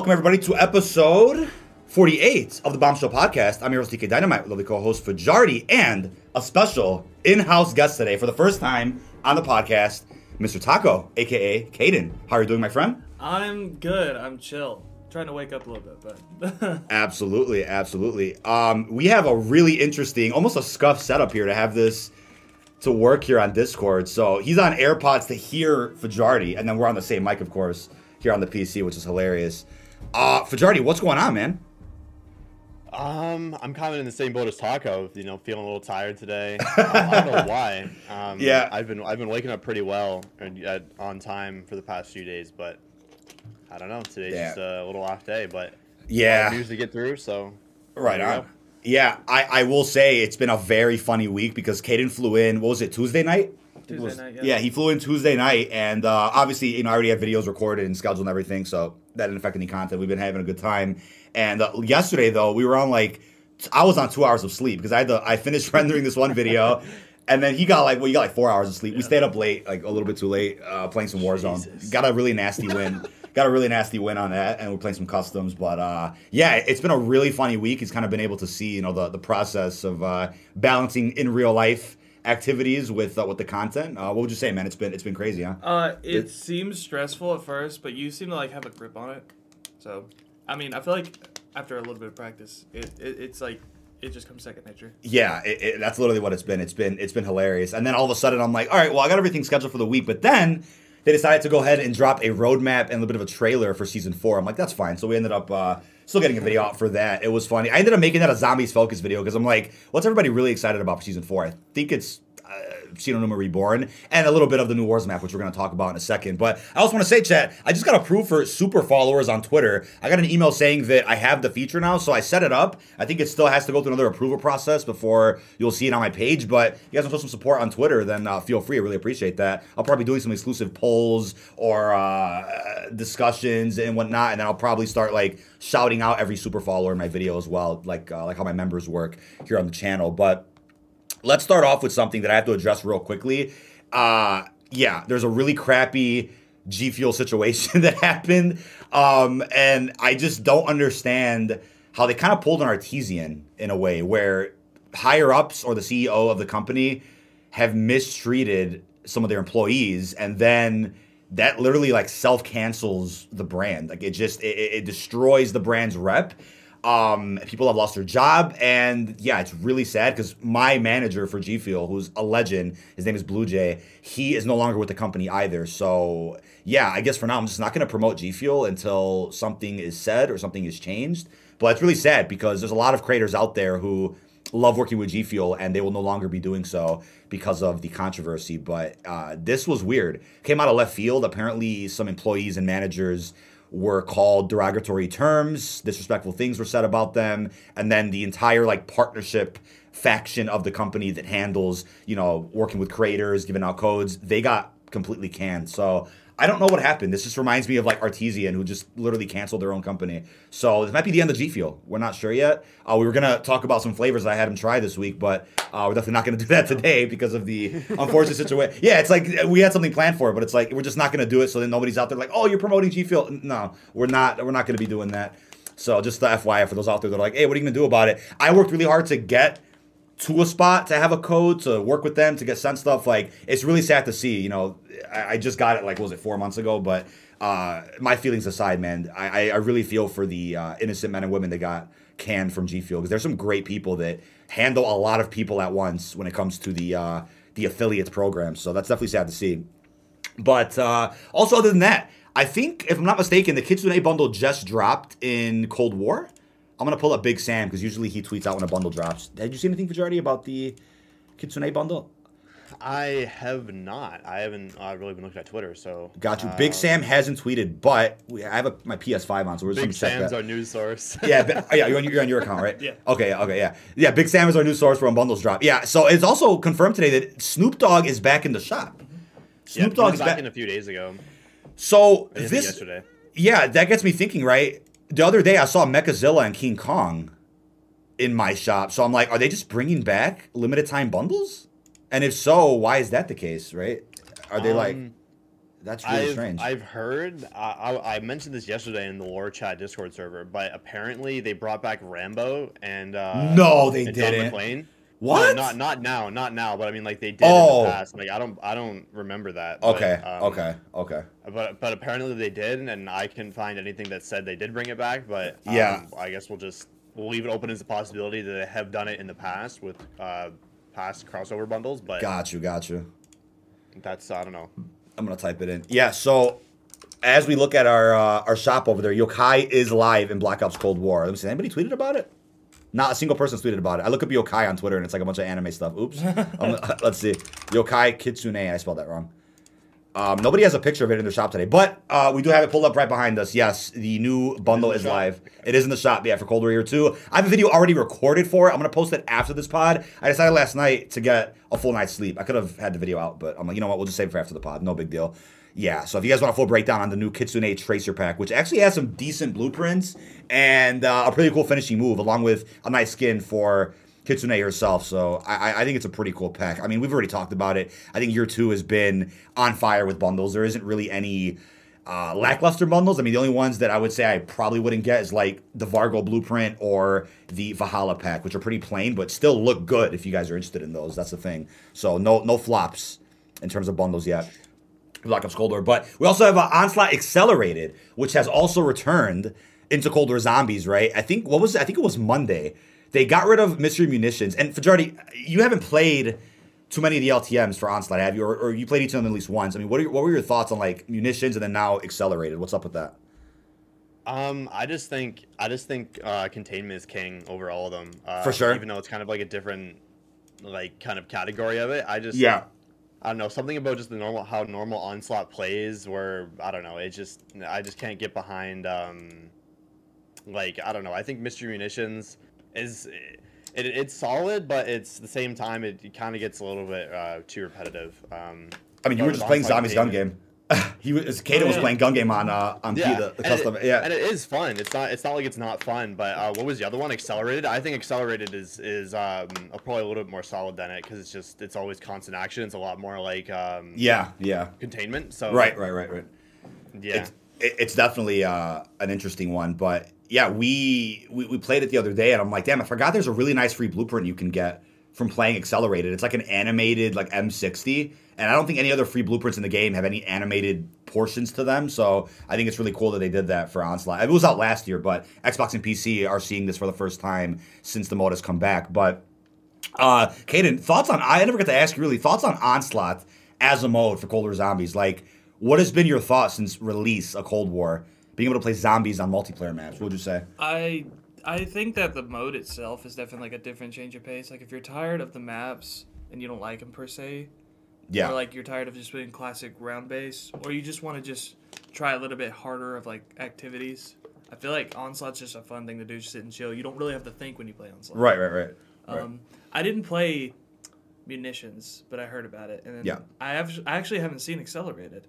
Welcome, everybody, to episode 48 of the Bombshell Podcast. I'm your host, DK Dynamite, with lovely co host Fajardi, and a special in house guest today for the first time on the podcast, Mr. Taco, aka Caden. How are you doing, my friend? I'm good. I'm chill. Trying to wake up a little bit, but Absolutely, absolutely. Um, we have a really interesting, almost a scuff setup here to have this to work here on Discord. So he's on AirPods to hear Fajardi, and then we're on the same mic, of course, here on the PC, which is hilarious. Uh, Fajardi, what's going on, man? Um, I'm kind of in the same boat as Taco. You know, feeling a little tired today. Um, I don't know why. Um, Yeah. I've been I've been waking up pretty well and at, on time for the past few days, but I don't know. Today's Yeah. just a little off day, but Yeah. news to get through. So Right on. go. Yeah, I, I will say it's been a very funny week because Caden flew in. What was it Tuesday night? I think it Tuesday was- night, Yeah. yeah. he flew in Tuesday night, and uh, obviously, you know, I already had videos recorded and scheduled and everything, so that didn't affect any content. We've been having a good time. And uh, yesterday, though, we were on like I was on two hours of sleep because I had to. I finished rendering this one video. And then he got like, well, you got like four hours of sleep. We stayed up late, like a little bit too late, uh, playing some Warzone. Jesus. Got a really nasty win. got a really nasty win on that, and we're playing some customs. But uh, yeah, it's been a really funny week. He's kind of been able to see, you know, the the process of uh, balancing in real life activities with uh, with the content. Uh, what would you say, man? It's been it's been crazy, huh? uh, it seems stressful at first, but you seem to like have a grip on it. So, I mean, I feel like after a little bit of practice, it, it it's like it just comes second nature. Yeah, it, it, that's literally what it's been. It's been it's been hilarious. And then all of a sudden, I'm like, all right, well, I got everything scheduled for the week. But then they decided to go ahead and drop a roadmap and a little bit of a trailer for season four. I'm like, that's fine. So we ended up uh, still getting a video out for that. It was funny. I ended up making that a zombies focus video because I'm like, what's everybody really excited about for season four? I think it's. Uh, Shi No Numa Reborn, and a little bit of the new Wars map, which we're going to talk about in a second. But I also want to say, chat, I just got approved for super followers on Twitter. I got an email saying that I have the feature now, so I set it up. I think it still has to go through another approval process before you'll see it on my page. But if you guys want to show some support on Twitter, then uh, feel free. I really appreciate that. I'll probably be doing some exclusive polls or uh, discussions and whatnot, and then I'll probably start like shouting out every super follower in my video as well, like uh, like how my members work here on the channel. But let's start off with something that I have to address real quickly. Uh, yeah, there's a really crappy G Fuel situation that happened. Um, and I just don't understand how they kind of pulled an artesian in a way where higher ups or the CEO of the company have mistreated some of their employees and then that literally like self cancels the brand like it just it, it it destroys the brand's rep um, people have lost their job, and yeah, it's really sad because my manager for G Fuel, who's a legend, his name is Blue Jay. He is no longer with the company either. So yeah, I guess for now I'm just not going to promote G Fuel until something is said or something is changed. But it's really sad because there's a lot of creators out there who love working with G Fuel, and they will no longer be doing so because of the controversy. But uh, this was weird. Came out of left field. Apparently, some employees and managers were called derogatory terms, disrespectful things were said about them, and then the entire like partnership faction of the company that handles, you know, working with creators, giving out codes, they got completely canned. So I don't know what happened. This just reminds me of like Artesian, who just literally canceled their own company. So this might be the end of G Fuel. We're not sure yet. Uh, we were gonna talk about some flavors I had him try this week, but uh, we're definitely not gonna do that today because of the unfortunate situation. Yeah, it's like we had something planned for it, but it's like we're just not gonna do it. So then nobody's out there like, oh, you're promoting G Fuel. No, we're not. We're not gonna be doing that. So just the FYI for those out there that are like, hey, what are you gonna do about it? I worked really hard to get to a spot to have a code to work with them to get sent stuff like it's really sad to see you know i, I just got it like was it four months ago? But uh, my feelings aside man i, I- I really feel for the uh, innocent men and women that got canned from g fuel because there's some great people that handle a lot of people at once when it comes to the uh, the affiliates program. So that's definitely sad to see. But uh, also, other than that, I think, if I'm not mistaken, the Kitsune bundle just dropped in Cold War. I'm gonna pull up Big Sam because usually he tweets out when a bundle drops. Did you see anything, Fajardi, about the Kitsune bundle? I have not. I haven't uh, really been looking at Twitter, so Got you. Big uh, Sam hasn't tweeted, but we, I have a, my PS5 on, so we're just Big gonna check Big Sam's that. our news source. yeah, but, oh, yeah, you're on, you're on your account, right? Yeah. Okay, okay, yeah, yeah. Big Sam is our new source for when bundles drop. Yeah, so it's also confirmed today that Snoop Dogg is back in the shop. Snoop he Dogg was is back back. in a few days ago. So this yesterday. Yeah, that gets me thinking, right? The other day I saw Mechazilla and King Kong in my shop. So I'm like, are they just bringing back limited time bundles? And if so, why is that the case, right? Are they like Um, That's really I've, strange. I've heard. I, I, I mentioned this yesterday in the lore chat Discord server, but apparently they brought back Rambo and uh, No, they and didn't. What? No, not not now, not now. But I mean, like they did Oh. in the past. Like I don't I don't remember that. but, okay, um, okay, okay. But but apparently they did, and I can find anything that said they did bring it back. But um, Yeah. I guess we'll just we'll leave it open as a possibility that they have done it in the past with uh, past crossover bundles. But Got you, got you. that's I don't know. I'm gonna type it in. Yeah. So as we look at our uh, our shop over there, Yokai is live in Black Ops Cold War. Let me see. Anybody tweeted about it? Not a single person's tweeted about it. I look up Yokai on Twitter and it's like a bunch of anime stuff. Oops. um, let's see. Yokai Kitsune. I spelled that wrong. Um, nobody has a picture of it in their shop today, but uh, we do have it pulled up right behind us. Yes, the new bundle is shop? live. It is in the shop, yeah, for Cold War Year 2. I have a video already recorded for it. I'm going to post it after this pod. I decided last night to get a full night's sleep. I could have had the video out, but I'm like, you know what? We'll just save it for after the pod. No big deal. Yeah, so if you guys want a full breakdown on the new Kitsune Tracer Pack, which actually has some decent blueprints and uh, a pretty cool finishing move, along with a nice skin for Kitsune herself. So I, I- think it's a pretty cool pack. I mean, we've already talked about it. I think year two has been on fire with bundles. There isn't really any uh, lackluster bundles. I mean, the only ones that I would say I probably wouldn't get is like the Vargo Blueprint or the Valhalla pack, which are pretty plain but still look good if you guys are interested in those. That's the thing. So no no flops in terms of bundles yet. Black Ops Cold War. But we also have uh, Onslaught Accelerated, which has also returned into Cold War Zombies, right? I think what was it? I think it was Monday. They got rid of mystery munitions. And Fajardi, you haven't played too many of the LTMs for Onslaught, have you? Or, or you played each of them at least once. I mean, what are your, what were your thoughts on like munitions and then now Accelerated? What's up with that? Um, I just think I just think uh, containment is king over all of them. Uh, For sure. Even though it's kind of like a different, like kind of category of it. I just Yeah. I don't know something about just the normal how normal onslaught plays. Where I don't know. It just I just can't get behind. Um, like I don't know. I think mystery munitions is. It, it's solid, but it's the same time it, it kind of gets a little bit uh, too repetitive. Um, I mean, you were just playing Zombies Gun Game. he was Kato Oh, was playing Gun Game on uh, on P, the, the custom. It, yeah, and it is fun. It's not. It's not like it's not fun. But uh, what was the other one? Accelerated. I think accelerated is is um, probably a little bit more solid than it because it's just it's always constant action. It's a lot more like um, yeah, yeah. containment. So Right, right, right, right. Yeah. it's, it- it's definitely uh, an interesting one. But yeah, we, we we played it the other day, and I'm like, damn, I forgot there's a really nice free blueprint you can get from playing Accelerated. It's like an animated like M60, and I don't think any other free blueprints in the game have any animated portions to them. So I think it's really cool that they did that for Onslaught. It was out last year, but Xbox and PC are seeing this for the first time since the mode has come back. But uh, Caden, thoughts on? I never got to ask you really thoughts on Onslaught as a mode for Cold War Zombies. Like, what has been your thoughts since release of Cold War? Being able to play zombies on multiplayer maps. What would you say? I I think that the mode itself is definitely like a different change of pace. Like if you're tired of the maps and you don't like them per se, Yeah, or like you're tired of just playing classic round base, or you just want to just try a little bit harder of like activities. I feel like onslaught's just a fun thing to do, just sit and chill. You don't really have to think when you play onslaught. right, right, right. right. Um, I didn't play munitions, but I heard about it, and then Yeah. I have I actually haven't seen accelerated.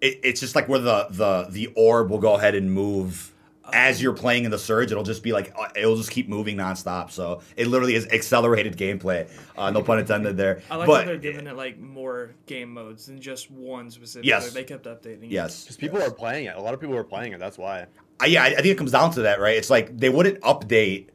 It, it's just like where the the the orb will go ahead and move as you're playing in the surge. It'll just be like uh, it'll just keep moving nonstop. So it literally is accelerated gameplay. Uh, no pun intended there. I like but that they're giving it like more game modes than just one specific. Yes. They kept updating. it. yes, Because people are playing it. A lot of people are playing it. That's why. I, yeah, I I think it comes down to that, right? It's like they wouldn't update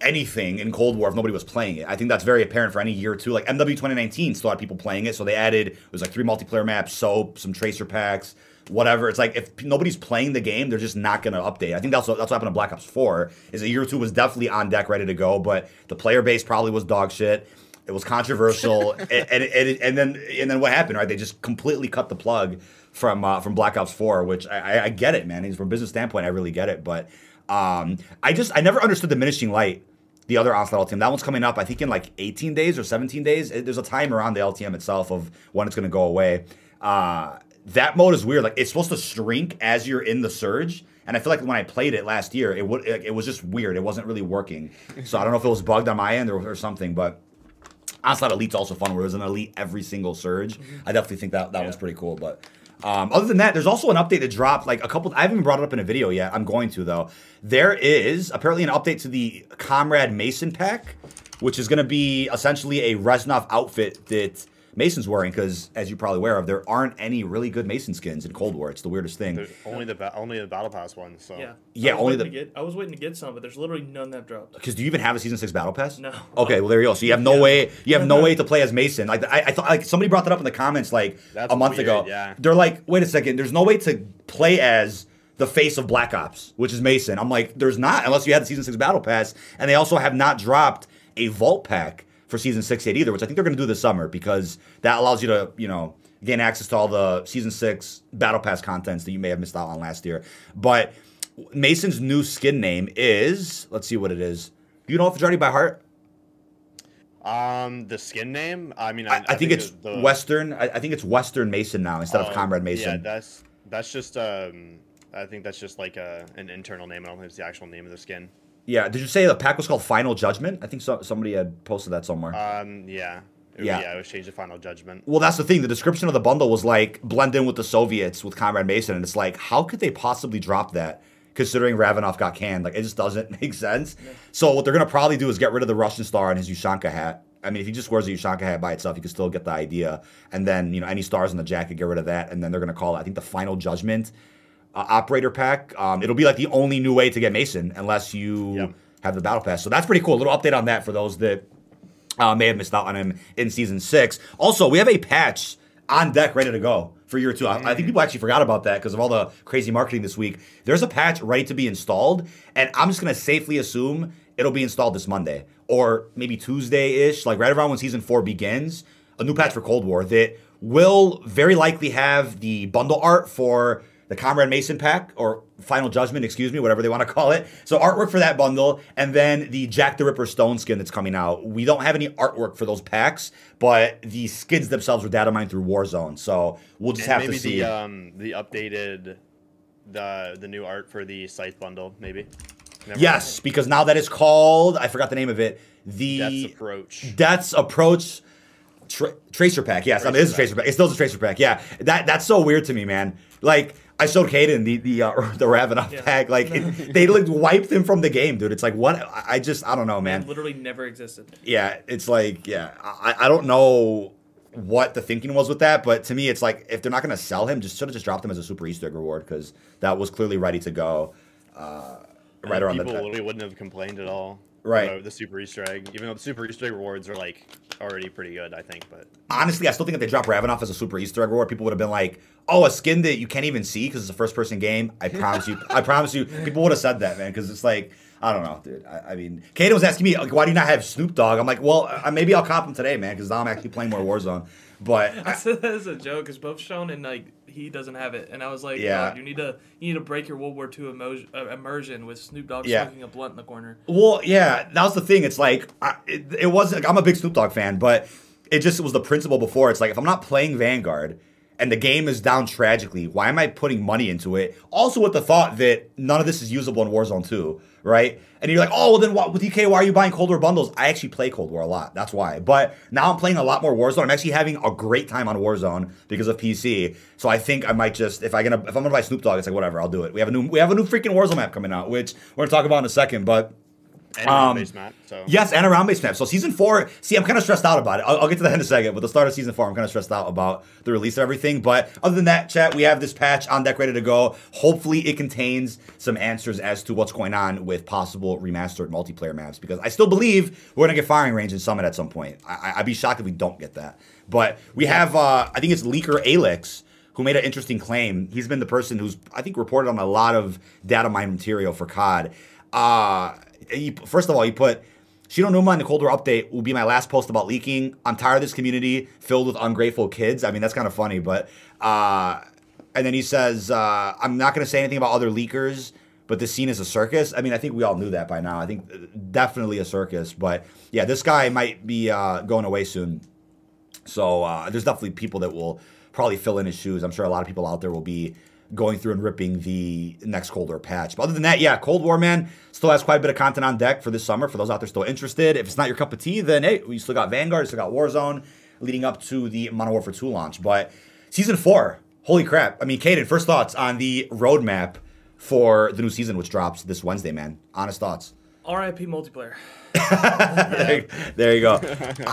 anything in Cold War if nobody was playing it. I think that's very apparent for any year or two. Like MW 2019 still had people playing it, so they added it was like three multiplayer maps, soap, some tracer packs, whatever. It's like if nobody's playing the game, they're just not going to update. I think that's what, that's what happened to Black Ops 4. Is a year or two was definitely on deck, ready to go, but the player base probably was dog shit. It was controversial, and, and, and and then and then what happened? Right, they just completely cut the plug from uh, from Black Ops Four, which I, I, I get it, man. From a business standpoint, I really get it. But um, I just I never understood diminishing light. The other Onslaught LTM that one's coming up. I think in like 18 days or 17 days. There's a timer on the LTM itself of when it's going to go away. Uh, that mode is weird. Like it's supposed to shrink as you're in the surge. And I feel like when I played it last year, it would it, was just weird. It wasn't really working. So I don't know if it was bugged on my end or, or something, but Onslaught Elite's also fun, where there's an elite every single surge. I definitely think that that one's pretty cool. But um, other than that, there's also an update that dropped like a couple. I haven't brought it up in a video yet. I'm going to though. There is apparently an update to the Comrade Mason pack, which is going to be essentially a Reznov outfit that Mason's wearing because, as you're probably aware of, there aren't any really good Mason skins in Cold War. It's the weirdest thing. There's only the only the battle pass ones. So Yeah. Yeah, only waiting the- to get. I was waiting to get some, but there's literally none that dropped. Because do you even have a season six battle pass? No. Okay, well there you go. So you have no Yeah. way. You have no way to play as Mason. Like I, I thought, like somebody brought that up in the comments like That's a month weird, ago. yeah. They're like, wait a second. There's no way to play as the face of Black Ops, which is Mason. I'm like, there's not unless you had the season six battle pass, and they also have not dropped a vault pack for season six yet either, which I think they're going to do this summer because that allows you to, you know. Gain access to all the season six battle pass contents that you may have missed out on last year. But Mason's new skin name is let's see what it is. Do you know if it's already by heart? um, the skin name. I mean, I, I, think, it's the- the- Western. I, I think it's Western Mason now instead of Oh, Comrade Yeah, Mason. that's that's just um. I think that's just like a an internal name. I don't think it's the actual name of the skin. Yeah. Did you say the pack was called Final Judgment? I think so, somebody had posted that somewhere. Um, yeah. It- Yeah. yeah, it was changed to Final Judgment. well, that's the thing. The description of the bundle was like blend in with the Soviets with Comrade Mason, and it's like, how could they possibly drop that? Considering Ravenov got canned, like it just doesn't make sense. So what they're gonna probably do is get rid of the Russian star and his Ushanka hat. I mean, if he just wears a Ushanka hat by itself, you can still get the idea. And then you know any stars on the jacket, get rid of that, and then they're gonna call it, I think, the Final Judgment uh, operator pack. Um, it'll be like the only new way to get Mason, unless you Yep. have the battle pass. So that's pretty cool. A little update on that for those that uh, may have missed out on him in season six. Also, we have a patch on deck ready to go for year two. I, I think people actually forgot about that because of all the crazy marketing this week. There's a patch ready to be installed, and I'm just gonna safely assume it'll be installed this Monday or maybe Tuesday ish, like right around when season four begins. A new patch for Cold War that will very likely have the bundle art for the Comrade Mason pack or Final Judgment, excuse me, whatever they want to call it. So artwork for that bundle, and then the Jack the Ripper Stone skin that's coming out. We don't have any artwork for those packs, but the skins themselves were data mined through Warzone, so we'll just And have to see. the um the updated the the new art for the scythe bundle maybe. Never yes, because now that is called, I forgot the name of it. The. Death's approach. Death's Approach tra- Tracer Pack. Yes, I mean, it is a Tracer Pack. It's still a Tracer Pack. Yeah, that that's so weird to me, man. Like I showed Caden the the uh, the Ravenov Yeah. pack. Like it, they like wiped him from the game, dude. It's like what? I I just I don't know, It man. literally never existed. Yeah, it's like yeah, I I don't know what the thinking was with that, but to me, it's like if they're not gonna sell him, just should have just dropped him as a super Easter egg reward because that was clearly ready to go. Uh, right And around people the literally wouldn't have complained at all. Right. about the super Easter egg, even though the super Easter egg rewards are like already pretty good, I think. But honestly, I still think if they drop Ravenov as a super Easter egg reward, people would have been like, "Oh, a skin that you can't even see because it's a first-person game." I promise you, I promise you, people would have said that, man, because it's like, I don't know, dude. I, I mean, Kato was asking me, like, "Why do you not have Snoop Dogg?" I'm like, "Well, uh, maybe I'll cop him today, man, because now I'm actually playing more Warzone." But I said that as a joke because both Sean and like he doesn't have it, and I was like, Yeah. you need to you need to break your World War II emo- uh, immersion with Snoop Dogg Yeah. smoking a blunt in the corner. Well, yeah, that was the thing. It's like I, it, it was. Like, I'm a big Snoop Dogg fan, but it just was the principle before. It's like if I'm not playing Vanguard and the game is down tragically, why am I putting money into it? Also, with the thought that none of this is usable in Warzone 2, right? And you're like, oh, well then what, with DK, why are you buying Cold War bundles? I actually play Cold War a lot. That's why. But now I'm playing a lot more Warzone. I'm actually having a great time on Warzone because of PC. So I think I might just if I gonna if I'm gonna buy Snoop Dogg, it's like whatever, I'll do it. We have a new we have a new freaking Warzone map coming out, which we're gonna talk about in a second, but. And Um, base map. So Yes, and a round base map. So season four, see, I'm kind of stressed out about it. I'll, I'll get to that in a second. But the start of season four, I'm kind of stressed out about the release of everything. But other than that, chat, we have this patch on deck ready to go. Hopefully, it contains some answers as to what's going on with possible remastered multiplayer maps. Because I still believe we're gonna get firing range in Summit at some point. I, I- I'd be shocked if we don't get that. But we have, uh, I think it's Leaker Alex who made an interesting claim. He's been the person who's, I think, reported on a lot of data mine material for COD. Uh, he, first of all, he put, Shi No Numa in the Cold War update will be my last post about leaking. I'm tired of this community filled with ungrateful kids. I mean, that's kind of funny, but, uh, and then he says, uh, I'm not going to say anything about other leakers, but this scene is a circus. I mean, I think we all knew that by now. I think uh, definitely a circus, but yeah, this guy might be uh, going away soon. So uh, there's definitely people that will probably fill in his shoes. I'm sure a lot of people out there will be going through and ripping the next Cold War patch. But other than that, yeah, Cold War, man, still has quite a bit of content on deck for this summer for those out there still interested. If it's not your cup of tea, then hey, we still got Vanguard, we still got Warzone leading up to the Modern Warfare 2 launch. But season four, holy crap. I mean, Caden, first thoughts on the roadmap for the new season, which drops this Wednesday, man. Honest thoughts. R.I.P. multiplayer. there, there you go.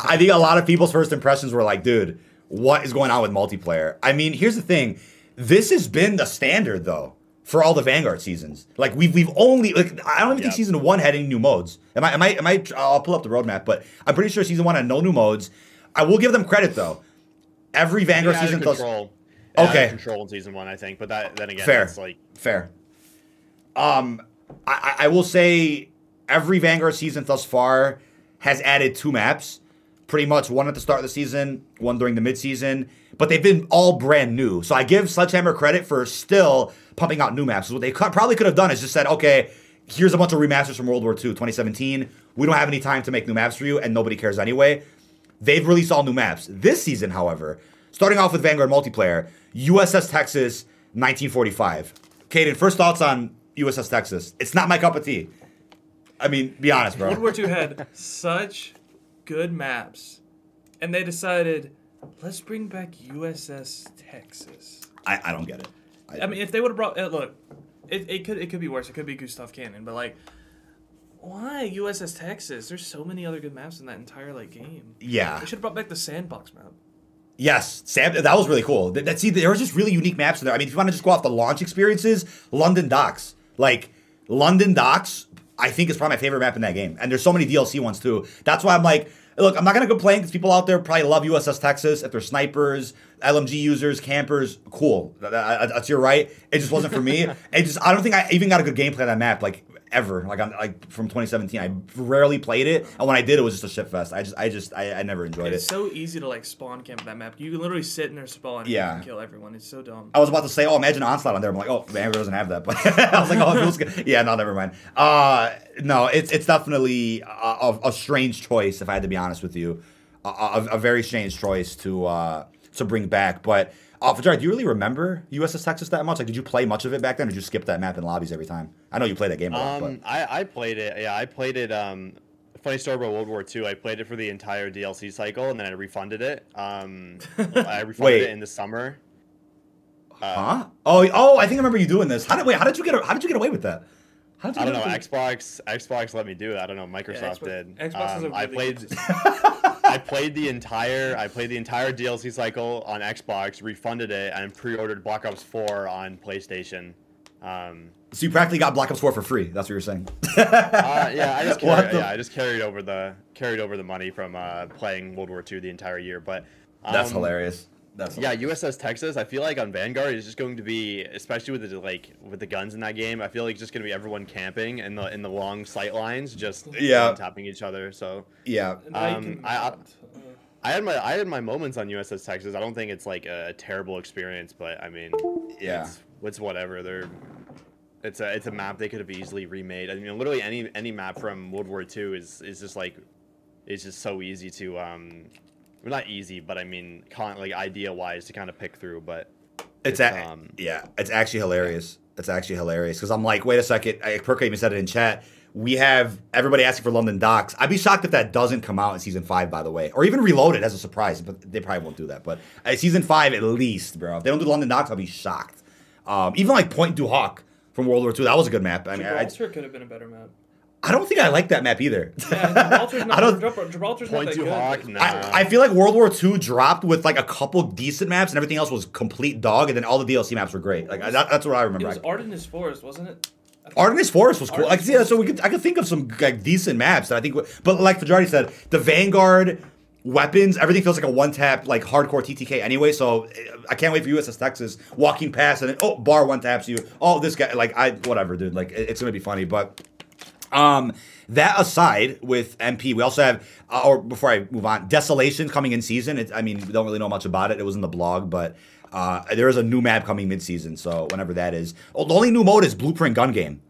I think a lot of people's first impressions were like, dude, what is going on with multiplayer. I mean, here's the thing: this has been the standard though for all the Vanguard seasons. Like we've we've only like I don't even think season one had any new modes. Am I am I am I? I'll pull up the roadmap, but I'm pretty sure season one had no new modes. I will give them credit though. Every Vanguard season control. They Okay. control in season one, I think, but that then again, Fair. like Fair. Um, I, I I will say every Vanguard season thus far has added two maps. Pretty much one at the start of the season, one during the midseason, but they've been all brand new. So I give Sledgehammer credit for still pumping out new maps. What they co- probably could have done is just said, okay, here's a bunch of remasters from World War II, 2017. We don't have any time to make new maps for you, and nobody cares anyway. They've released all new maps. This season, however, starting off with Vanguard multiplayer, USS Texas 1945. Caden, first thoughts on USS Texas. It's not my cup of tea. I mean, be honest, bro. World War II had such good maps, and they decided, let's bring back USS Texas. I, I don't get it. I, I mean, if they would have brought, uh, look, it, it could it could be worse. It could be Gustav Cannon, but like, why USS Texas? There's so many other good maps in that entire like game. yeah. They should have brought back the sandbox map. Yes, Sam, that was really cool. That, that- see, there was just really unique maps in there. I mean, if you want to just go off the launch experiences, London Docks, like London Docks, I think is probably my favorite map in that game. And there's so many DLC ones too. That's why I'm like, look, I'm not gonna complain because people out there probably love USS Texas. If they're snipers, LMG users, campers, cool. That- that- That's your right. It just wasn't for me. It just, I don't think I even got a good gameplay on that map. Like ever. Like I'm like from 2017. I rarely played it, and when I did, it was just a shit fest. I just, I just, I, I never enjoyed It's it. It's so easy to like spawn camp that map. You can literally sit in their spawn and Yeah. kill everyone. It's so dumb. I was about to say, oh, imagine onslaught on there. I'm like, oh, Vanguard doesn't have that, but I was like, oh, it feels good. Yeah, no, never mind. Uh, no, it's it's definitely a, a, a strange choice, if I had to be honest with you, a, a, a very strange choice to uh, to bring back. But uh, Fajar, do you really remember USS Texas that much? Like, did you play much of it back then, or did you skip that map in lobbies every time? I know you played that game a lot, Um, I, I played it. Yeah, I played it. Um, funny story about World War II. I played it for the entire DLC cycle, and then I refunded it. Um, I refunded Wait. it in the summer. but huh? Oh, oh, I think I remember you doing this. How did wait? How did you get? How did you get away with that? How did you I don't know. get away Xbox Xbox let me do it. I don't know. Microsoft Xbox- did. Xbox has a Um, I played. I played the entire. I played the entire DLC cycle on Xbox, refunded it, and pre-ordered Black Ops 4 on PlayStation. Um, So you practically got Black Ops 4 for free. That's what you're saying. uh, yeah, I just carried, the- yeah, I just carried over the carried over the money from uh, playing World War II the entire year. But That's um, hilarious. That's Yeah, USS Texas. I feel like on Vanguard is just going to be, especially with the like with the guns in that game. I feel like it's just going to be everyone camping in the in the long sight lines, just Yeah. tapping each other. So yeah. Now you Um, can I- I- uh, I had my I had my moments on USS Texas. I don't think it's like a terrible experience, but I mean, Yeah. it's, it's whatever. They're it's a it's a map they could have easily remade. I mean, literally any any map from World War II is is just like it's just so easy to um, well, not easy, but I mean, con- like idea wise to kind of pick through. But It's, It's, a, um, yeah, it's actually hilarious. It's actually hilarious because I'm like, wait a second. I, Perka even said it in chat. We have everybody asking for London Docks. I'd be shocked if that doesn't come out in season five, by the way, or even reloaded as a surprise. But they probably won't do that. But uh, season five at least, bro. If they don't do London Docks, I'll be shocked. Um, even like Pointe du Hoc from World War II, that was a good map. I mean, I, Gibraltar could have been a better map. I don't think I like that map either. Yeah, Gibraltar's not, I don't. Gibraltar's Point not that good. Hoc, but- nah. I, I feel like World War II dropped with like a couple decent maps and everything else was complete dog, and then all the DLC maps were great. Like that, that's what I remember. It remember. was Ardennes Forest, wasn't it? I think- Ardennes Forest was cool. Like, Ardennes yeah, so we could I could think of some like decent maps that I think. would- But like Fajardi said, the Vanguard weapons, everything feels like a one tap like hardcore TTK anyway. So eh, I can't wait for USS Texas walking past and then, oh BAR one taps you. Oh this guy like I whatever dude like it- it's gonna be funny. But um that aside with MP, we also have uh, or before I move on, Desolation coming in season. It's, I mean we don't really know much about it. It was in the blog, but. Uh, there is a new map coming mid-season, so whenever that is. Oh, the only new mode is Blueprint Gun Game.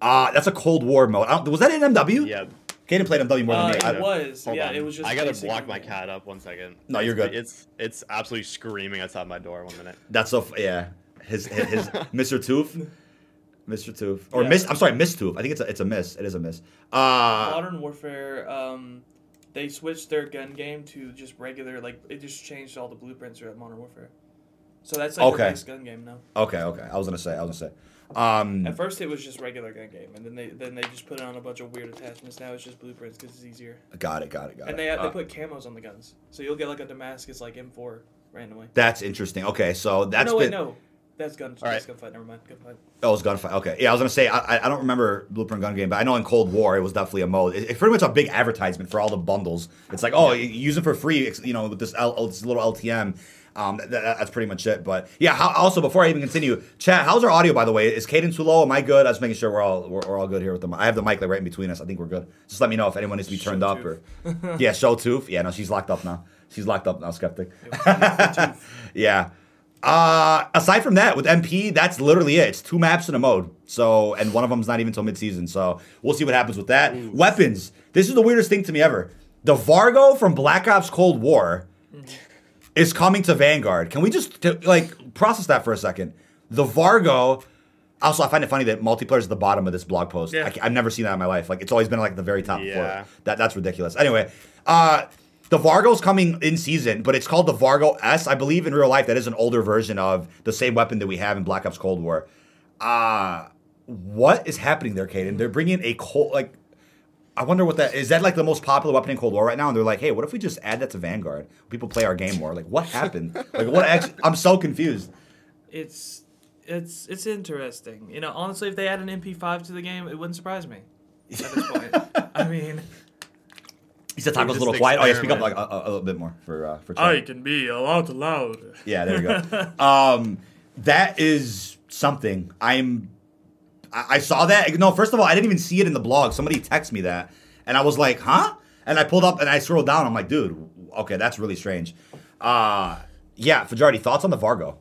Uh, that's a Cold War mode. I don't, was that in MW? yeah. Caden played MW more Uh, than me. I it don't- was. Hold yeah, on. it was just. I gotta block and- my cat up one second. No, you're good. It's it's absolutely screaming outside my door. One minute. That's so f- yeah. His his, his Mr. Tooth, Mr. Tooth, or Yeah. Miss. I'm sorry, Miss Tooth. I think it's a it's a miss. It is a miss. Uh, Modern Warfare, um, they switched their gun game to just regular. Like it just changed all the blueprints throughout Modern Warfare. So that's like Okay. their base gun game now. okay, okay. I was gonna say. I was gonna say. Um, At first, it was just regular gun game, and then they then they just put it on a bunch of weird attachments. Now it's just blueprints because it's easier. got it, got it, got And it. And they Uh, they put camos on the guns, so you'll get like a Damascus like M4 randomly. that's interesting. Okay, so that's no, wait, been. no, that's gun. All That's right. gunfight. Never mind. Gunfight. Oh, it was gunfight. Okay, yeah, I was gonna say I, I- don't remember Blueprint Gun Game, but I know in Cold War it was definitely a mode. It- It's pretty much a big advertisement for all the bundles. It's like, oh, you use it for free, you know, with this, L, this little LTM. Um, th- th- that's pretty much it. But yeah, how, also before I even continue, chat, how's our audio by the way? Is Caden too low? Am I good? I was making sure we're all we're, we're all good here with them. I have the mic like right in between us. I think we're good. Just let me know if anyone needs to be turned up or yeah, show tooth. Yeah, no, she's locked up now. She's locked up now, skeptic. yeah. Uh, aside from that, with MP, that's literally it. It's two maps in a mode. So, and one of them's not even until mid-season. So we'll see what happens with that. Weapons. This is the weirdest thing to me ever. The Vargo from Black Ops Cold War is coming to Vanguard. Can we just t- like process that for a second? The Vargo. Also, I find it funny that multiplayer is at the bottom of this blog post. Yeah. I, have never seen that in my life. Like it's always been like the very top Yeah. floor. That that's ridiculous. Anyway, uh, the Vargo's coming in season, but it's called the Vargo S. I believe in real life that is an older version of the same weapon that we have in Black Ops Cold War. Uh what is happening there, Caden? They're bringing a cold like. I wonder what that is. That like the most popular weapon in Cold War right now, and they're like, "Hey, what if we just add that to Vanguard? People play our game more." Like, what happened? like, what? Actually, I'm so confused. It's it's it's interesting. You know, honestly, if they add an MP5 to the game, it wouldn't surprise me. At this point, I mean, He said Taco's a little quiet. Oh yeah, speak up like a, a, a little bit more for uh, for. chat. I can be a lot loud. Yeah, there you go. um, that is something. I'm. I, I saw that. No, first of all, I didn't even see it in the blog. Somebody texted me that, and I was like, "Huh?" And I pulled up and I scrolled down. I'm like, "Dude, okay, that's really strange." Uh yeah, Fajardi, thoughts on the Vargo?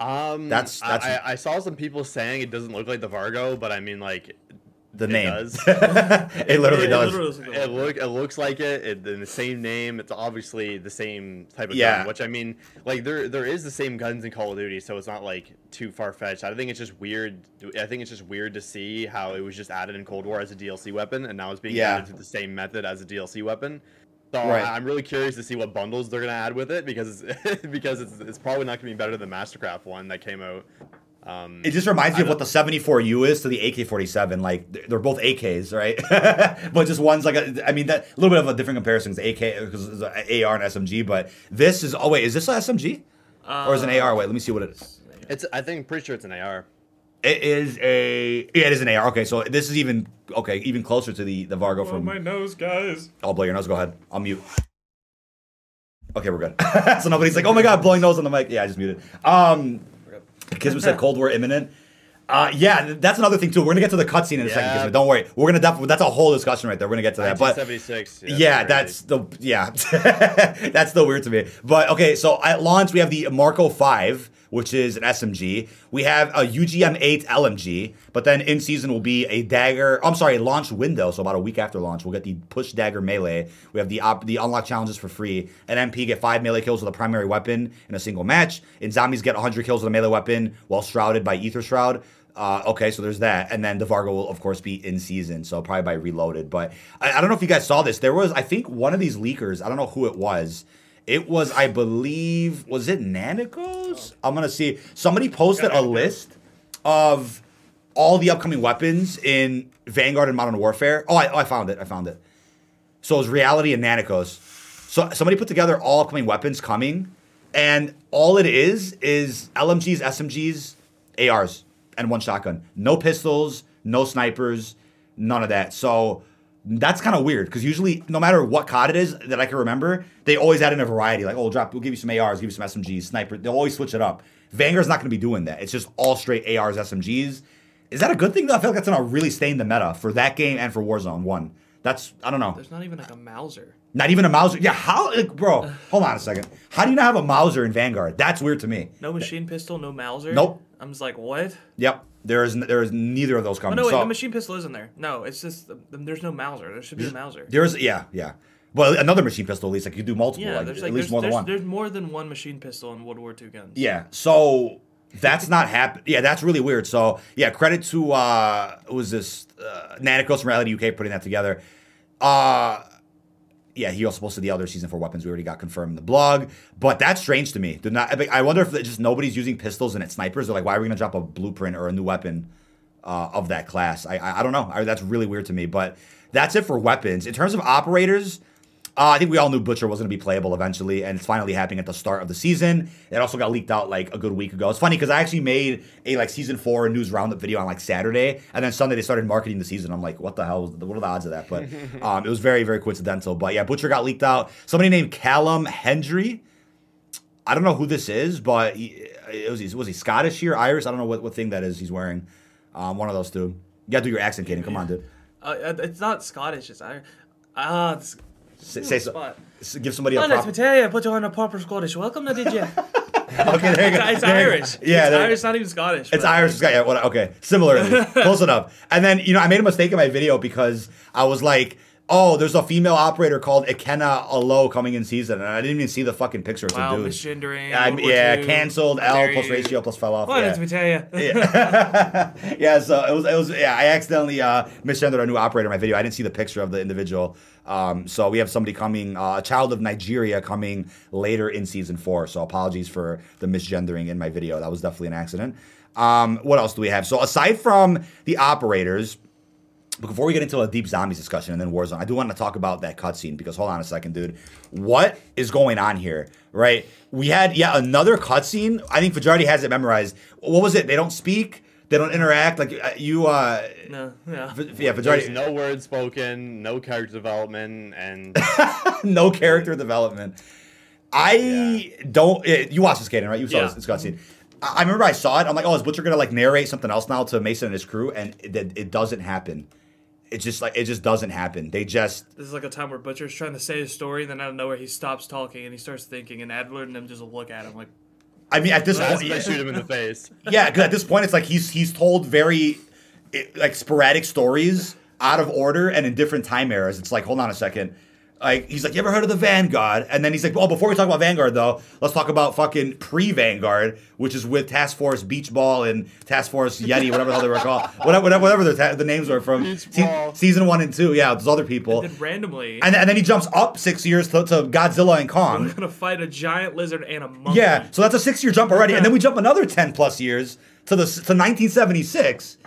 Um, That's- that's- I, I saw some people saying it doesn't look like the Vargo, but I mean, like, The It name. does. it literally It does. literally looks like a it look it looks like it. it. In the same name, it's obviously the same type of Yeah. gun. Which I mean, like there there is the same guns in Call of Duty, so it's not like too far fetched. I think it's just weird. I think it's just weird to see how it was just added in Cold War as a DLC weapon, and now it's being Yeah. added to the same method as a DLC weapon. So Right. I- I'm really curious to see what bundles they're gonna add with it because because it's, it's probably not gonna be better than the Mastercraft one that came out. Um, It just reminds me of what the 74U is to the AK-47. Like they're- they're both AKs, right? but just one's like a. I mean, that a little bit of a different comparison because AK because it's a AR and SMG. But this is. Oh wait, is this an SMG or is it an AR? Wait, let me see what it is. it's I think pretty sure it's an AR. It is a. Yeah, it is an AR. Okay, so this is even okay, even closer to the the Vargo Oh from. my nose, guys. I'll blow your nose. Go ahead. I'll mute. Okay, we're good. so nobody's like, oh my god, blowing nose on the mic. Yeah, I just muted. Um, Kismet said Cold War imminent. Uh, yeah, that's another thing too. We're gonna get to the cutscene in a second, Yeah. Kismet. Don't worry. We're gonna definitely. That's a whole discussion right there. We're gonna get to that. But 1976. yeah, that's the yeah, that's still weird to me. But okay, so at launch we have the Marco Five, which is an SMG. We have a UGM Eight LMG, but then in season will be a dagger. I'm sorry, a launch window. So about a week after launch, we'll get the push dagger melee. We have the op, the unlock challenges for free. An MP get five melee kills with a primary weapon in a single match. And zombies get 100 kills with a melee weapon while shrouded by Ether Shroud. Uh, okay, so there's that, and then the Vargo will of course be in season, so probably by Reloaded. But I, I don't know if you guys saw this. There was, I think, one of these leakers. I don't know who it was. It was, I believe, was it Nanicos? Oh. I'm gonna see. Somebody posted a list of all the upcoming weapons in Vanguard and Modern Warfare. Oh, I, oh, I found it. I found it. So it was Reality and Nanicos. So somebody put together all upcoming weapons coming, and all it is is LMGs, SMGs, ARs, and one shotgun. No pistols, no snipers, none of that. So that's kind of weird because usually, no matter what COD it is that I can remember, they always add in a variety. Like, oh, we'll drop, we'll give you some ARs, give you some SMGs, sniper. They'll always switch it up. Vanguard's not going to be doing that. It's just all straight ARs, SMGs. Is that a good thing though? I feel like that's gonna really stain the meta for that game and for Warzone One. That's I don't know. There's not even like a Mauser. Not even a Mauser. Yeah, how, like, bro? Hold on a second. How do you not have a Mauser in Vanguard? That's weird to me. No machine pistol, no Mauser. Nope. I'm just like, what? Yep, there is there is neither of those Oh coming. no, wait, so, the machine pistol is in there. No, it's just the, the- there's no Mauser. There should be a Mauser. there's yeah yeah. Well, another machine pistol at least like you do multiple. Yeah, like, there's at like least there's, more than there's, one. there's more than one machine pistol in World War II guns. Yeah. So that's not happen. Yeah, that's really weird. So yeah, credit to uh, was this uh, from Reality UK putting that together. Uh, yeah, he also posted the other season four weapons we already got confirmed in the blog. But that's strange to me. Did not. I wonder if just nobody's using pistols and it's snipers. They're like, why are we gonna drop a blueprint or a new weapon uh, of that class? I I, I don't know. I, that's really weird to me. But that's it for weapons. In terms of operators. Uh, I think we all knew Butcher was going to be playable eventually, and it's finally happening at the start of the season. It also got leaked out like a good week ago. It's funny because I actually made a like season four news roundup video on like Saturday, and then Sunday they started marketing the season. I'm like, what the hell? What are the odds of that? But um, it was very very coincidental. But yeah, Butcher got leaked out. Somebody named Callum Hendry. I don't know who this is, but he, it was was he Scottish here, Irish? I don't know what, what thing that is he's wearing. Um, one of those two. You gotta do your accent, Caden. Come on, dude. Uh, it's not Scottish. It's Irish. Ah, uh, Say, say so, give somebody a Oh, prop. let's tell you, put you on a proper Scottish. Welcome to did you? Okay, there you go. it's There you go. Irish. Yeah, it's Irish, not even Scottish. It's but- Irish. Yeah, what, okay. Similarly, close enough. And then you know, I made a mistake in my video because I was like, "Oh, there's a female operator called Ikenna Alo coming in season," and I didn't even see the fucking picture of Wow, some dude. misgendering. Yeah, I'm- World War yeah, canceled. L plus you. ratio plus fell off. Well, yeah. let me tell you. yeah. yeah, so it was it was yeah, I accidentally uh misgendered our new operator in my video. I didn't see the picture of the individual. Um so we have somebody coming, uh, a child of Nigeria coming later in season four. So apologies for the misgendering in my video. That was definitely an accident. Um what else do we have? So aside from the operators, before we get into a deep zombies discussion and then Warzone, I do want to talk about that cutscene because hold on a second, dude. What is going on here? Right? We had yeah another cutscene. I think Fajardi has it memorized. What was it? They don't speak. They don't interact. Like uh, you, uh, no, yeah. F- yeah, There's Fajardi. no words spoken, no character development, and no character development. I don't. eh, you watched this, Caden, right? You saw Yeah. this, this cutscene. I, I remember I saw it. I'm like, oh, is Butcher gonna like narrate something else now to Mason and his crew? And it, it, it doesn't happen. It's just like it just doesn't happen. They just This is like a time where Butcher's trying to say his story, and then out of nowhere he stops talking and he starts thinking, and Adler and them just look at him like, I mean, at this point, they shoot him in the face. yeah, because at this point, it's like he's he's told very like sporadic stories out of order and in different time eras. It's like, hold on a second. Like he's like, you ever heard of the Vanguard? And then he's like, oh, before we talk about Vanguard though, let's talk about fucking pre-Vanguard, which is with Task Force Beach Ball and Task Force Yeti, whatever the hell they were called, whatever whatever, whatever the, ta- the names were from se- season one and two. Yeah, those other people. then randomly, And, and then he jumps up six years to, to Godzilla and Kong. we're gonna fight a giant lizard and a monkey. Yeah, so that's a six-year jump already, and then we jump another ten plus years to the to 1976,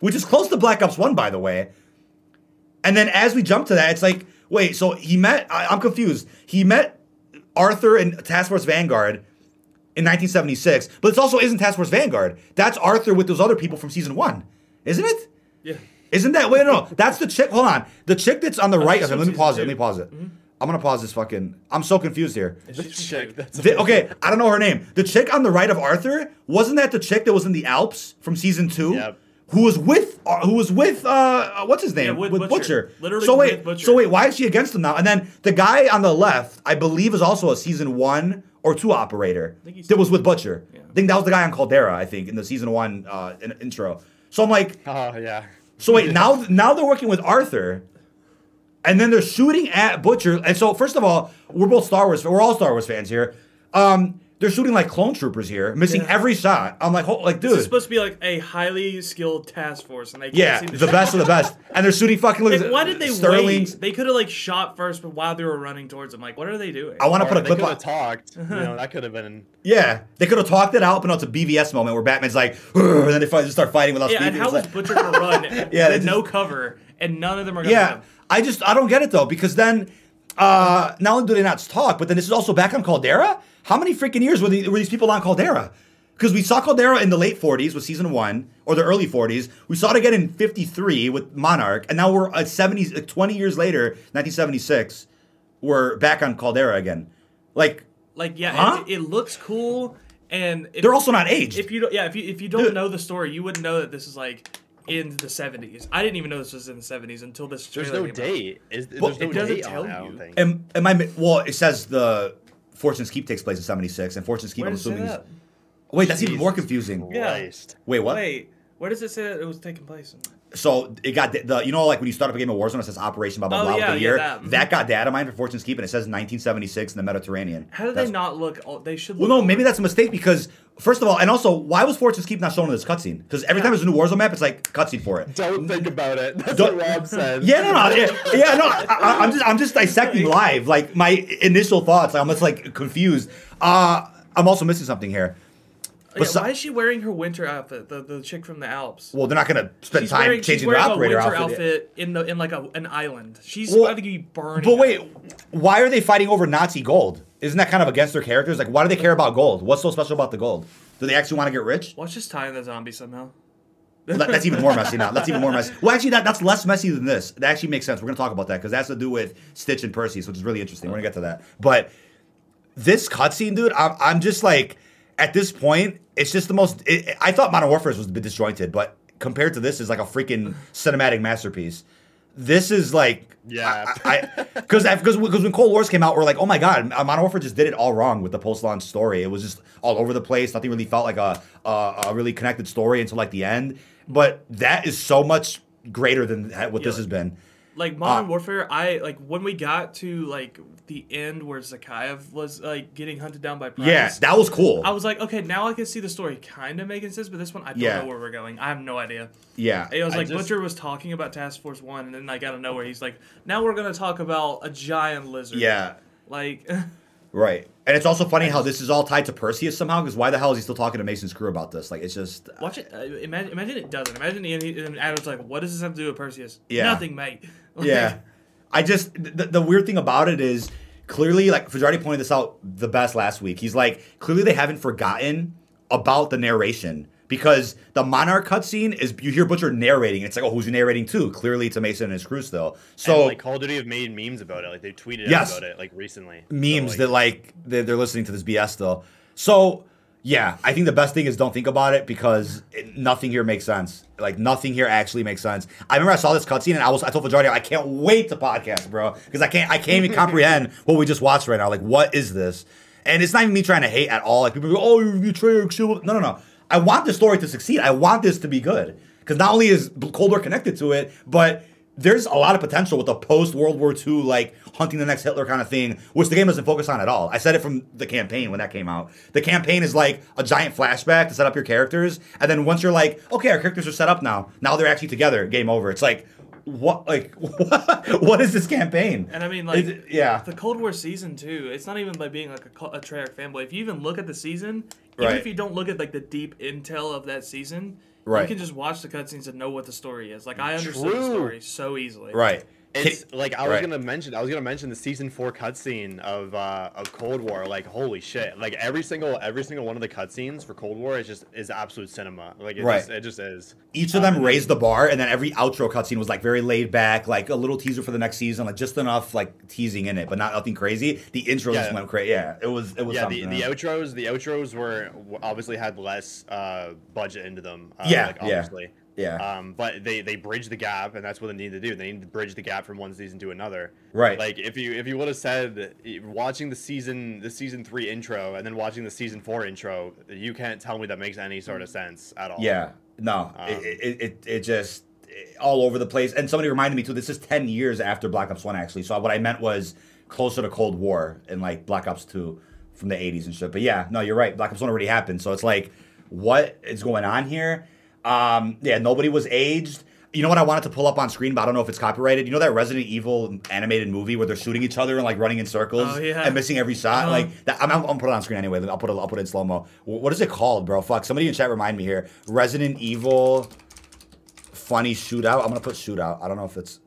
which is close to Black Ops One, by the way. And then as we jump to that, it's like, wait, so he met? I, I'm confused. He met Arthur in Task Force Vanguard in 1976, but it also isn't Task Force Vanguard. That's Arthur with those other people from season one, isn't it? yeah. Isn't that? Wait, no, no. That's the chick. Hold on, the chick that's on the right. this Okay, let me pause it. Let me pause it. I'm gonna pause this fucking. I'm so confused here. The chick, that's The- okay, I don't know her name. The chick on the right of Arthur wasn't that the chick that was in the Alps from season two? Yep. Who was with? Uh, who was with? Uh, uh, what's his name? Yeah, with Butcher. Literally So wait, with Butcher. so wait, why is she against him now? And then the guy on the left, I believe, is also a season one or two operator think he's- that was with Butcher. Yeah. I think that was the guy on Caldera. I think in the season one uh, in- intro. So I'm like, Oh yeah. so wait, now now they're working with Arthur, and then they're shooting at Butcher. And so first of all, we're both Star Wars. We're all Star Wars fans here. Um, they're shooting like clone troopers here, missing Yeah. every shot. I'm like, ho- like, This is dude, supposed to be like a highly skilled task force, and they can't yeah, seem to the best of the best. And they're shooting fucking. Like, why did they Sterling's. wait? They could have like shot first, but while they were running towards them, like, what are they doing? I want to put a they clip could on. have talked. You know, that could have been. Yeah, they could have talked it out, but no, it's a BVS moment where Batman's like, "Ugh," and then they fight, just start fighting without yeah, speaking. and how was like- Butcher gonna run Yeah, they with no cover, and none of them are gonna Yeah, hit? I just I don't get it though because then uh not only do they not talk, but then this is also back on Caldera. How many freaking years were, the, were these people on Caldera? Because we saw Caldera in the late 40s with season one, or the early 40s. We saw it again in 53 with Monarch, and now we're at 70s, like 20 years later, 1976. We're back on Caldera again. Like Like, yeah, Huh? it, it looks cool, and if, they're also not aged. if you don't, yeah, if you if you don't Dude. know the story, you wouldn't know that this is like in the seventies. I didn't even know this was in the seventies until this. There's trailer no came out. date. Is, Well, there's no it doesn't date tell on it, I you. don't am, am I? Well, it says the Fortune's Keep takes place in 76, and Fortune's Keep, Where I'm does it say assuming. is- Wait, that's even more confusing. Yeah. Christ. Wait, what? Wait, where does it say that it was taking place? So it got the, the you know like when you start up a game of Warzone it says Operation blah blah Oh, blah yeah, with the yeah, year that. that. got data mined for Fortune's Keep and it says 1976 in the Mediterranean. How do they not look? all- They should. Well, Look no, maybe that's a mistake because first of all, and also why was Fortune's Keep not shown in this cutscene? Because every time there's a new Warzone map, it's like cutscene for it. Don't think about it. That's Don't- what Rob said. Yeah, no, no, yeah, yeah no. I, I- I'm just, I'm just dissecting live. Like my initial thoughts, I'm just like confused. Uh, I'm also missing something here. Yeah, why is she wearing her winter outfit? The the chick from the Alps. Well, they're not gonna spend she's time wearing, changing their operator outfit. outfit in the in like a, an island. She's Well, about to be burned. But wait, why are they fighting over Nazi gold? Isn't that kind of against their characters? Like, why do they care about gold? What's so special about the gold? Do they actually want to get rich? Let's just tie the zombie somehow. Well, that- that's even more messy now. That's even more messy. Well, actually, that, that's less messy than this. That actually makes sense. We're gonna talk about that because that has to do with Stitch and Perseus, which is really interesting. We're gonna get to that. But this cutscene, dude, I'm, I'm just like, at this point, it's just the most. It, I thought Modern Warfare was a bit disjointed, but compared to this, is like a freaking cinematic masterpiece. This is like, Yeah. Because because because when Cold Wars came out, we're like, oh my god, uh, Modern Warfare just did it all wrong with the post-launch story. It was just all over the place. Nothing really felt like a a, a really connected story until like the end. But that is so much greater than what this Yeah. has been. Like Modern Uh, Warfare, I like when we got to like the end where Zakhaev was like getting hunted down by Price. Yeah, that was cool. I was like, okay, now I can see the story kind of making sense, but this one I don't Yeah. know where we're going. I have no idea. yeah, It was like just- Butcher was talking about Task Force One, and then like out of nowhere, he's like, "Now we're gonna talk about a giant lizard." yeah, like right. And it's also funny how this is all tied to Perseus somehow. Because why the hell is he still talking to Mason's crew about this? Like, it's just watch it. Uh, imagine, imagine it doesn't. Imagine the and Adam's like, "What does this have to do with Perseus?" Yeah. nothing, mate. Like, yeah. I just the, the weird thing about it is clearly like Fajardi pointed this out the best last week. He's like clearly they haven't forgotten about the narration because the Monarch cutscene is you hear Butcher narrating. It's like oh who's he narrating to? Clearly it's a Mason and his crew still. So and, like Call of Duty have made memes about it. Like they tweeted Yes. about it like recently. memes So, that like they're, they're listening to this BS still. So yeah, I think the best thing is don't think about it because it, nothing here makes sense. Like nothing here actually makes sense. I remember I saw this cutscene and I was I told Fajardi I can't wait to podcast, bro, because I can't I can't even comprehend what we just watched right now. Like what is this? And it's not even me trying to hate at all. Like people go, oh, you betrayer, chill. No, no, no. I want the story to succeed. I want this to be good because not only is Cold War connected to it, but there's a lot of potential with the post World War II, like hunting the next Hitler kind of thing, which the game doesn't focus on at all. I said it from the campaign when that came out. The campaign is like a giant flashback to set up your characters, and then once you're like, okay, our characters are set up now, now they're actually together, game over. It's like, what, like, what, what is this campaign? And I mean, like, it- yeah, the Cold War season too. It's not even by being like a, a Treyarch fanboy. If you even look at the season, even Right. if you don't look at like the deep intel of that season, you can just watch the cutscenes and know what the story is. Like I understood the story so easily. right. It's like I was Right. gonna mention. I was gonna mention the season four cutscene of uh, of Cold War. Like holy shit! Like every single every single one of the cutscenes for Cold War is just is absolute cinema. Like it Right. just it just is. each of them raised the bar, and then every outro cutscene was like very laid back, like a little teaser for the next season, like just enough like teasing in it, but not nothing crazy. The intro just went crazy. Yeah, it was it was Yeah, the, the outros the outros were obviously had less uh, budget into them. Uh, Yeah, like, obviously. Yeah. Um, but they they bridge the gap, and that's what they need to do. They need to bridge the gap from one season to another. Right. Like if you if you would have said watching the season the season three intro and then watching the season four intro, you can't tell me that makes any sort of sense at all. Yeah, no, Um, it, it, it, it just it- all over the place. And somebody reminded me too. This is ten years after Black Ops One, actually. So what I meant was closer to Cold War and like Black Ops Two from the '80s and shit. But yeah, no, you're right. Black Ops One already happened. So it's like, what is going on here? Um, yeah, nobody was aged. You know what I wanted to pull up on screen, but I don't know if it's copyrighted. You know that Resident Evil animated movie where they're shooting each other and like running in circles Oh, yeah. and missing every shot? Uh-huh. Like that, I'm, I'm, I'm put it on screen anyway. I'll put it. I'll put it in slow mo. What is it called, bro? Fuck. Somebody in chat remind me here. Resident Evil funny shootout. I'm gonna put shootout. I don't know if it's.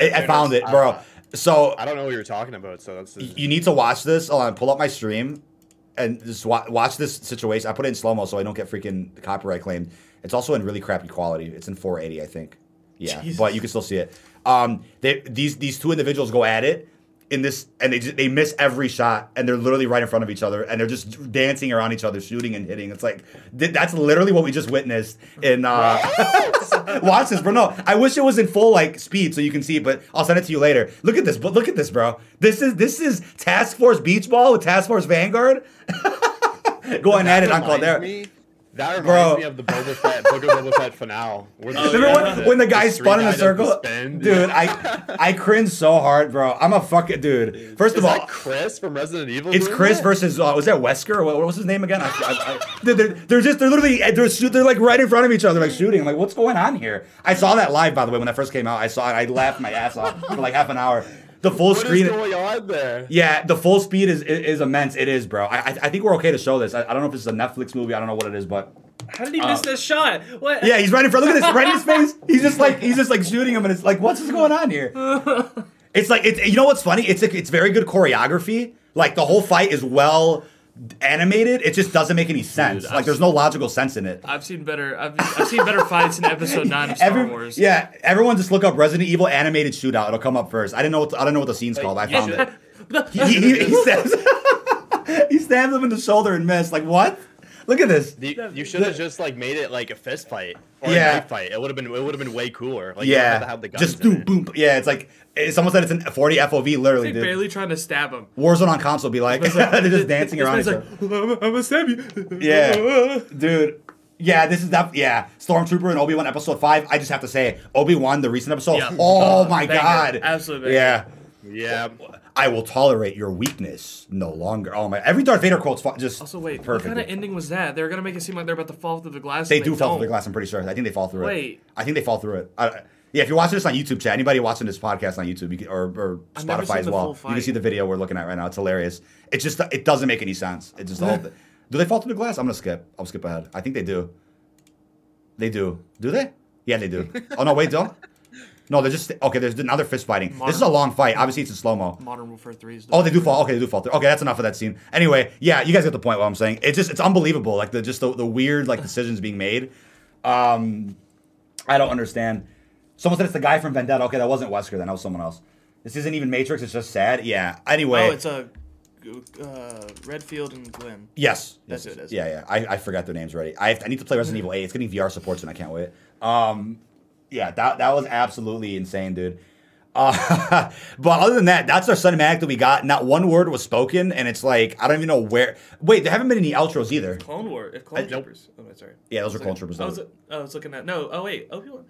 I, I found it, bro. Uh, So I don't know what you're talking about. So that's y- you need to watch this. Hold on, pull up my stream, and just wa- watch this situation. I put it in slow mo so I don't get freaking copyright claimed. It's also in really crappy quality. It's in 480, I think. Yeah, Jesus. but you can still see it. Um, they, these these two individuals go at it in this, and they just, they miss every shot, and they're literally right in front of each other, and they're just dancing around each other, shooting and hitting. It's like th- that's literally what we just witnessed in. Uh, watch this, bro. No, I wish it was in full like speed so you can see it, but I'll send it to you later. Look at this, but look at this, bro. This is this is Task Force Beach Ball with Task Force Vanguard going at it on me- That reminds Bro. me of the Boba Fett, Book of Boba Fett finale. where the- Oh, Remember yeah. when, when the guy the spun in a street guy does the circle? spin? Dude, I I cringe so hard, bro. I'm a fucking dude. First Is of all, that Chris from Resident Evil? It's Chris that? versus uh, was that Wesker? What, what was his name again? I, I, I, they're, they're, they're just they're literally they're, shoot- they're like right in front of each other, like shooting. I'm like, what's going on here? I saw that live by the way when that first came out. I saw it. I laughed my ass off for like half an hour. The full What is screen. going on there? Yeah, the full speed is, is is immense. It is, bro. I I, I think we're okay to show this. I, I don't know if this is a Netflix movie. I don't know what it is, but How did he miss Uh, this shot? What? yeah, he's right in front. Look at this, right in his face. He's just like he's just like shooting him, and it's like, what's going on here? It's like it's you know what's funny? It's like, it's very good choreography. Like the whole fight is well animated. It just doesn't make any sense. Dude, like I've- there's no logical sense in it. I've seen better. I've, I've seen better fights in Episode Nine of Star Every- Wars. Yeah, everyone just look up Resident Evil animated shootout. It'll come up first. I didn't know what I don't know what the scene's called. I found it. He, he, he stabs he stabs him in the shoulder and missed. Like what? Look at this. You, you should have just like made it like a fist fight or Yeah. a knife fight. It would have been it would have been way cooler. Like you don't have yeah, have the guns just in boom, it. boom. Yeah, it's like eh, someone said it's an 40 FOV. Literally, Like dude. barely trying to stab him. Warzone on console be like, like- they're just dancing this around. man's Each like. I'm gonna stab you. Yeah, dude. Yeah, this is that. Yeah, Stormtrooper and Obi Wan episode five. I just have to say, Obi Wan, the recent episode. Yeah. Oh my Banger. god, absolutely. banger. Yeah, Yeah. I will tolerate your weakness no longer. Oh my! Every Darth Vader quote's fu- just Also, wait, perfect. what kind of ending was that? They were gonna make it seem like they're about to fall through the glass. they do fall don't. through the glass. I'm pretty sure. I think they fall through it. Wait. I think they fall through it. I, yeah, if you're watching this on YouTube, chat, anybody watching this podcast on YouTube you can, or, or Spotify as well, you can see the video we're looking at right now. It's hilarious. It just it doesn't make any sense. It just the whole. thi- do they fall through the glass? I'm gonna skip. I'll skip ahead. I think they do. They do. Do they? Yeah, they do. Oh no, wait, don't. No, they're just okay. There's another fist fighting. This is a long fight. Obviously, it's in slow mo. Modern Warfare Three is. Oh, they do fall. Okay, they do fall through. Okay, that's enough of that scene. Anyway, yeah, you guys get the point. What I'm saying, it's just it's unbelievable. Like the just the, the weird like decisions being made. Um, I don't understand. Someone said it's the guy from Vendetta. Okay, that wasn't Wesker. Then that was someone else. This isn't even Matrix. It's just sad. Yeah. Anyway. Oh, it's a uh, Redfield and Glenn. Yes. That's yes, who it is. Yeah, yeah. I, I forgot their names already. I, have, I need to play Resident Evil 8. It's getting VR support soon. I can't wait. Um, yeah, that, that was absolutely insane, dude. Uh, but other than that, that's our cinematic that we got. Not one word was spoken, and it's like, I don't even know where. Wait, there haven't been any outros either. Clone War. If Clone I- Troopers. Oh, sorry. Yeah, those are Clone Troopers, I was, though. I was looking at no. Oh wait, oh.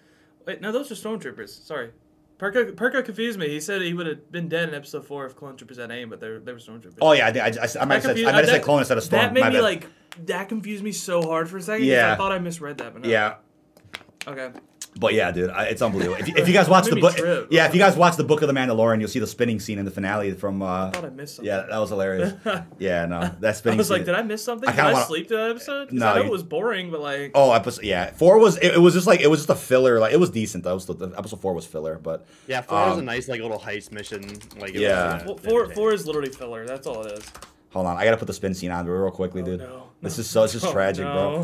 Wait, no, those are Stormtroopers. Sorry. Perko, Perko confused me. He said he would have been dead in episode four if Clone Troopers had aim, but they were, they were Stormtroopers. Oh, yeah, I, I, I, I might have said, I might have said clone instead of storm. That made My me bad. like that confused me so hard for a second. Yeah. I thought I misread that, but no. Yeah. Okay. But yeah, dude, I, it's unbelievable. If you, if you guys watch the book, trip. yeah, if you guys watch the book of the Mandalorian, you'll see the spinning scene in the finale from. Uh, I thought I missed something. yeah, that was hilarious. yeah, no, that spinning. I spinning. was scene. like, did I miss something? I did I wanna- sleep through that episode? 'Cause No, I know you- it was boring, but like, Oh, episode yeah, four was it, it was just like it was just a filler. Like it was decent. That was the, the episode four was filler, but Yeah, four was a Um, nice like little heist mission. Like it Yeah. was, four, uh, four, four is literally filler. That's all it is. hold on, I gotta put the spin scene on real quickly, dude. Oh, no. This is so this is Oh, tragic, bro.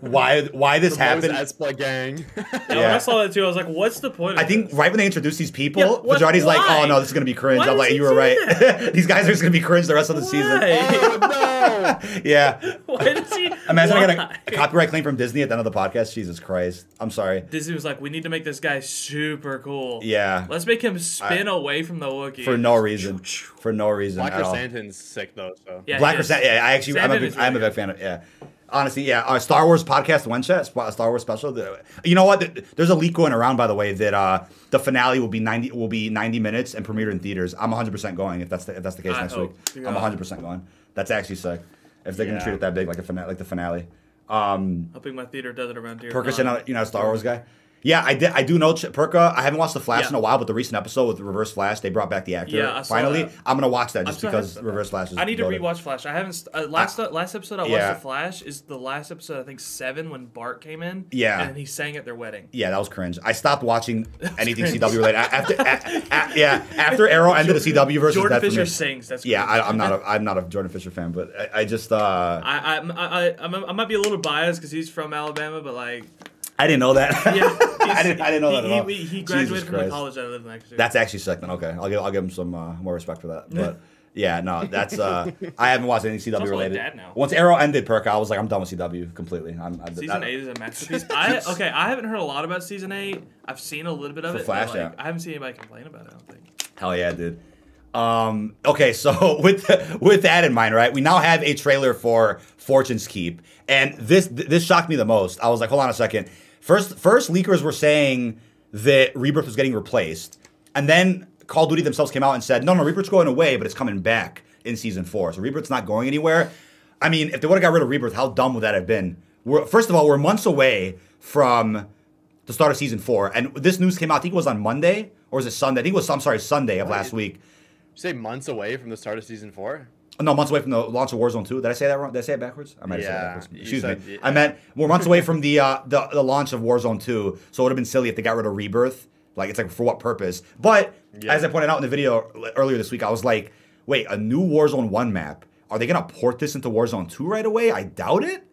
Why why this The happened? Mos Espa gang. Yeah, when I saw that too, I was like, "What's the point?" Of I think this? right when they introduced these people, Yeah, what- Fajardi's like, "Oh no, this is gonna be cringe." Why I'm like, "You were right. these guys are just gonna be cringe the rest of the season." oh no! Yeah. Why does he? Imagine I why? get a copyright claim from Disney at the end of the podcast. Jesus Christ. I'm sorry. Disney was like, "We need to make this guy super cool. Yeah. let's make him spin away from the Wookiee For no reason. For no reason Black at all. Krrsantan's sick though. So Yeah, Black he is. Krrsantan. Yeah, I actually, I'm a, Sandman big, is I'm a big fan of. Yeah, honestly, yeah. Our Star Wars podcast, one chat, Star Wars special. You know what? Th- There's a leak going around, by the way, that uh, the finale will be 90 will be 90 minutes and premiere in theaters. I'm 100 percent going if that's the, if that's the case I next week. Yeah. I'm 100 percent going. That's actually sick. If they're gonna treat it that big, like a finale, like the finale. Um, Hoping my theater does it around here. Perka's Nine. you know, Star Wars guy. Yeah, I did. I do know Ch- Perka. I haven't watched the Flash Yeah. in a while, but the recent episode with Reverse Flash, they brought back the actor. Yeah, I saw Finally, that. I'm gonna watch that just because Reverse Flash is. I need to goated. rewatch Flash. I haven't. St- uh, last last episode I watched yeah. the Flash is the last episode. I think seven when Bart came in. Yeah. and he sang at their wedding. Yeah, that was cringe. I stopped watching anything. CW related after. a- a- yeah, after Arrow ended the CW versus Jordan Fisher sings. That's Yeah, cringe. I, I'm not. A, I'm not a Jordan Fisher fan, but I, I just. uh I, I, I, I, I might be a little biased because he's from Alabama, but like, I didn't know that. yeah, I didn't. I didn't know he, that at all. He, he, graduated from the college that I lived next to. That's actually sick. Then okay, I'll give. I'll give him some uh, more respect for that. But yeah, no, that's. uh I haven't watched anything CW related. dad now. Once Arrow ended, Perk, I was like, I'm done with CW completely. I'm. I, Season I, eight is a masterpiece. I okay. I haven't heard a lot about season eight. I've seen a little bit of For it. Flash, like, yeah. I haven't seen anybody complain about it. I don't think. Hell yeah, dude. Um, okay, so with with that in mind, right? We now have a trailer for Fortune's Keep, and this this shocked me the most. I was like, hold on a second. First, first leakers were saying that Rebirth was getting replaced, and then Call of Duty themselves came out and said, no, no, Rebirth's going away, but it's coming back in season four. So Rebirth's not going anywhere. I mean, if they would have got rid of Rebirth, how dumb would that have been? We're, first of all, we're months away from the start of season four, and this news came out. I think it was on Monday or was it Sunday? I think it was. I'm sorry, Sunday of last week. You say months away from the start of season four? No, months away from the launch of Warzone 2. Did I say that wrong? Did I say it backwards? I might have Yeah, said it backwards. Excuse said- me. yeah. I meant we're months away from the, uh, the the launch of Warzone 2. So it would have been silly if they got rid of Rebirth. Like it's like for what purpose? But Yeah. as I pointed out in the video earlier this week, I was like, wait, a new Warzone 1 map. Are they gonna port this into Warzone 2 right away? I doubt it.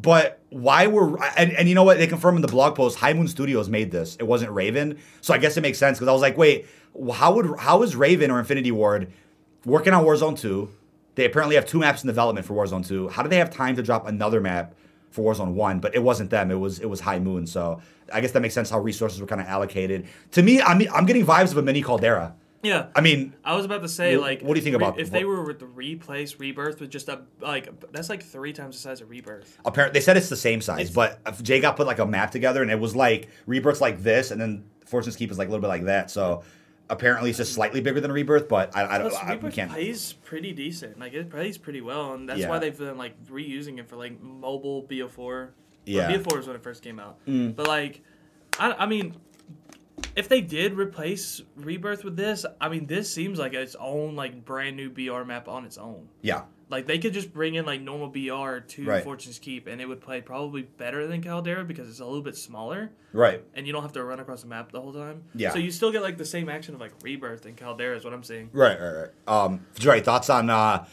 But why were and, and you know what they confirmed in the blog post? High Moon Studios made this. It wasn't Raven, so I guess it makes sense because I was like, wait, how would how is Raven or Infinity Ward working on Warzone 2? They apparently have two maps in development for Warzone 2. How do they have time to drop another map for Warzone 1? But it wasn't them. It was it was High Moon. So I guess that makes sense how resources were kind of allocated. To me, I mean, I'm getting vibes of a mini Caldera. Yeah. I mean, I was about to say, Wh- like, what do you think re- about- if they were to replace Rebirth with just a like that's like three times the size of Rebirth. apparently they said it's the same size, It's- but if Jay got put like a map together and it was like Rebirth's like this, and then Fortune's Keep is like a little bit like that. So apparently it's just slightly bigger than Rebirth, but I, I don't. Plus, I, Rebirth can't. plays pretty decent. Like it plays pretty well, and that's Yeah. why they've been like reusing it for like mobile BO4. Yeah. Well, BO4 was when it first came out. Mm. But like, I, I mean, if they did replace Rebirth with this, I mean, this seems like its own like brand new BR map on its own. Yeah, Like they could just bring in like normal BR to Right. Fortune's Keep, and it would play probably better than Caldera because it's a little bit smaller, right. and you don't have to run across the map the whole time. Yeah. So you still get like the same action of like Rebirth and Caldera is what I'm seeing. Right, right, right. Um, Jerry, thoughts on uh,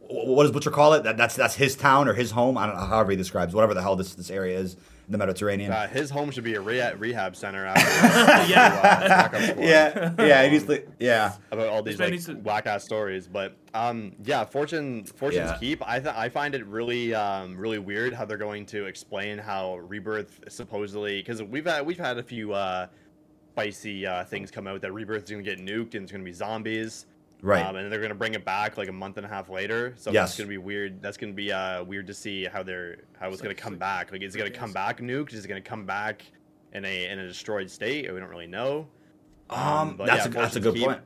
what does Butcher call it? That, that's that's his town or his home. I don't know however he describes whatever the hell this this area is in the Mediterranean. Uh, his home should be a rehab, rehab center after Yeah. uh, backup yeah, yeah, he needs to, yeah. about all these like to- whack ass stories. But um, yeah, Fortune Fortune's Yeah. Keep. I th- I find it really um, really weird how they're going to explain how Rebirth supposedly because we've had we've had a few uh, spicy uh, things come out that Rebirth is going to get nuked and it's going to be zombies. Right. Um, and they're going to bring it back like a month and a half later. So Yes. that's going to be weird. That's going to be uh, weird to see how they're how it's It's going like- to come it's back. Like, is it going to come back nuked? Is it going to come back in a in a destroyed state? We don't really know. Um, but that's yeah, a that's a good Keep. point.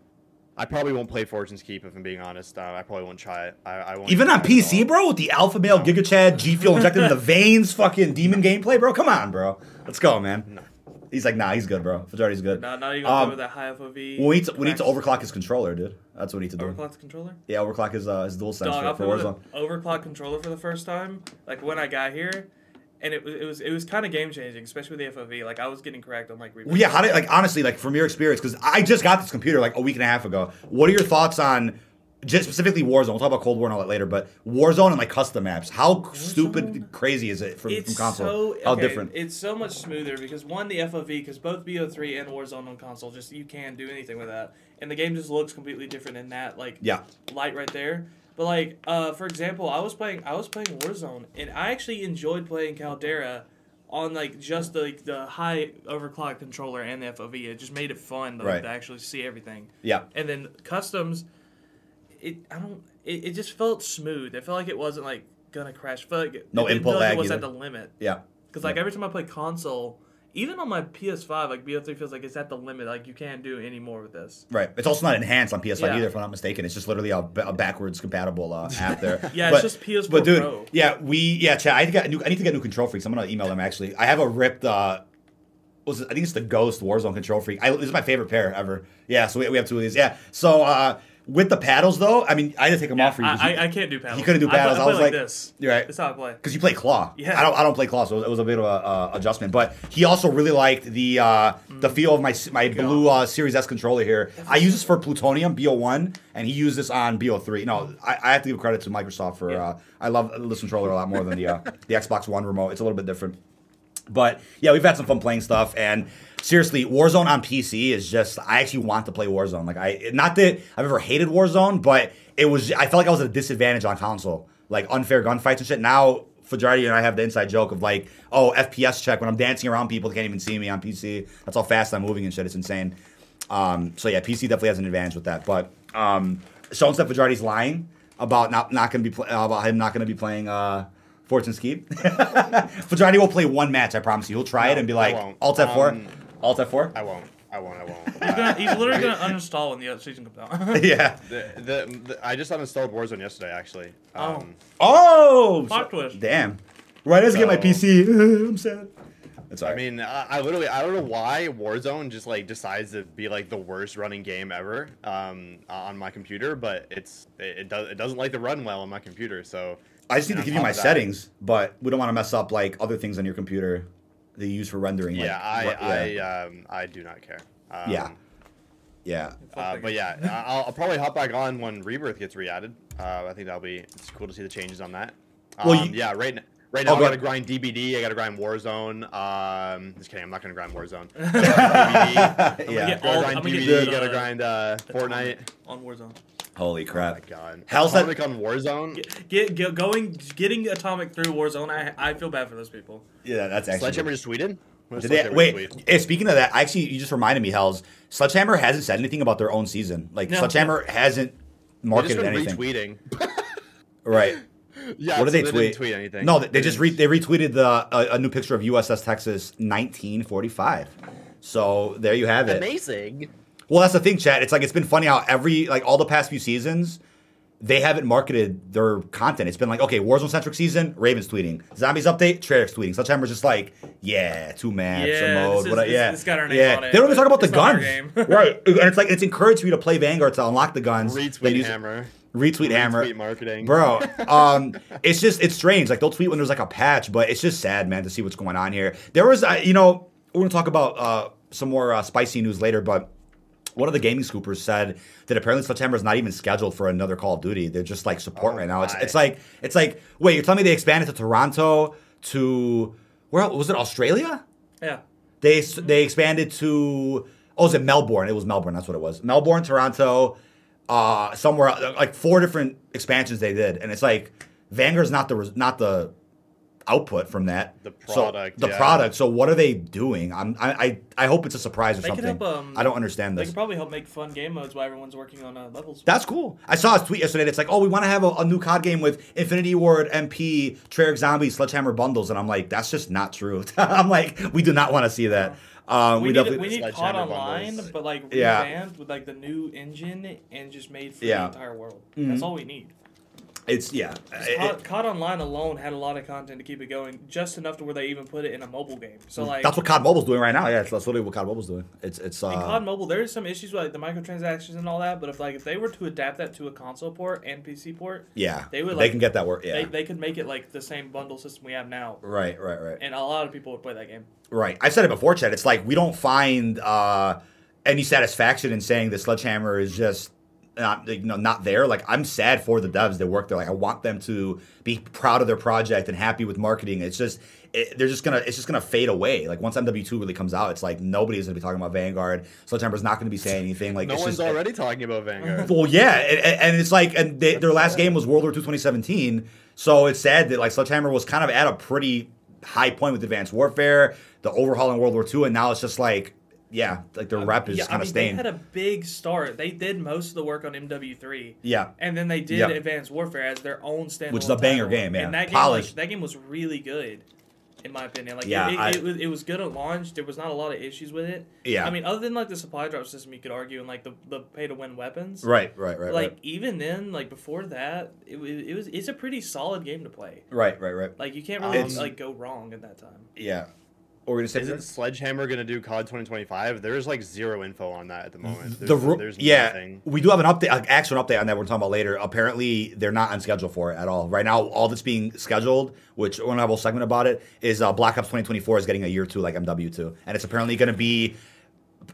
I probably won't play Fortune's Keep if I'm being honest. Uh, I probably won't try it. I, I won't Even on try it at PC, bro, with the Alpha Male, Giga Chad, G Fuel injected in the veins, fucking demon gameplay, bro. Come on, bro. Let's go, man. No. He's like, nah, he's good, bro. Fajardi's good. Now, gonna Um, go with that high FOV. We need to we need to overclock his controller, dude. That's what we need to do. overclock the controller. Yeah, overclock his uh, his dual sense Dog, for, for Warzone. overclock controller for the first time, like when I got here, and it was it was it was kind of game changing, especially with the FOV. Like I was getting cracked on like. Well, yeah, how did like honestly, like from your experience, because I just got this computer like a week and a half ago. What are your thoughts on just specifically Warzone? We'll talk about Cold War and all that later, but Warzone and like custom maps. How stupid crazy is it from, from console? so how okay, different? It's so much smoother because one, the FOV, because both BO3 and Warzone on console, just you can't do anything with that, and the game just looks completely different in that like Yeah, light right there. But like, uh, for example, I was playing I was playing Warzone, and I actually enjoyed playing Caldera on like just the like, the high overclock controller and the FOV. It just made it fun like, Right. to actually see everything. yeah, And then customs, it I don't it, it just felt smooth. It felt like it wasn't like gonna crash. Felt like it, No it input like lag it was either. at the limit. yeah. Because like Yeah. every time I play console, even on my PS5, like BO3 feels like it's at the limit. Like you can't do any more with this. Right. It's also not enhanced on PS5 Yeah. either, if I'm not mistaken. It's just literally a, a backwards compatible uh, app there. Yeah, but, it's just PS4 But dude, Pro. yeah, we yeah, Chad. I think I, new, I need to get new control freaks. I'm gonna email them actually. I have a ripped. uh was it, I think it's the Ghost Warzone control freak. I, this is my favorite pair ever. Yeah, so we, we have two of these. Yeah. So uh with the paddles though, I mean, I had to take them Yeah, off for you. I, you- I, can't do paddles. you couldn't do I play- paddles. I, I play was like like- this. You're right. That's how I play. because you play claw. Yeah. I don't. I don't play claw, so it was a bit of a uh, adjustment. But he also really liked the uh, the feel of my my blue uh, Series S controller here. I use this for Plutonium BO1, and he used this on BO3. No, I, I have to give credit to Microsoft for. Yeah. Uh, I love this controller a lot more than the uh, the Xbox One remote. It's a little bit different. But yeah, we've had some fun playing stuff, and seriously, Warzone on PC is just. I actually want to play Warzone. Like I, not that I've ever hated Warzone, but it was. I felt like I was at a disadvantage on console, like unfair gunfights and shit. Now Fajardi and I have the inside joke of like, oh, FPS check when I'm dancing around people, they can't even see me on PC. That's how fast I'm moving and shit. It's insane. Um, so yeah, PC definitely has an advantage with that. But um, Sean said Fajardi's lying about not not going to be pl- about him not going to be playing uh, Fortune's Keep. Fajardi will play one match. I promise you. He'll try it and be like. Alt F4, Um, Alt F4. I won't. I won't. I won't. He's, gonna, he's literally gonna uninstall when the other season comes out. yeah. The, the, the, I just uninstalled Warzone yesterday, actually. Oh. Um, Oh, Plot so- twist. Damn. Right as I get my PC, I'm sad. That's all I mean, I, I literally, I don't know why Warzone just like decides to be like the worst running game ever um, on my computer, but it's it, it does it doesn't like to run well on my computer. So I just need to give you my settings, but we don't want to mess up like other things on your computer that you use for rendering. like, yeah, I what- I um, I do not care. Um, Yeah. yeah. Uh, but yeah, I- I'll, I'll probably hop back on when Rebirth gets re-added. Uh, I think that'll be it's cool to see the changes on that. Um, Well, you- yeah, right n- right Oh, now I go gotta grind DBD. I gotta grind Warzone. Um, just kidding. I'm not gonna grind Warzone. DBD. yeah. get Gotta all- grind I'm gonna DBD. get the, gotta uh, grind uh, Fortnite. On Warzone. Holy Oh my crap. god. How's that- Atomic on Warzone? Get, get, get going, getting Atomic through Warzone. I I feel bad for those people. Yeah, that's actually. Sledgehammer just tweeted. Did did they, wait, tweet? eh, speaking of that, I actually, you just reminded me, Hells. Sledgehammer hasn't said anything about their own season. Like, No. Sledgehammer hasn't They've just marketed been anything. retweeting. Right. yeah. what did so they, tweet? tweet anything. No, they, they just re- they retweeted the a, a new picture of USS Texas 1945. So there you have it. Amazing. Well, that's the thing, Chad. It's like it's been funny how every like all the past few seasons, they haven't marketed their content. It's been like, okay, Warzone centric season, Ravens tweeting, Zombies update, Treyarch tweeting. Sledgehammer's just like, yeah, two maps, Yeah, a mode, this is- what, this- yeah, this name yeah. on it, They don't even talk about the guns, right? And it's like it's encouraged for you to play Vanguard to unlock the guns. Retweet hammer. Retweet hammer, Retweet marketing. bro. Um, it's just it's strange. Like they'll tweet when there's like a patch, but it's just sad, man, to see what's going on here. There was, uh, you know, we're gonna talk about uh, some more uh, spicy news later, but one of the gaming scoopers said that apparently Sledgehammer is not even scheduled for another Call of Duty. They're just like support Oh right now. It's it's like it's like wait, you're telling me they expanded to Toronto to where was it Australia? Yeah. They they expanded to oh, was it Melbourne? It was Melbourne. That's what it was. Melbourne, Toronto, uh, somewhere like four different expansions they did, and it's like Vanguard's not the res- not the output from that. The So, product, the yeah. product. So what are they doing? I'm I I, I hope it's a surprise or They could something. help, um, I don't understand this. They this. could probably help make fun game modes while everyone's working on uh, levels. That's cool. I saw a tweet yesterday that's like, oh, we want to have a, a new COD game with Infinity Ward, MP, Treyarch Zombies, Sledgehammer bundles. And I'm like, that's just not true. I'm like, we do not want to see that. Um, we, we, need, definitely, we need COD Sledgehammer Online, bundles. but like Yeah. revamped with like the new engine and just made for Yeah. the entire world. Mhm. That's all we need. It's, yeah. It- COD, COD Online alone had a lot of content to keep it going, just enough to where they even put it in a mobile game. So like, that's what COD Mobile's doing right now. Yeah, that's, literally what COD Mobile's doing. It's, it's, in COD uh, Mobile, there is some issues with like the microtransactions and all that. But if like if they were to adapt that to a console port and PC port, yeah. they would, they can get that work. Yeah. they, they could make it like the same bundle system we have now, right, right, right. and a lot of people would play that game. Right. I've said it before, Chad. It's like we don't find uh, any satisfaction in saying the Sledgehammer is just not you know not there. Like I'm sad for the devs that work there. Like I want them to be proud of their project and happy with marketing. It's just it, they're just gonna it's just gonna fade away. Like once MW2 really comes out, it's like nobody's gonna be talking about Vanguard. Sledgehammer's not gonna be saying anything. Like No one's just, already talking about Vanguard. well, yeah, and, and it's like, and they, their last game was World War II 2017. So it's sad that like Sledgehammer was kind of at a pretty high point with Advanced Warfare, the overhaul in World War II, and now it's just like, yeah, like their rep is yeah, kind I of mean, staying. They had a big start. They did most of the work on MW3. yeah, And then they did. Advanced Warfare as their own standalone. Which is a banger title. game, yeah. And that game, Polished. like, that game was really good, in my opinion. Like, Yeah, it, it, I- it, was, it was good at launch. There was not a lot of issues with it. Yeah. I mean, other than like the supply drop system, you could argue, and like the, the pay to win weapons. right, right, right, Like right, even then, like before that, it, it was it's a pretty solid game to play. right, right, right. Like you can't really It's- like go wrong at that time. Yeah. Or gonna say Isn't Sledgehammer gonna do COD 2025? There's like zero info on that at the moment. There's, the ru- there's yeah, nothing. we do have an update, an actual update on that. We're talking about later. Apparently, they're not on schedule for it at all right now. All that's being scheduled, which we're gonna have a whole segment about it, is uh, Black Ops 2024 is getting a year two like MW2, and it's apparently gonna be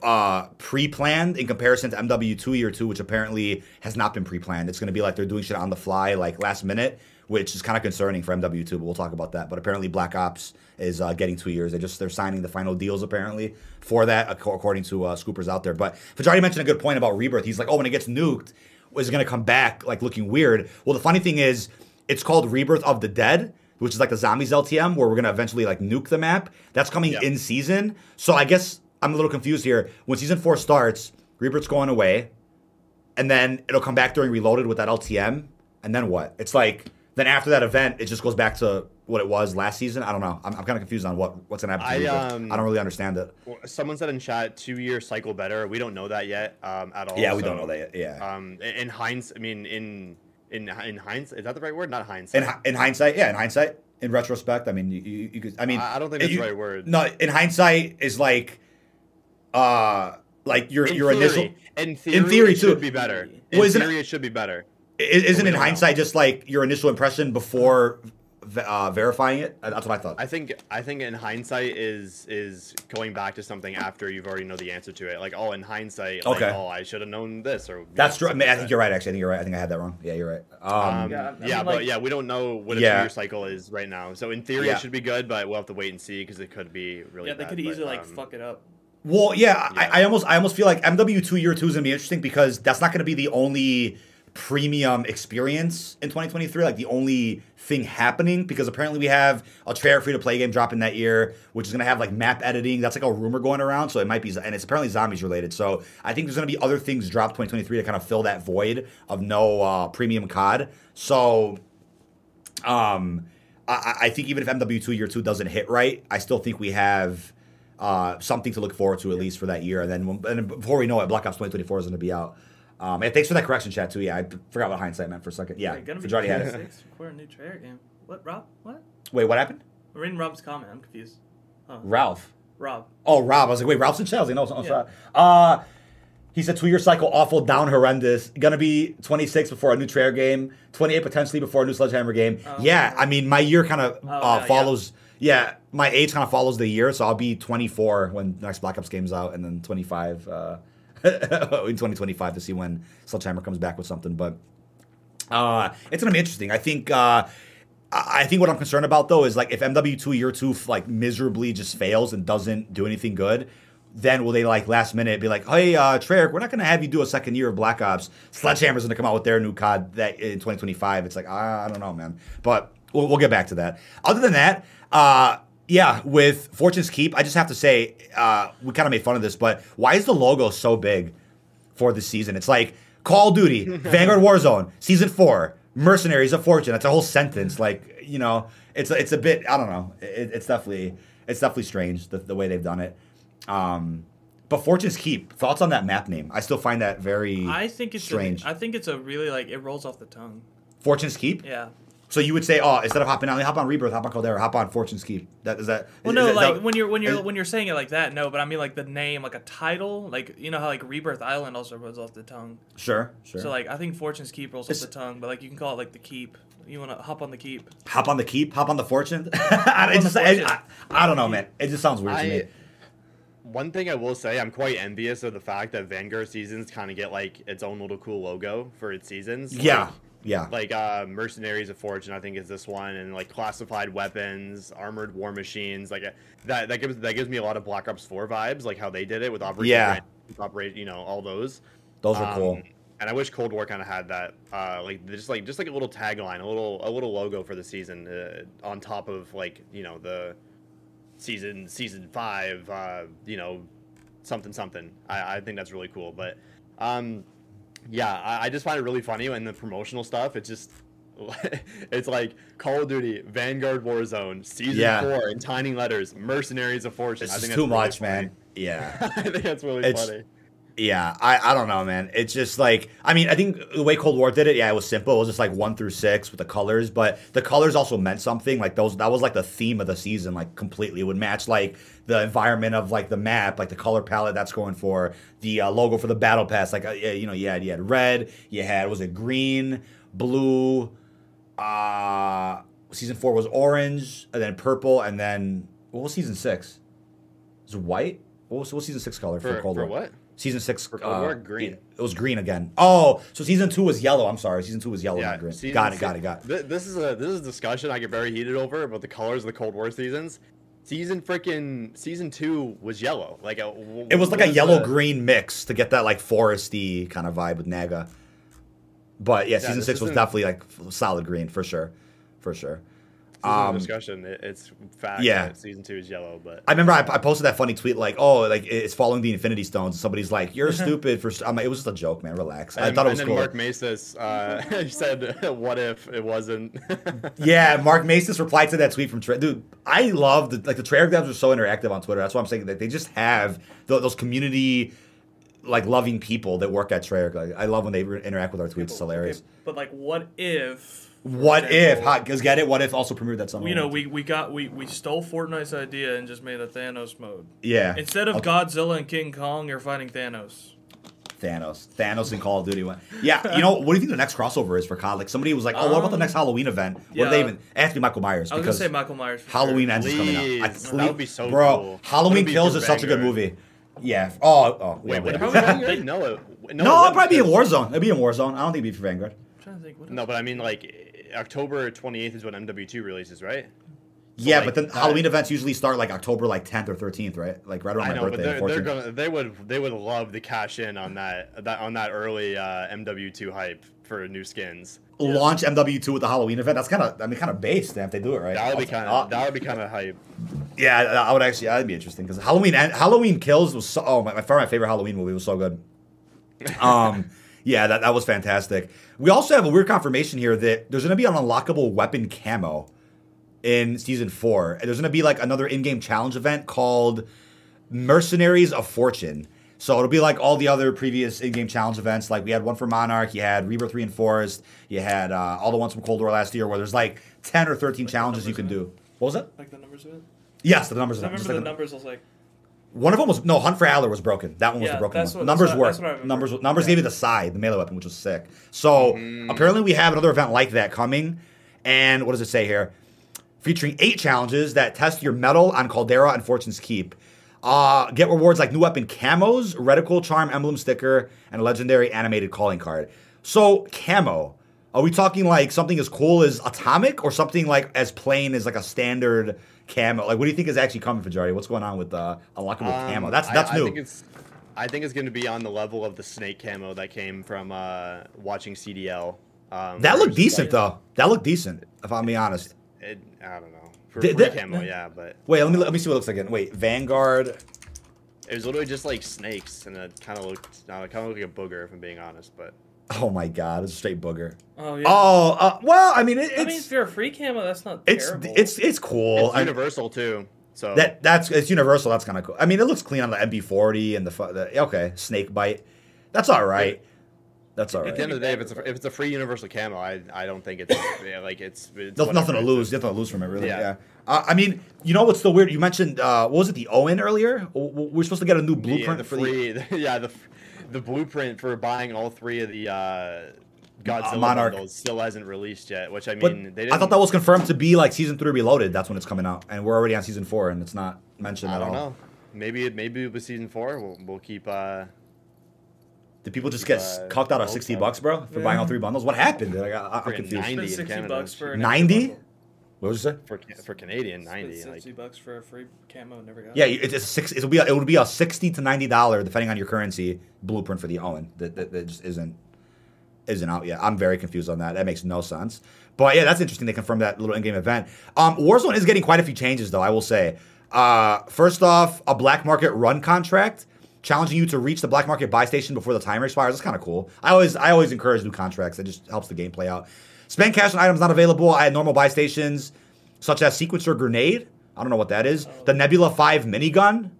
uh, pre-planned in comparison to MW2 year two, which apparently has not been pre-planned. It's gonna be like they're doing shit on the fly, like last minute, which is kind of concerning for MW2. But we'll talk about that. But apparently, Black Ops is uh, getting two years. They just they're signing the final deals apparently for that, according to uh, scoopers out there. But Fajardi mentioned a good point about Rebirth. He's like, oh, when it gets nuked, is it gonna come back like looking weird? Well, the funny thing is, it's called Rebirth of the Dead. Which is like the zombies LTM, where we're gonna eventually like nuke the map. That's coming Yep. in season. So I guess I'm a little confused here. When season four starts, Rebirth's going away, and then it'll come back during Reloaded with that LTM, and then what? It's like then after that event, it just goes back to what it was last season. I don't know. I'm, I'm kind of confused on what what's gonna happen. I, um, I don't really understand it. Someone said in chat two year cycle better. We don't know that yet um, at all. Yeah, we don't know that yet. Yeah. Um, in- in hindsight, I mean, in in in hindsight, is that the right word? Not hindsight. in, in hindsight, yeah, in hindsight, in retrospect, I mean, you, you, you could. I mean, I don't think that's you- the right word. No, in hindsight is like, uh, like your in your theory, initial. in theory, theory, it should be better. In Well, it- theory, it should be better. I- Isn't in don't know. hindsight just like your initial impression before uh, verifying it? That's what I thought. I think I think in hindsight is is going back to something after you've already know the answer to it. Like, oh, in hindsight, like, Okay. oh, I should have known this or That's true. I, mean, I think you're right. Actually, I think you're right. I think I had that wrong. Yeah, you're right. Um, Um, Yeah, yeah, I mean, but like- yeah, we don't know what a Yeah. two-year cycle is right now. So in theory, Yeah. it should be good, but we'll have to wait and see because it could be really. Yeah, they bad, could but, easily like um, fuck it up. Well, yeah, Yeah. I, I almost I almost feel like MW two year two is gonna be interesting because that's not gonna be the only premium experience in 2023. Like the only thing happening because apparently we have a Treyarch free to play game dropping that year, which is gonna have like map editing. That's like a rumor going around, so it might be and it's apparently zombies related. So I think there's gonna be other things drop 2023 to kind of fill that void of no uh, premium COD. So um, I, I think even if MW2 year two doesn't hit right, I still think we have uh, something to look forward to at least for that year. And then, when, and then before we know it, Black Ops 2024 is going to be out. Um, and thanks for that correction, chat too. Yeah, I forgot what hindsight meant for a second. Yeah, Wait, gonna be had it. six for a new trailer game. What, Rob? What? Wait, what happened? I'm reading Rob's comment. I'm confused. Huh. Ralph. Rob. Oh, Rob. I was like, wait, Ralph's in Chelsea. No, no, Yeah. sorry. Uh, he said two year cycle awful, down horrendous. Gonna be 26 before a new trailer game, 28 potentially before a new Sledgehammer game. Oh. yeah, I mean, my year kind of Oh, uh, yeah, follows. Yeah. my age kind of follows the year, so I'll be 24 when the next Black Ops game's out, and then 25 uh, in 2025 to see when Sledgehammer comes back with something. But uh, it's gonna be interesting. I think. Uh, I think what I'm concerned about though is like if MW2 year two like miserably just fails and doesn't do anything good, then will they like last minute be like, hey, uh, Treyarch, we're not gonna have you do a second year of Black Ops. Sledgehammer's gonna come out with their new COD that in 2025. It's like I, I don't know, man. But we'll, we'll get back to that. Other than that, uh, yeah, with Fortune's Keep, I just have to say uh, we kind of made fun of this, but why is the logo so big? for this season. It's like Call of Duty, Vanguard Warzone, Season Four, Mercenaries of Fortune. That's a whole sentence. Like you know, it's it's a bit. I don't know. It, it's definitely it's definitely strange the, the way they've done it. Um, but Fortune's Keep. Thoughts on that map name? I still find that very I think it's strange. A, I think it's a really like it rolls off the tongue. Fortune's Keep. Yeah. So you would say, oh, instead of hopping on, hop on Rebirth, hop on Caldera, hop on Fortune's Keep. That is that. Well, is- no, is that- like that- when you're when you're is- when you're saying it like that, no, but I mean like the name, like a title, like you know how like Rebirth Island also rolls off the tongue. Sure, sure. So like I think Fortune's Keep rolls It's- off the tongue, but like you can call it like the Keep. You want to hop on the Keep? hop on the Keep, hop on the Fortune. I, on just, the Fortune. I, I don't know, man. It just sounds weird to me. One thing I will say, I'm quite envious of the fact that Vanguard seasons kind of get like its own little cool logo for its seasons. Yeah, Like, yeah. like uh, Mercenaries of Fortune, I think is this one, and like classified weapons, armored war machines, like that. That gives that gives me a lot of Black Ops 4 vibes, like how they did it with Operation. Yeah. Operate, you know, all those. Those are cool. Um, And I wish Cold War kind of had that, uh, like just like just like a little tagline, a little a little logo for the season uh, on top of like you know the season season five, uh, you know, something something. I, I think that's really cool. But um, yeah, I, I just find it really funny when the promotional stuff. It's just it's like Call of Duty, Vanguard Warzone, season Yeah. four in tiny letters, Mercenaries of Fortune. It's I think too much, really man. Yeah. I think that's really It's- funny. Yeah, I, I don't know, man. It's just like I mean, I think the way Cold War did it, yeah, it was simple. It was just like one through six with the colors, but the colors also meant something. Like those, that was like the theme of the season, like completely. It would match like the environment of like the map, like the color palette that's going for the uh, logo for the battle pass. Like uh, you know, you had you had red, you had was it green, blue. Uh season four was orange, and then purple, and then what was season six? Was white? What was, what was season six color for, For, Cold for War? what? Season six. Uh, Green. It, was green again. Oh, so season two was yellow. I'm sorry. Season two was yellow, not green. season Got it. Got it. Got it. Th- This is a this is a discussion I get very heated over about the colors of the Cold War seasons. Season freaking season two was yellow. Like a, w- It was like a yellow the- green mix to get that like foresty kind of vibe with Naga. But yeah, season six was definitely like solid green for sure, for sure. This is Um, a discussion. It, it's fact yeah. that season two is yellow, but I remember I, I posted that funny tweet like, "Oh, like it's following the Infinity Stones." Somebody's like, "You're stupid for." St-. I'm like, it was just a joke, man. Relax. I thought it and was then cool. Mark Masis uh, said, "What if it wasn't?" Yeah, Mark Masis replied to that tweet from Trey. Dude, I love the like the Treyarch devs are so interactive on Twitter. That's why I'm saying that they just have th- those community like loving people that work at Treyarch. Like, I love when they re- interact with our tweets. It's hilarious. Okay, but like, what if? For What if? example, Because get it? What if also premiered that summer? You know, we, we got we, we stole Fortnite's idea and just made a Thanos mode. yeah. Instead of Okay. Godzilla and King Kong, you're fighting Thanos. Thanos, Thanos and Call of Duty went. Yeah, you know what do you think the next crossover is for COD? Like somebody was like, "Oh, what about the Um, next Halloween event?" What yeah. do they even? It has Michael Myers I was gonna say Michael Myers. for Halloween sure. ends is coming Please. out. I- That would be so bro. cool. Halloween Kills for is such a good movie. Yeah. Oh, oh. Wait, yeah, would it yeah. be Vanguard? No, it, no, No, it it'd probably be in. Warzone. It'd be in Warzone. I don't think it'd be for Vanguard. I'm trying to think. What No, but I mean, like October 28th is when MW2 releases, right? yeah, like, but then that- Halloween events usually start like October like 10th or 13th, right? Like right around I my know, but birthday. they're, the they're gonna they would they would love to cash in on that that on that early uh, MW2 hype for new skins. Launch MW2 with the Halloween event. That's kind of, I mean, kind of based if they do it right. That would be kind of that would be kind of hype. Yeah, I would actually. That'd be interesting because Halloween and Halloween Kills was so. Oh, my, my my favorite Halloween movie was so good. Um, yeah, that that was fantastic. We also have a weird confirmation here that there's gonna be an unlockable weapon camo in season four. And there's gonna be like another in-game challenge event called Mercenaries of Fortune. So it'll be like all the other previous in-game challenge events. Like we had one for Monarch, you had Rebirth Reinforced, you had uh, all the ones from Cold War last year, where there's like ten or thirteen challenges you can do. What was that? Like the numbers of it. Yes, the numbers. I remember Just the like numbers. I was like, one of them was no Hunt for Adler was broken. That one was Yeah, the broken one. what- numbers what- work. that's what Numbers numbers Yeah. gave you the side, the melee weapon, which was sick. So Mm. apparently we have another event like that coming. And what does it say here? Featuring eight challenges that test your metal on Caldera and Fortune's Keep. Uh, get rewards like new weapon camos, reticle charm emblem sticker, and a legendary animated calling card. So camo. Are we talking like something as cool as atomic or something like as plain as like a standard camo? Like what do you think is actually coming for Jardy? What's going on with uh, unlockable Um, camo? That's that's I, new. think it's I think it's going to be on the level of the snake camo that came from uh, watching CDL. Um, That looked decent like- though. That looked decent, if I'm being honest. It, I don't know. For free did- camo, yeah, but Wait, let me let me see what it looks like again. Wait, Vanguard. it was literally just like snakes, and it kind of looked, no, it kind of looked like a booger, if I'm being honest. But Oh my god, it's a straight booger. oh yeah. Oh, uh, well, I mean, it, I mean, it's if you're a free camo, that's not it's terrible. it's it's cool. it's I- universal too. So that that's it's universal. That's kind of cool. I mean, it looks clean on the MP40 and the, fu- the okay snake bite. That's all right. That's all right. at the end of the day, if it's a, if it's a free universal camo, I I don't think it's yeah, like it's, it's There's nothing to whatever. lose. Nothing to lose from it, really. Yeah. Yeah. Uh, I mean, you know what's still weird? You mentioned uh, what was it? The Owen earlier. W- w- We're supposed to get a new Yeah, blueprint the for the free, yeah, the the blueprint for buying all three of the uh, Godzilla Monarch. bundles still hasn't released yet. Which I But mean, they didn't, I thought that was confirmed to be like season three reloaded. That's when it's coming out, and we're already on season four, and it's not mentioned I at don't all. know. Maybe it maybe with season four, we'll, we'll keep. uh Did people just get Uh, cucked out of sixty so. bucks, bro, for buying all three bundles? What happened? Like, I, I'm confused. 90 Spend in sixty bucks for 90? extra bundle. What was it? for for Canadian Spend ninety. Like, sixty bucks for a free camo. Never got. Yeah, it. it's a six. It'll be a, it would be a sixty to ninety dollar, depending on your currency, blueprint for the Owen. That, that, that just isn't isn't out yet. I'm very confused on that. That makes no sense. But yeah, that's interesting. They confirmed that little in-game event. Um, Warzone is getting quite a few changes, though. I will say. Uh, first off, a black market run contract challenging you to reach the black market buy station before the timer expires. That's kind of cool. I always I always encourage new contracts. It just helps the game play out. Spend cash on items not available at normal buy stations, such as sequencer grenade. I don't know what that is. The Nebula Five minigun.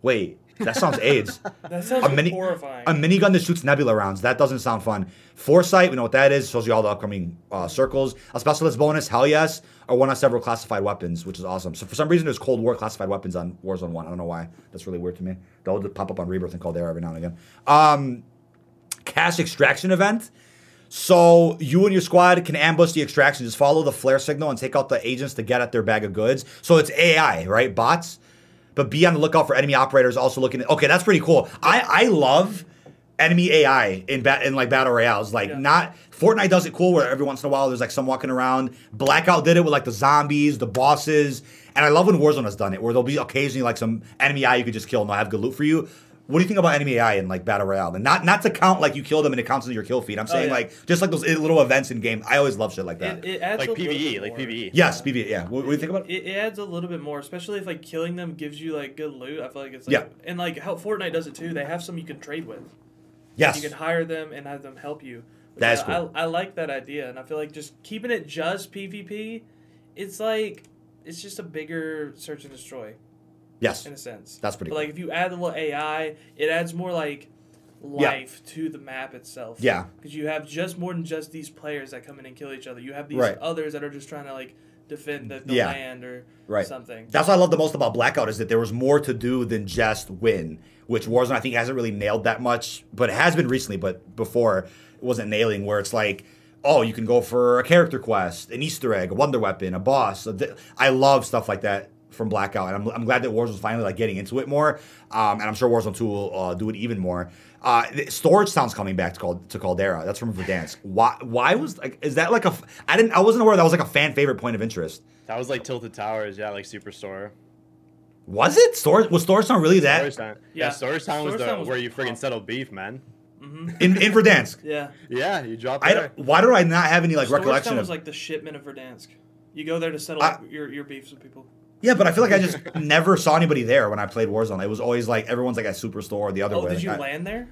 Wait, that sounds AIDS. That sounds a mini horrifying. a minigun that shoots nebula rounds. That doesn't sound fun. Foresight, we know what that is. Shows you all the upcoming uh, circles. A specialist bonus, hell yes. Or one on several classified weapons, which is awesome. So for some reason, there's Cold War classified weapons on Warzone One. I don't know why. That's really weird to me. They'll pop up on Rebirth and Caldera every now and again. Um, cash extraction event. So you and your squad can ambush the extraction. Just follow the flare signal and take out the agents to get at their bag of goods. So it's AI, right? Bots. But be on the lookout for enemy operators also looking at okay, that's pretty cool. I, I love enemy AI in bat in like battle royales. Like Yeah. not Fortnite does it cool where every once in a while there's like some walking around. Blackout did it with like the zombies, the bosses, and I love when Warzone has done it where there'll be occasionally like some enemy AI you could just kill and they'll have good loot for you. What do you think about enemy AI in like battle royale? And not not to count like you kill them and it counts as your kill feed. I'm oh, saying yeah. like just like those little events in game. I always love shit like that. It, it adds Like PVE, like. PVE. yes, PvE. Yeah. What, what do you think about it? It, it adds a little bit more, especially if like killing them gives you like good loot. I feel like it's like, Yeah. and like how Fortnite does it too. They have some you can trade with. Yes. You can hire them and have them help you. That is I, cool. I, I like that idea, and I feel like just keeping it just PvP, it's like it's just a bigger search and destroy Yes. in a sense. That's pretty But cool. like if you add the little AI, it adds more like Yeah. life to the map itself. Yeah. Because you have just more than just these players that come in and kill each other. You have these Right. others that are just trying to like defend the, the Yeah. land or Right. something. That's what I love the most about Blackout is that there was more to do than just win, which Warzone I think hasn't really nailed that much, but it has been recently. But before it wasn't nailing, where it's like, oh, you can go for a character quest, an Easter egg, a wonder weapon, a boss. I love stuff like that from Blackout, and I'm, I'm glad that Warzone's finally like getting into it more. Um, and I'm sure Warzone 2 will uh, do it even more. Uh, Storage Town's coming back to, Cal- to Caldera. That's from Verdansk. Why? Why was like? Is that like a? f- I didn't. I wasn't aware that was like a fan favorite point of interest. That was like Tilted Towers, yeah, like Superstore. Was it Storage? Was Storage Town really that? Storage Town. Yeah, Yeah. Storage Town was Storage the Town was where you friggin' awesome. settle beef, man. in in Verdansk. Yeah. Yeah, you drop I there. don't, why do I not have any like Storage recollection Town of? was like the shipment of Verdansk. You go there to settle I- your, your beefs with people. Yeah, but I feel like I just never saw anybody there when I played Warzone. It was always like everyone's like at Superstore or the other Oh, way. did Like, you I- land there?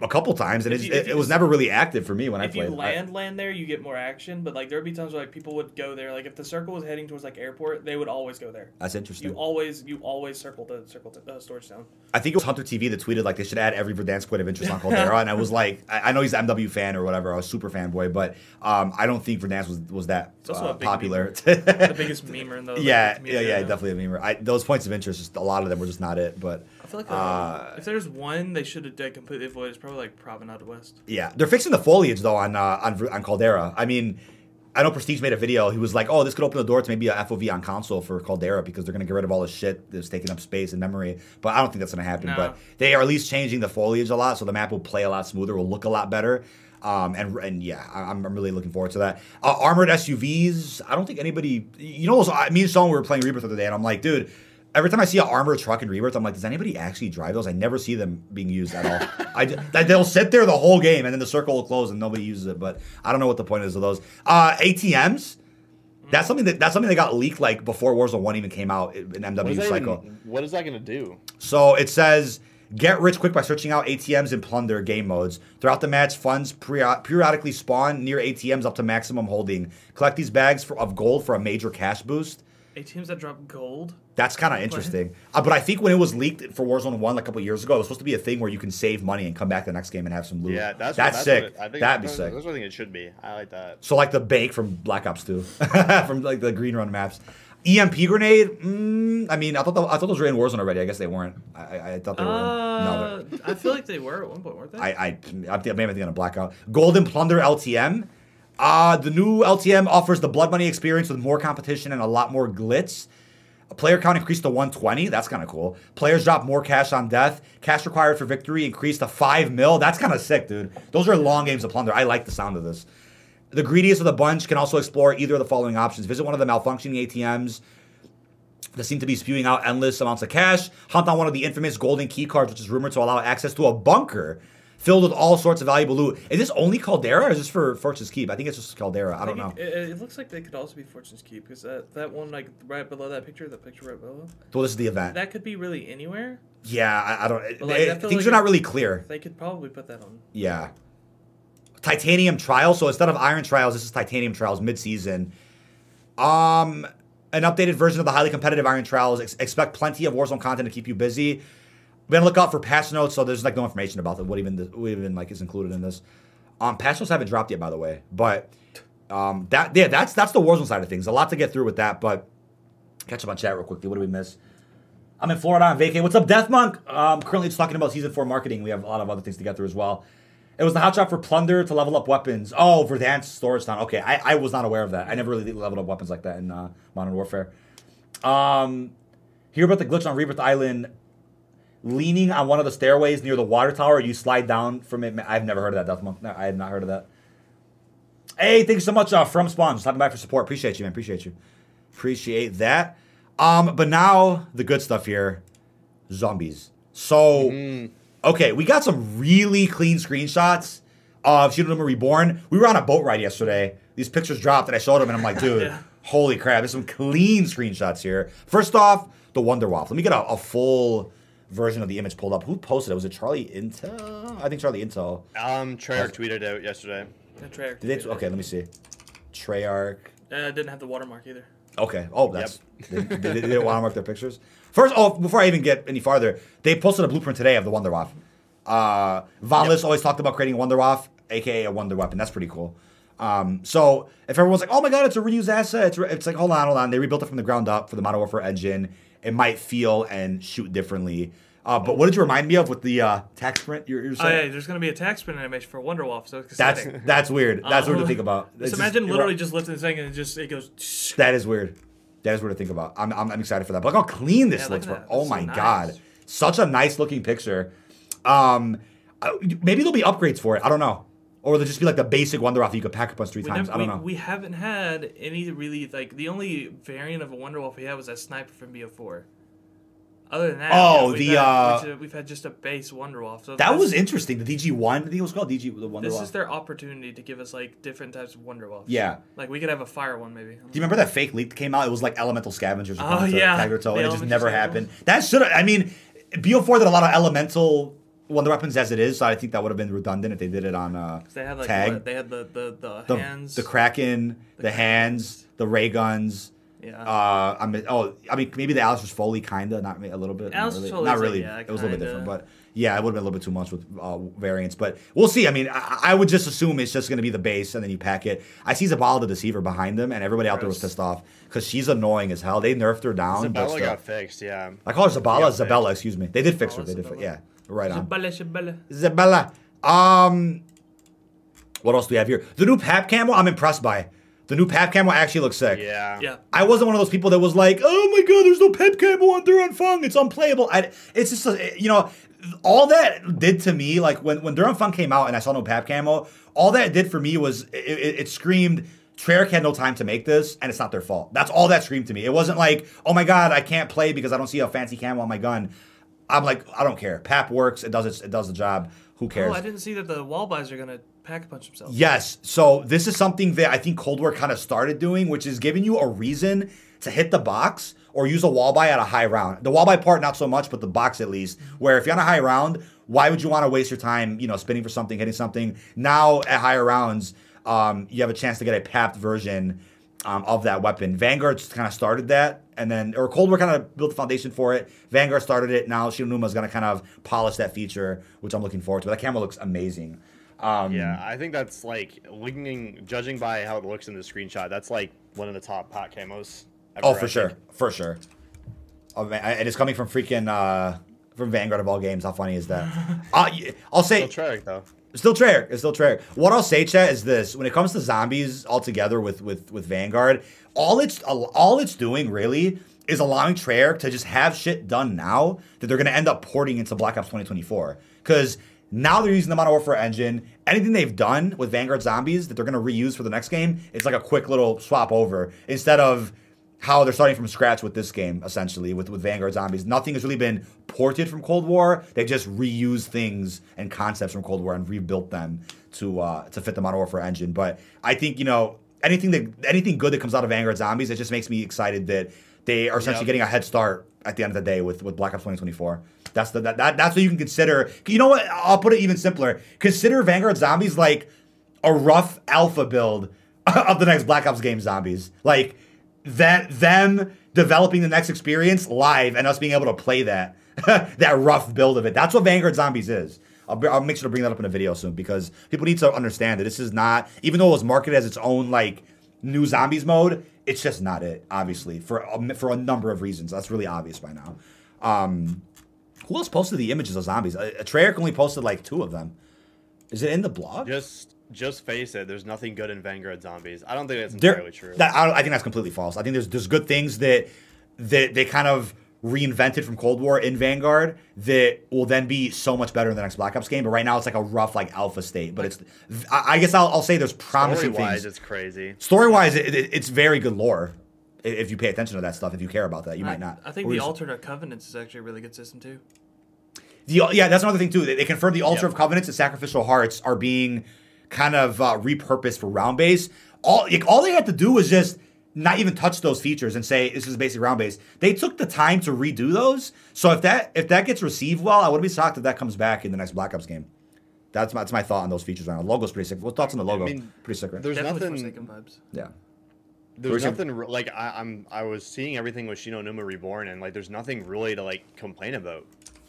A couple times, and If it, you- it, it was never really active for me when I played. if you played. I- land land there, you get more action. But like there would be times where like people would go there. Like if the circle was heading towards like airport, they would always go there. that's interesting. You always you always circle the circle to, uh, storage town. I think it was Hunter TV that tweeted like they should add every Verdansk point of interest on Caldera, and I was like, I, I know he's an MW fan or whatever, I was super fanboy, but um, I don't think Verdansk was was that uh, popular. The biggest memer in the like, yeah, yeah, yeah, now. definitely a memer. I, those points of interest, just a lot of them were just not it, but. I feel like Uh, uh, if there's one they should have done completely avoided, it's probably like Promenade West. Yeah, they're fixing the foliage though on uh, on on Caldera. I mean, I know Prestige made a video. He was like, "Oh, this could open the door to maybe a FOV on console for Caldera because they're gonna get rid of all the shit that's taking up space and memory." But I don't think that's gonna happen. No. But they are at least changing the foliage a lot, so the map will play a lot smoother, will look a lot better. Um, and and yeah, I'm, I'm really looking forward to that. Uh, armored SUVs. I don't think anybody. You know, those, I, me and Sean we were playing Rebirth the other day, and I'm like, dude. Every time I see an armored truck in Rebirth, I'm like, does anybody actually drive those? I never see them being used at all. I, they'll sit there the whole game, and then the circle will close, and nobody uses it. But I don't know what the point is of those. Uh, ATMs. That's something that that's something that got leaked like before Warzone One even came out in MW is, that cycle. even, what is that gonna do? So it says get rich quick by searching out ATMs and plunder game modes. Throughout the match, funds periodically spawn near ATMs up to maximum holding. Collect these bags for, of gold for a major cash boost. ATMs that drop gold. That's kind of interesting. Uh, but I think when it was leaked for Warzone One like a couple years ago, it was supposed to be a thing where you can save money and come back the next game and have some loot. Yeah, that's that's, what, sick. What it, I think That'd be that's, sick. That's what I think it should be. I like that. So like the bank from Black Ops 2, from like the green run maps. EMP grenade. Mm, I mean, I thought the, I thought those were in Warzone already. I guess they weren't. I, I, I thought they were. in. No, Uh, I feel like they were at one point, weren't they? I, I, I think I may have been on a blackout. Golden Plunder LTM. Uh, the new LTM offers the blood money experience with more competition and a lot more glitz. Player count increased to 120. That's kind of cool. Players drop more cash on death. Cash required for victory increased to 5 mil. That's kind of sick, dude. Those are long games of plunder. I like the sound of this. The greediest of the bunch can also explore either of the following options. Visit one of the malfunctioning ATMs that seem to be spewing out endless amounts of cash. Hunt on one of the infamous golden key cards, which is rumored to allow access to a bunker filled with all sorts of valuable loot. Is this only Caldera or is this for Fortune's Keep? I think it's just Caldera. I don't know. It, it, looks like they could also be Fortune's Keep because that, that one like right below that picture, that picture right below, Well, this is the event. that could be really anywhere. yeah, I, I don't. like, it- I things like are not really clear. They could probably put that on. Yeah. Titanium Trials. So instead of Iron Trials, this is Titanium Trials mid-season. Um, an updated version of the highly competitive Iron Trials. Ex- expect plenty of Warzone content to keep you busy. Be on lookout for patch notes. So there's like no information about it. What even what even like is included in this. Um, patch notes haven't dropped yet, by the way. But um, that yeah, that's that's the Warzone side of things. A lot to get through with that. But catch up on chat real quickly. What do we miss? I'm in Florida on vacay. What's up, Death Monk? Um, currently just talking about season four marketing. We have a lot of other things to get through as well. It was the hotshot for plunder to level up weapons. Oh, Verdansk storage town. Okay, I, I was not aware of that. I never really leveled up weapons like that in uh, Modern Warfare. Um, hear about the glitch on Rebirth Island. Leaning on one of the stairways near the water tower, you slide down from it. I've never heard of that, Death Monk. No, I had not heard of that. Hey, thank you so much uh, from Spawn. Stopping by for support. Appreciate you, man. Appreciate you. Appreciate that. Um, but now the good stuff here, zombies. So, Mm. okay, we got some really clean screenshots of Shi No Numa Reborn. We were on a boat ride yesterday. These pictures dropped, and I showed them, and I'm like, dude, Yeah. holy crap! There's some clean screenshots here. First off, the Wunderwaffe. Let me get a, a full version of the image pulled up. Who posted it? Was it Charlie Intel? I think Charlie Intel. Um, Treyarch tweeted out yesterday. Yeah, Treyarch Did they? did it. Okay, let me see. Treyarch. Uh, didn't have the watermark either. Okay. Oh, that's they, they, they didn't want to mark their pictures. First, oh, before I even get any farther, they posted a blueprint today of the Wunderwaffe. Uh, Von List always talked about creating a Wunderwaffe, aka a Wonder Weapon. That's pretty cool. Um, so if everyone's like, "Oh my God, it's a reused asset," it's, re-, it's like, hold on, hold on. They rebuilt it from the ground up for the Modern Warfare engine. It might feel and shoot differently. Uh, but what did you remind me of with the uh, tac sprint? You're, you're Oh saying? yeah, there's gonna be a tac sprint animation for Wunderwaffe. so it's That's that's weird. That's weird to Uh, think about. Just imagine you're literally just lifting this thing and it just it goes. That is weird. That is weird to think about. I'm, I'm, I'm excited for that. But look how clean this Yeah, looks. look. Oh so my nice. god, such a nice looking picture. Um, maybe there'll be upgrades for it. I don't know, or they'll just be like the basic Wunderwaffe you could pack a punch three We, times. never, I don't we, know. we haven't had any really like the only variant of a Wunderwaffe we had was that sniper from BO4. Other than that, Oh, yeah, the, had, uh, we've, we've had just a base Wunderwaffe. So that was interesting. The DG one, I think it was called DG the Wonder This is their opportunity to give us like different types of Wunderwaffes. Yeah. like we could have a fire one maybe. Do you remember that fake leak that came out? It was like elemental scavengers. Oh, yeah. Tiger Toe, and it just never happened. That should have. I mean, BO4 did a lot of elemental Wonder Weapons as it is, so I think that would have been redundant if they did it on uh, They had like tag. what? they had the the, the, the, hands. the Kraken, the, The hands, the ray guns. Yeah. Uh, I mean, oh, I mean, maybe the Alistair's Folly kinda, not a little bit, not really, Folly's not like, really. yeah, it was a little bit different, but yeah, it would have been a little bit too much with uh, variants. But we'll see. I mean, I, I would just assume it's just going to be the base, and then you pack it. I see Zabala the Deceiver behind them, and everybody out there was pissed off because she's annoying as hell. They nerfed her down. but got fixed, yeah. I call her Zabala, got Zabella. Excuse me. They did fix her. They did. Fi- yeah, right on. Shabala, shabala. Isabella. Um, what else do we have here? The new Pap camo. I'm impressed by. The new Pap camo actually looks sick. Yeah. Yeah. I wasn't one of those people that was like, "Oh my god, there's no Pap camo on Der Anfang. It's unplayable." I, it's just, a, you know, all that did to me, like when when Der Anfang came out and I saw no Pap camo, all that did for me was it, it, it screamed. Treyarch had no time to make this, and it's not their fault. That's all that screamed to me. It wasn't like, "Oh my god, I can't play because I don't see a fancy camo on my gun." I'm like, I don't care. Pap works. It does its, it does the job. Who cares? Oh, I didn't see that the wall buys are gonna pack a punch themselves. Yes. So this is something that I think Cold War kind of started doing, which is giving you a reason to hit the box or use a wall buy at a high round. The wall buy part, not so much, but the box at least. Where if you're on a high round, why would you want to waste your time, you know, spinning for something, hitting something? Now at higher rounds, um, you have a chance to get a papped version um, of that weapon. Vanguard kind of started that, and then or Cold War kind of built the foundation for it. Vanguard started it. Now Shi No Numa is going to kind of polish that feature, which I'm looking forward to. But That camera looks amazing. Um, Yeah, I think that's like looking, judging by how it looks in the screenshot, that's like one of the top pot camos. Ever, Oh, I for think. sure, for sure. Oh, man, and it's coming from freaking uh, from Vanguard of all games. How funny is that? uh, I'll say Still Treyarch though. Still Treyarch. It's still Treyarch. What I'll say, chat, is this: when it comes to zombies altogether with with with Vanguard, all it's all it's doing really is allowing Treyarch to just have shit done now that they're gonna end up porting into Black Ops 2024. Because now they're using the Modern Warfare engine. Anything they've done with Vanguard zombies that they're gonna reuse for the next game, it's like a quick little swap over instead of how they're starting from scratch with this game, essentially, with, with Vanguard Zombies. Nothing has really been ported from Cold War. They just reused things and concepts from Cold War and rebuilt them to uh, to fit the Modern Warfare engine. But I think, you know, anything that anything good that comes out of Vanguard Zombies, it just makes me excited that they are essentially Yep. getting a head start at the end of the day with, with Black Ops 2024. That's the that, that that's what you can consider. You know what? I'll put it even simpler. Consider Vanguard Zombies like a rough alpha build of the next Black Ops game zombies. Like that them developing the next experience live and us being able to play that that rough build of it. That's what Vanguard Zombies is. I'll, I'll make sure to bring that up in a video soon because people need to understand that this is not even though it was marketed as its own like new zombies mode. It's just not it, obviously, for a, for a number of reasons. That's really obvious by now. Um, who else posted the images of zombies? Uh, Treyarch only posted like two of them. Is it in the blog? Just, just face it. There's nothing good in Vanguard zombies. I don't think that's There- entirely true. That, I, I think that's completely false. I think there's there's good things that that they kind of reinvented from Cold War in Vanguard that will then be so much better in the next Black Ops game. But right now it's like a rough like alpha state. But it's I, I guess I'll, I'll say there's promising Story-wise, things. it's crazy. Story wise, it, it- it's very good lore. If you pay attention to that stuff, if you care about that, you I, might not. I think What the is- alternate covenants is actually a really good system too. The yeah, that's another thing too. They, they confirmed the Altar Yep. of Covenants and Sacrificial Hearts are being kind of uh, repurposed for round base. All like, all they had to do was just not even touch those features and say this is basic round base. They took the time to redo those. So if that if that gets received well, I wouldn't be shocked if that comes back in the next Black Ops game. That's my, that's my thought on those features. Right now. The logo's pretty sick. What thoughts on the logo? mean, pretty sick, right? There's Definitely nothing. Vibes. Yeah. There's nothing re- like I, I'm. I was seeing everything with Shi No Numa Reborn, and like there's nothing really to like complain about.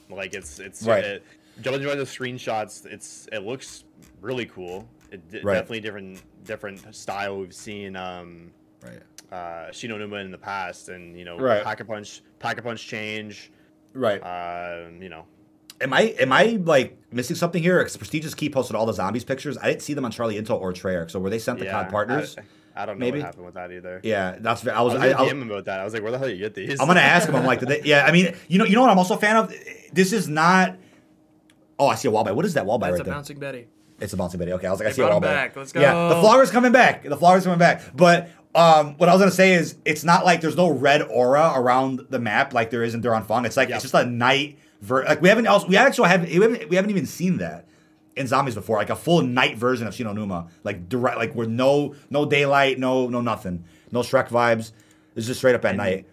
Like it's it's Right. It, judging by the screenshots, it's it looks really cool. It, d- Right. Definitely different different style we've seen. Um, Right. uh, Shi No Numa in the past, and you know, Right. Pack a Punch, Pack a Punch change. Right. Uh, you know, Am I am I like missing something here? Because PrestigeIsKey posted all the zombies pictures. I didn't see them on Charlie Intel or Treyarch. So were they sent to yeah, COD partners? I, I don't know maybe? what happened with that either. yeah, that's I I was. was I, gonna I, DM him about that. I was like, where the hell did you get these? I'm gonna ask him. I'm like, did they, yeah. I mean, you know, you know what I'm also a fan of. This is not. Oh, I see a wall by. What is that wall by That's right a there? bouncing Betty. It's a bouncing video. Okay, I was like, I They see a brought wall back. Let's go. Yeah, the go. flogger's coming back. The flogger's coming back. But um, what I was gonna say is, it's not like there's no red aura around the map like there is in Der Anfang. It's like Yep. it's just a night. Ver- like we haven't also we actually have we haven't we haven't even seen that in zombies before. Like a full night version of Shi No Numa. Like direct. Like with no no daylight, no no nothing, no Shrek vibes. It's just straight up at night.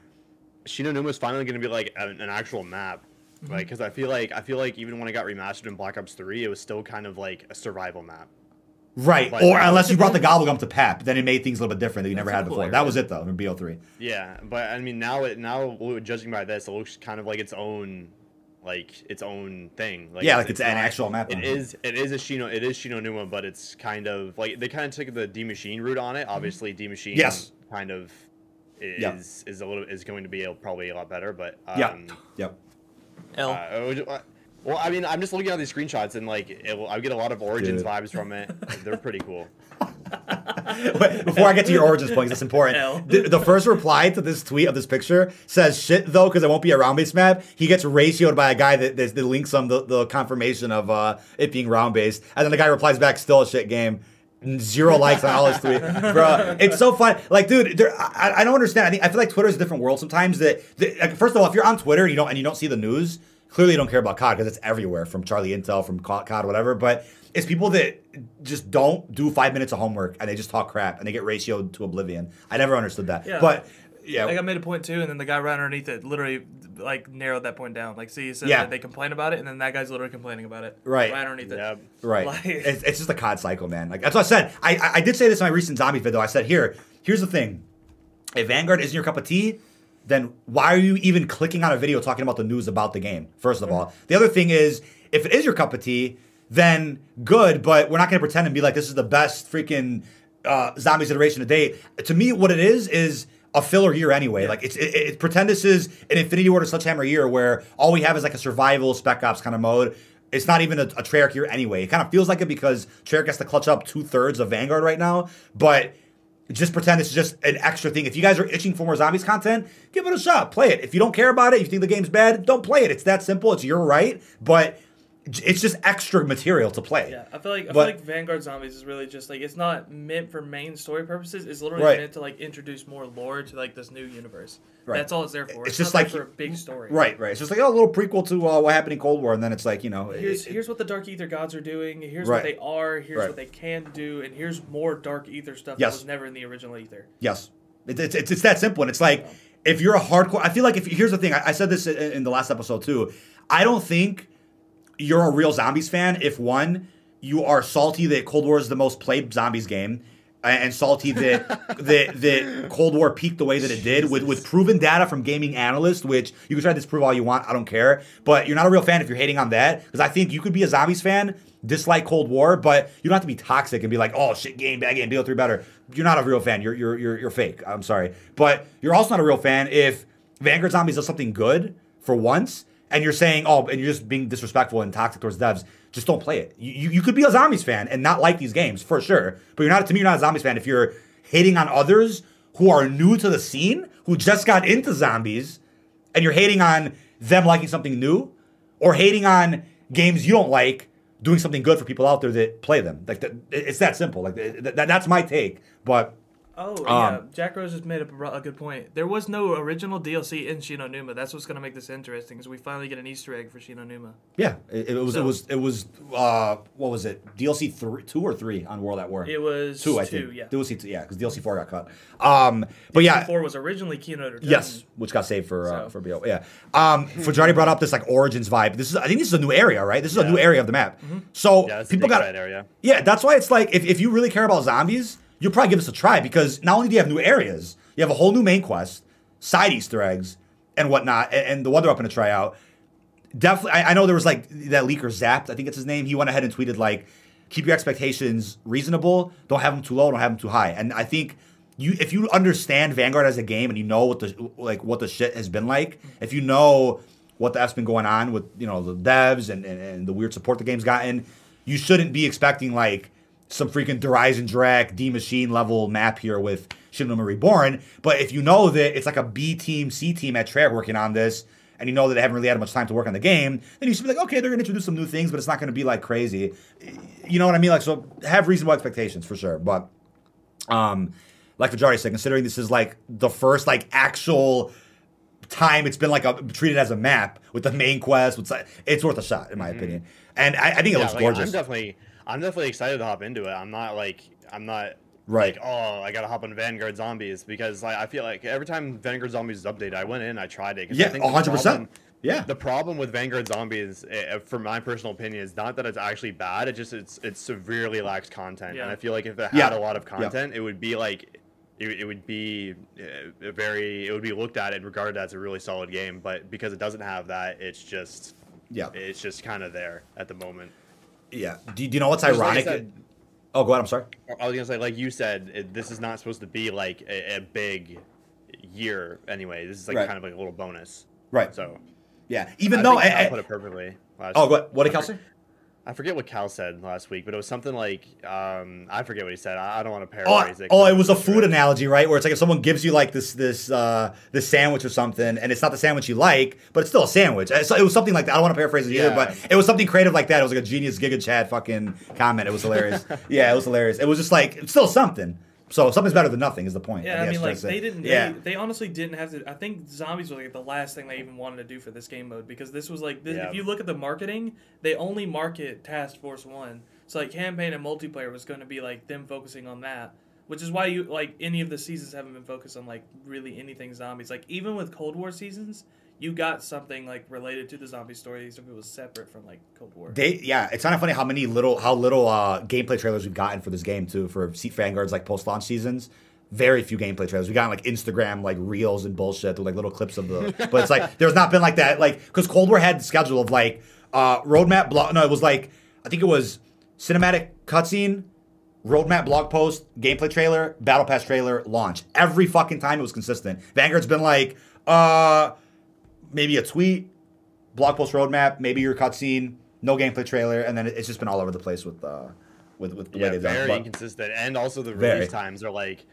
Shi No Numa is finally going to be like an, an actual map, Mm-hmm. like because I feel like I feel like even when it got remastered in Black Ops Three, it was still kind of like a survival map. Right. But- or unless you brought the gobblegum to Pap, then it made things a little bit different that you never had cool before. area. That was it though in BO3. Yeah, but I mean now it now judging by this, it looks kind of like its own, like its own thing. Like Yeah, like it's an not- actual map It is, it is a Shino. It is Shi No Numa, but it's kind of like they kind of took the D Machine route on it. Obviously, D Machine. Mm-hmm. Yes. Kind of is Yeah. is a little is going to be a, probably a lot better, but um, Yeah. Yep. L. Uh, it would- uh, well, I mean, I'm just looking at these screenshots and like it, will- I get a lot of Origins Dude. vibes from it. They're pretty cool. Wait, Before I get to your origins points, that's important. The, the first reply to this tweet of this picture says shit though, because it won't be a round base map. He gets ratioed by a guy that, that, that links on the, the confirmation of uh, it being round based. And then the guy replies back, still a shit game. Zero likes on all his tweet, bro. It's so fun. Like, dude, there, I, I don't understand. I think I feel like Twitter is a different world sometimes. That, that like, first of all, if you're on Twitter and you don't and you don't see the news, clearly you don't care about COD because it's everywhere from Charlie Intel, from COD, whatever. But it's people that just don't do five minutes of homework and they just talk crap and they get ratioed to oblivion. I never understood that. Yeah. But yeah, Like I made a point too, and then the guy right underneath it literally like narrowed that point down. Like, see, he said Yeah. that they complain about it, and then that guy's literally complaining about it. Right. Right underneath it. Right. Like- it's, it's just a COD cycle, man. Like that's what I said. I, I I did say this in my recent zombie video. I said here, here's the thing. If Vanguard isn't your cup of tea, then why are you even clicking on a video talking about the news about the game? First of all, the other thing is, if it is your cup of tea, then good. But we're not going to pretend and be like this is the best freaking uh, zombies iteration to date. To me, what it is is a filler year anyway. Like it's it, it, pretend this is an Infinity Ward or Sledgehammer year where all we have is like a survival spec ops kind of mode. It's not even a, a Treyarch year anyway. It kind of feels like it because Treyarch has to clutch up two thirds of Vanguard right now, but. Just pretend it's just an extra thing. If you guys are itching for more zombies content, give it a shot. Play it. If you don't care about it, you think the game's bad, don't play it. It's that simple. It's your right. But it's just extra material to play. Yeah, I feel like I But- feel like Vanguard Zombies is really just like it's not meant for main story purposes. It's literally Right. meant to like introduce more lore to like this new universe. Right. That's all it's there for. It's It's, just not like- for a big story. Right, right. It's just like oh, a little prequel to uh, what happened in Cold War, and then it's like you know, Here's it- here's what the Dark Aether gods are doing. Here's Right. what they are. Here's Right. what they can do, and here's more Dark Aether stuff Yes. that was never in the original Ether. Yes, it, it's, it's it's that simple, and it's like if you're a hardcore. I feel like if here's the thing. I, I said this in, in the last episode too. I don't think you're a real zombies fan if one you are salty that Cold War is the most played zombies game. And salty that that that Cold War peaked the way that it did with with proven data from gaming analysts, which you can try to disprove all you want. I don't care, but you're not a real fan if you're hating on that because I think you could be a zombies fan, dislike Cold War, but you don't have to be toxic and be like, oh shit, game bad game, BO3 better. You're not a real fan. You're you're you're you're fake. I'm sorry, but you're also not a real fan if Vanguard Zombies does something good for once, and you're saying, oh, and you're just being disrespectful and toxic towards devs. Just don't play it. You, you, could be a Zombies fan and not like these games for sure, but you're not. To me, you're not a Zombies fan if you're hating on others who are new to the scene, who just got into zombies, and you're hating on them liking something new, or hating on games you don't like doing something good for people out there that play them. Like it's that simple. Like that, that- that's my take. But Oh Um, yeah, Jack Rose just made a, a good point. There was no original DLC in Shi No Numa. That's what's gonna make this interesting. Is we finally get an Easter egg for Shi No Numa. Yeah, it, it was. it was. It was. Uh, what was it? DLC three, two or three on World at War. It was two, I two, think. yeah. DLC two, yeah, because DLC four got cut. Um, but yeah, Four was originally Kino der Toten, which got saved for uh, for BO. Yeah. Um, Fajardi brought up this like Origins vibe. This is I think this is a new area, right? This is a new area of the map. So Yeah, people got red area. Yeah, that's why it's like if, if you really care about zombies, you'll probably give this a try because not only do you have new areas, you have a whole new main quest, side Easter eggs, and whatnot, and, the they're up in a tryout. Definitely, I, I know there was like that leaker Zapped, I think it's his name. He went ahead and tweeted like, "Keep your expectations reasonable. Don't have them too low. Don't have them too high." And I think you, if you understand Vanguard as a game and you know what the like what the shit has been like, if you know what the F's been going on with you know the devs and, and, and the weird support the game's gotten, you shouldn't be expecting like some freaking Horizon Drac D Machine level map here with Shi No Numa Reborn. But if you know that it's like a B team, C team at Treyarch working on this, and you know that they haven't really had much time to work on the game, then you should be like, okay, they're gonna introduce some new things, but it's not gonna be like crazy. You know what I mean? Like, so have reasonable expectations for sure. But um, like Fajari said, considering this is like the first like actual time it's been like a, treated as a map with the main quest, with, it's worth a shot in my opinion. And I, I think it Yeah, looks like, gorgeous. I'm definitely, I'm definitely excited to hop into it. I'm not like, I'm not Right. like, oh, I gotta hop on Vanguard Zombies because like, I feel like every time Vanguard Zombies is updated, I went in, I tried it. I Yeah, think 100%. Yeah. The problem with Vanguard Zombies, uh, for my personal opinion, is not that it's actually bad. It just it's it severely lacks content, Yeah. and I feel like if it Yeah. had a lot of Yeah. content, it would be like. It, it would be uh, a very it would be looked at and regarded as a really solid game but because it doesn't have that it's just yeah. it's just kind of there at the moment Yeah. Do, do you know what's like ironic? said- oh, go ahead. I'm sorry. I was gonna say, like you said, it, this is not supposed to be like a, a big year anyway. This is like Right. kind of like a little bonus. Right. So Yeah. Even I though. I, I- put it perfectly. Last oh, what, what did I Cal for- say? I forget what Cal said last week, but it was something like um, I forget what he said. I, I don't want to Oh, paraphrase it. 'cause oh, it was a food analogy, right? Where it's like if someone gives you like this this uh this sandwich or something, and it's not the sandwich you like, but it's still a sandwich. Uh, So it was something like that. I don't want to paraphrase it either, but it was something creative like that. It was like a genius Giga Chad fucking comment. It was hilarious. yeah, it was hilarious. It was just like it's still something. So something's better than nothing is the point. Yeah, I guess mean, like they didn't. Yeah. They, they honestly didn't have to. I think zombies was like the last thing they even wanted to do for this game mode because this was like, this, Yeah. if you look at the marketing, they only market Task Force One. So like campaign and multiplayer was going to be like them focusing on that, which is why you like any of the seasons haven't been focused on like really anything zombies. Like even with Cold War seasons, you got something like related to the zombie stories if it was separate from like Cold War. They yeah, it's kind of funny how many little how little uh, gameplay trailers we've gotten for this game too for Seat Vanguard's like post launch seasons. Very few gameplay trailers. We got like Instagram like reels and bullshit with like little clips of the. But it's like there's not been like that like because Cold War had the schedule of like uh roadmap blog. No, it was like I think it was cinematic cutscene, roadmap blog post, gameplay trailer, battle pass trailer, launch. Every fucking time it was consistent. Vanguard's been like uh maybe a tweet, blog post roadmap, maybe your cutscene, no gameplay trailer, and then it's just been all over the place with uh with with the way Yeah, they've done. it. very But- inconsistent, and also the Very. release times are like.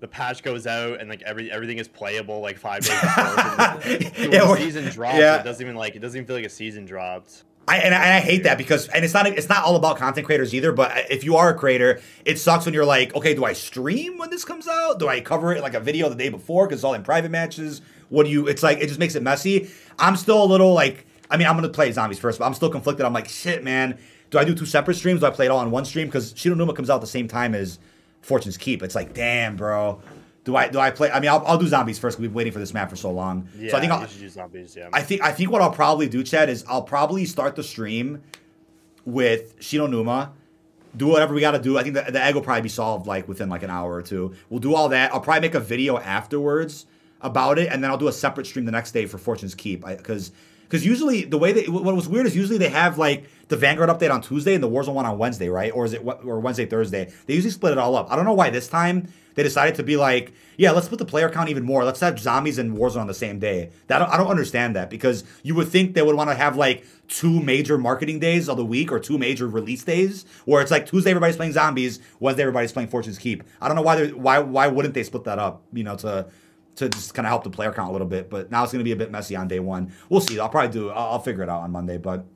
The patch goes out and like every everything is playable like five days before. Yeah, the season drops, yeah. it doesn't even like it doesn't even feel like a season dropped. I and, I and I hate that because and it's not it's not all about content creators either. But if you are a creator, it sucks when you're like, okay, do I stream when this comes out? Do I cover it like a video the day before because it's all in private matches? What do you? It's like it just makes it messy. I'm still a little like, I mean, I'm gonna play zombies first, but I'm still conflicted. I'm like, shit, man. Do I do two separate streams? Do I play it all on one stream? Because Shi No Numa comes out at the same time as Fortune's Keep. It's like, damn, bro. Do I do I play? I mean, I'll, I'll do zombies first. We've been waiting for this map for so long. Yeah, so I think I'll, do zombies. Yeah, I think I think what I'll probably do, Chad, is I'll probably start the stream with Shi No Numa. Do whatever we got to do. I think the, the egg will probably be solved like within like an hour or two. We'll do all that. I'll probably make a video afterwards about it, and then I'll do a separate stream the next day for Fortune's Keep. Because because usually the way they what was weird is usually they have like the Vanguard update on Tuesday and the Warzone one on Wednesday, right? Or is it or Wednesday Thursday? They usually split it all up. I don't know why this time they decided to be like, yeah, let's put the player count even more. Let's have zombies and Warzone on the same day. That I don't understand that because you would think they would want to have like two major marketing days of the week or two major release days, where it's like Tuesday everybody's playing zombies, Wednesday everybody's playing Fortune's Keep. I don't know why they why why wouldn't they split that up? You know to to just kind of help the player count a little bit. But now it's going to be a bit messy on day one. We'll see. I'll probably do. I'll, I'll figure it out on Monday, but.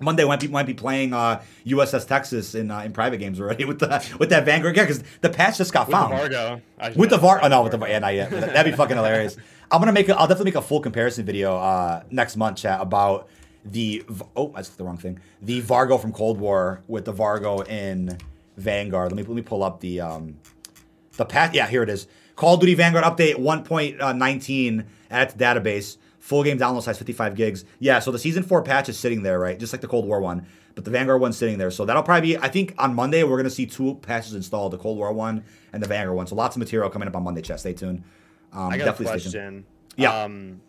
Monday might be might be playing uh, USS Texas in uh, in private games already with the with that Vanguard yeah because the patch just got With the found Vargo. With the VAR. Oh no, with the VAR. Yeah, not yet. That'd be fucking hilarious. I'm gonna make. A, I'll definitely make a full comparison video uh, next month, chat about the. Oh, that's the wrong thing. The Vargo from Cold War with the Vargo in Vanguard. Let me let me pull up the um the patch. Yeah, here it is. Call of Duty Vanguard update 1.19 at the database. Full game download size 55 gigs. Yeah, so the season four patch is sitting there, right? Just like the Cold War one. But the Vanguard one's sitting there. So that'll probably be, I think on Monday, we're going to see two patches installed the Cold War one and the Vanguard one. So lots of material coming up on Monday, chat. Stay tuned. Um, I got a stay tuned. question. Yeah. Um,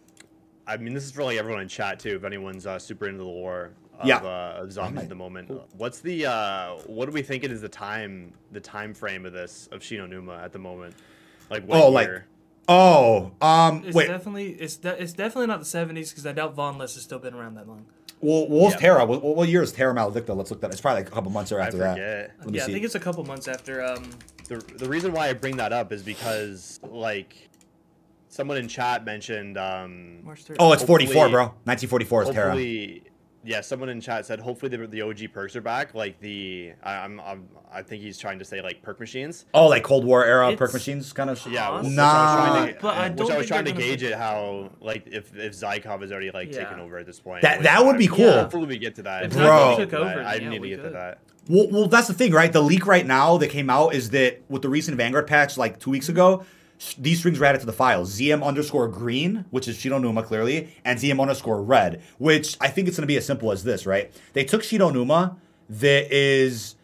I mean, this is for like everyone in chat too. If anyone's uh, super into the lore of, Yeah. uh, of zombies at the moment, what's the uh, what are we thinking is the time the time frame of this of Shi No Numa at the moment? Like what Oh, like- Oh, um, It's wait. definitely it's de- it's definitely not the seventies because I doubt Von List has still been around that long. well, what was Yeah. Terra? What, what year is Terra Maledicta? Let's look that. It's probably like a couple months or I after that. Let me yeah, see. I think it's a couple months after. Um, The the reason why I bring that up is because like someone in chat mentioned um, March 3rd. oh, it's 44, bro. 1944 is Terra. Hopefully yeah someone in chat said hopefully the, the og perks are back like the I, I'm, I'm i think he's trying to say like perk machines Oh, like Cold War era perk machines kind of. yeah Awesome. which Nah. I was trying to, But I which I was trying to they're gonna gauge it it. how like if if Zykov is already like Yeah. taken over at this point That- that would be cool. hopefully we get to that If Bro. took over, I yeah, need to we get to that Well, well, that's the thing, right? The leak right now that came out is that with the recent Vanguard patch, like two weeks ago, sh- these strings were added to the file. ZM underscore green, which is Shi No Numa clearly, and ZM underscore red, which I think it's going to be as simple as this, right? They took Shi No Numa that is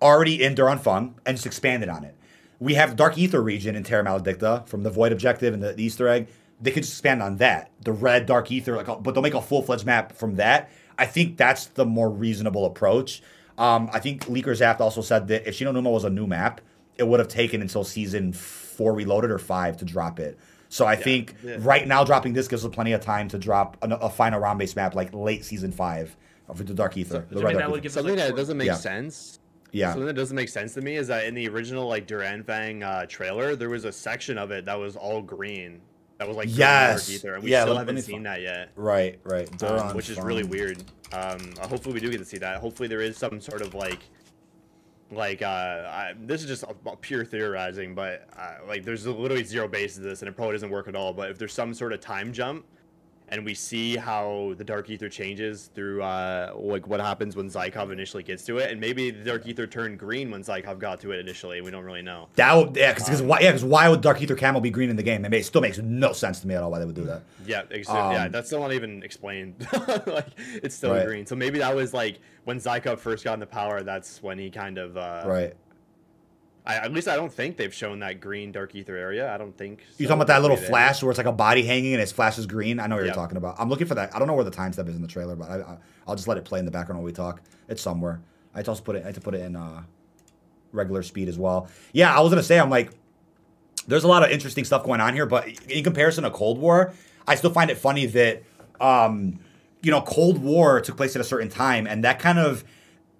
already in Der Anfang and just expanded on it. We have Dark Aether region in Terra Maledicta from the Void Objective and the, the Easter egg. They could just expand on that. The red Dark Aether, like, but they'll make a full fledged map from that. I think that's the more reasonable approach. Um, I think Leakers Apt also said that if Shi No Numa was a new map, it would have taken until season four reloaded or five to drop it. So I think yeah. right now dropping this gives us plenty of time to drop a, a final round based map like late season five of the Dark Aether. the I red Dark that Ether. give something like that four- doesn't make Yeah. sense yeah. Something that doesn't make sense to me is that in the original like Der Anfang uh, trailer, there was a section of it that was all green. That was like green Yes. Dark Aether, and we Yeah, still let- let haven't seen fi- that yet. Right, right. um, which is Fung. really weird. Um, hopefully we do get to see that. Hopefully there is some sort of like, like uh, I, this is just pure theorizing, but uh, like there's literally zero basis to this, and it probably doesn't work at all. But if there's some sort of time jump, and we see how the Dark Aether changes through uh, like what happens when Zykov initially gets to it, and maybe the Dark Aether turned green when Zykov got to it initially. We don't really know. That would yeah, because why yeah, 'cause why would Dark Aether Camel be green in the game? It, may, it still makes no sense to me at all why they would do that. Yeah, ex- yeah, Um, that's still not even explained. like it's still Right. green. So maybe that was like when Zykov first got into power. That's when he kind of. Uh, Right. I, at least I don't think they've shown that green dark aether area. I don't think. You so. talking about that little flash where it's like a body hanging and its flash is green? I know what Yeah. you're talking about. I'm looking for that. I don't know where the time step is in the trailer, but I, I, I'll just let it play in the background while we talk. It's somewhere. I had to also put it. I had to put it in uh, regular speed as well. Yeah, I was gonna say I'm like, there's a lot of interesting stuff going on here, but in comparison to Cold War, I still find it funny that um, you know Cold War took place at a certain time, and that kind of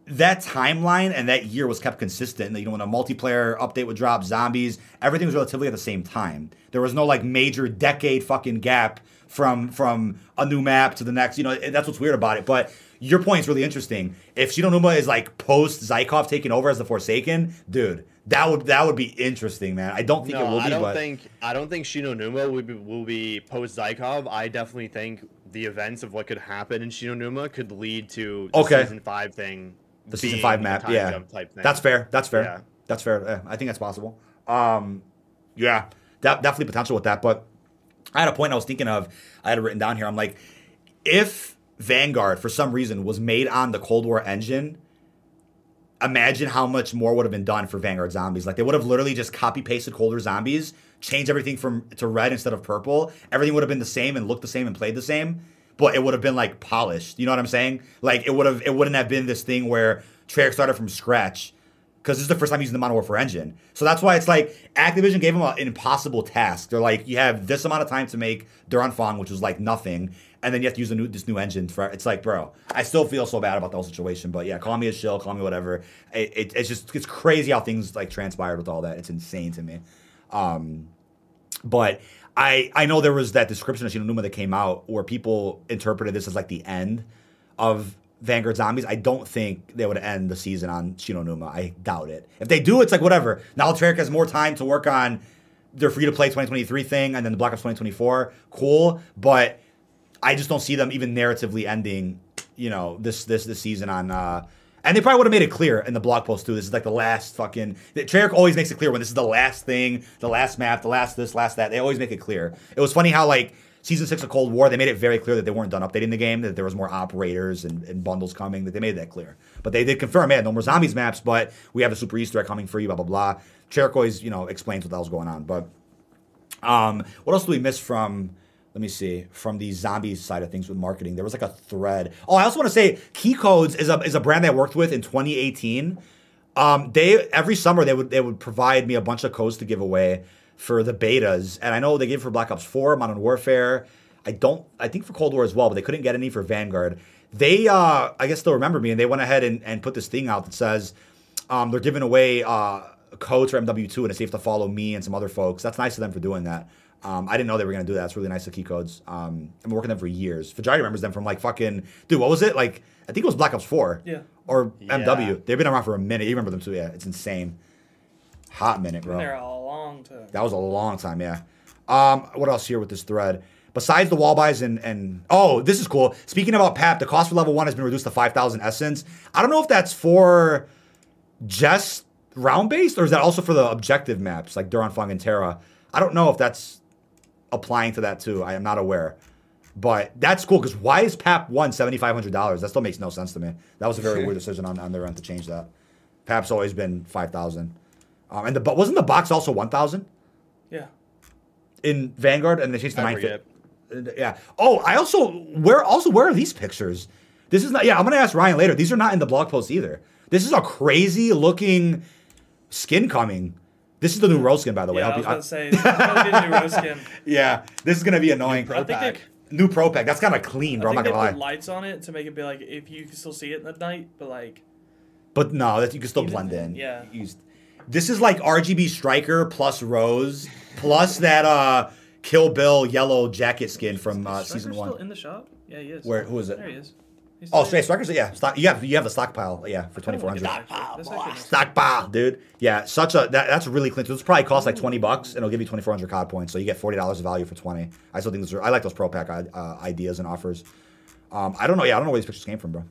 that timeline and that year was kept consistent. You know, when a multiplayer update would drop, zombies, everything was relatively at the same time. There was no like major decade fucking gap from from a new map to the next. You know, that's what's weird about it. But your point is really interesting. If Shi No Numa is like post Zykov taking over as the Forsaken, dude, that would that would be interesting, man. I don't think it No, will be, I don't but think I don't think Shi No Numa will be, will be post Zykov. I definitely think the events of what could happen in Shi No Numa could lead to the Okay. season five thing. The season five map, yeah, jump type thing. that's fair. That's fair. Yeah. That's fair. Yeah, I think that's possible. Um, yeah, that, definitely potential with that. But I had a point I was thinking of. I had it written down here. I'm like, if Vanguard for some reason was made on the Cold War engine, imagine how much more would have been done for Vanguard zombies. Like they would have literally just copy pasted Cold War zombies, changed everything from to red instead of purple. Everything would have been the same and looked the same and played the same, but it would have been like polished. You know what I'm saying? Like it would have it wouldn't have been this thing where Treyarch started from scratch. Because this is the first time using the Modern Warfare engine. So that's why it's like Activision gave them an impossible task. They're like, you have this amount of time to make Der Anfang, which was like nothing, and then you have to use new, this new engine for. It's like, bro, I still feel so bad about the whole situation. But yeah, call me a shill, call me whatever. It, it, it's just it's crazy how things like transpired with all that. It's insane to me. Um, but I I know there was that description of Shi No Numa that came out where people interpreted this as like the end of Vanguard Zombies, I don't think they would end the season on Shi No Numa. I doubt it. If they do, it's like whatever. Now has more time to work on their free to play 2023 thing and then the Black Ops 2024. Cool, but I just don't see them even narratively ending, you know, this this this season on. Uh, and they probably would have made it clear in the blog post too. This is like the last fucking. Treyarch always makes it clear when this is the last thing, the last map, the last this, last that. They always make it clear. It was funny how like season six of Cold War, they made it very clear that they weren't done updating the game, that there was more operators and, and bundles coming. That they made that clear. But they did confirm, man, no more zombies maps, but we have a super Easter egg coming for you, blah blah blah. Treyarch always, you know, explains what the hell's going on. But um, what else do we miss from? Let me see from the zombies side of things with marketing. There was like a thread. Oh, I also want to say Key Codes is a is a brand that I worked with in 2018. Um, they every summer they would they would provide me a bunch of codes to give away for the betas, and I know they gave for Black Ops 4, Modern Warfare. I don't. I think for Cold War as well, but they couldn't get any for Vanguard. They, uh, I guess, they'll remember me, and they went ahead and, and put this thing out that says um, they're giving away uh, codes for MW2, and it's safe to follow me and some other folks. That's nice of them for doing that. Um, I didn't know they were gonna do that. It's really nice to key codes. Um, I've been working them for years. Fajari remembers them from like fucking dude. What was it like? I think it was Black Ops Four. Yeah. Or Yeah. MW. They've been around for a minute. You remember them too? Yeah. It's insane. Hot minute, Been bro. there a long time. That was a long time, yeah. Um, what else here with this thread? Besides the wall buys and and oh, this is cool. Speaking about PAP, the cost for level one has been reduced to five thousand essence. I don't know if that's for just round based or is that also for the objective maps like Der Anfang and Terra. I don't know if that's applying to that too. I am not aware. But that's cool because why is PAP one seventy five hundred dollars? That still makes no sense to me. That was a very weird decision on, on their end to change that. PAP's always been five thousand. Um, and the but wasn't the box also one thousand? Yeah. in Vanguard, and they changed the I nine. Yeah. Oh, I also where also where are these pictures? This is not. Yeah, I'm gonna ask Ryan later. These are not in the blog post either. This is a crazy looking skin coming. This is the new rose skin, by the way. Yeah, I Hope was you- about to say, it's probably the new rose skin. yeah, this is gonna be annoying. Pro I think pack. they, New Pro Pack. That's kind of clean, bro. I I'm not gonna lie. lights on it to make it be like if you can still see it at night, but like But no, that you can still Even blend in. yeah. You this is like RGB Striker plus Rose plus that uh Kill Bill yellow jacket skin from uh, season one. still in the shop? Yeah, he is. Where- who is it? There he is. Oh, straight strikers. Yeah, stock, you have you have the stockpile. Yeah, for twenty four hundred. Stockpile, dude. Yeah, such a that, that's really clean. So this probably costs like twenty bucks, and it'll give you twenty four hundred COD points. So you get forty dollars of value for twenty. I still think those are. I like those pro pack uh, ideas and offers. Um, I don't know. Yeah, I don't know where these pictures came from, bro.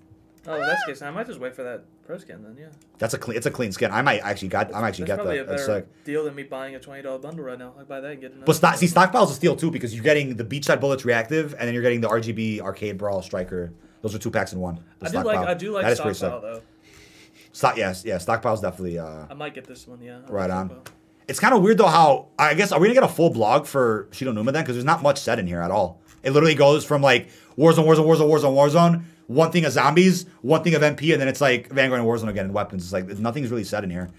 Oh, that's case. I might just wait for that pro skin then. Yeah. That's a clean. It's a clean skin. I might actually got. I might actually That's get probably that. a That's better sick. deal than me buying a twenty dollar bundle right now. I buy that and get another. But stock, see, stockpile's a steal too because you're getting the beachside bullets reactive, and then you're getting the RGB arcade brawl striker. Those are two packs in one. The I do like stockpile. I do like That is pretty stockpile sick. though. Stock, yes, yeah. Stockpile's definitely. Uh, I might get this one. Yeah. I like Right on. stockpile. It's kind of weird though how I guess are we gonna get a full blog for Shi No Numa then? Because there's not much said in here at all. It literally goes from like Warzone, Warzone, Warzone, Warzone, Warzone, one thing of zombies, one thing of MP, and then it's like Vanguard and Warzone again and weapons. It's like nothing's really said in here.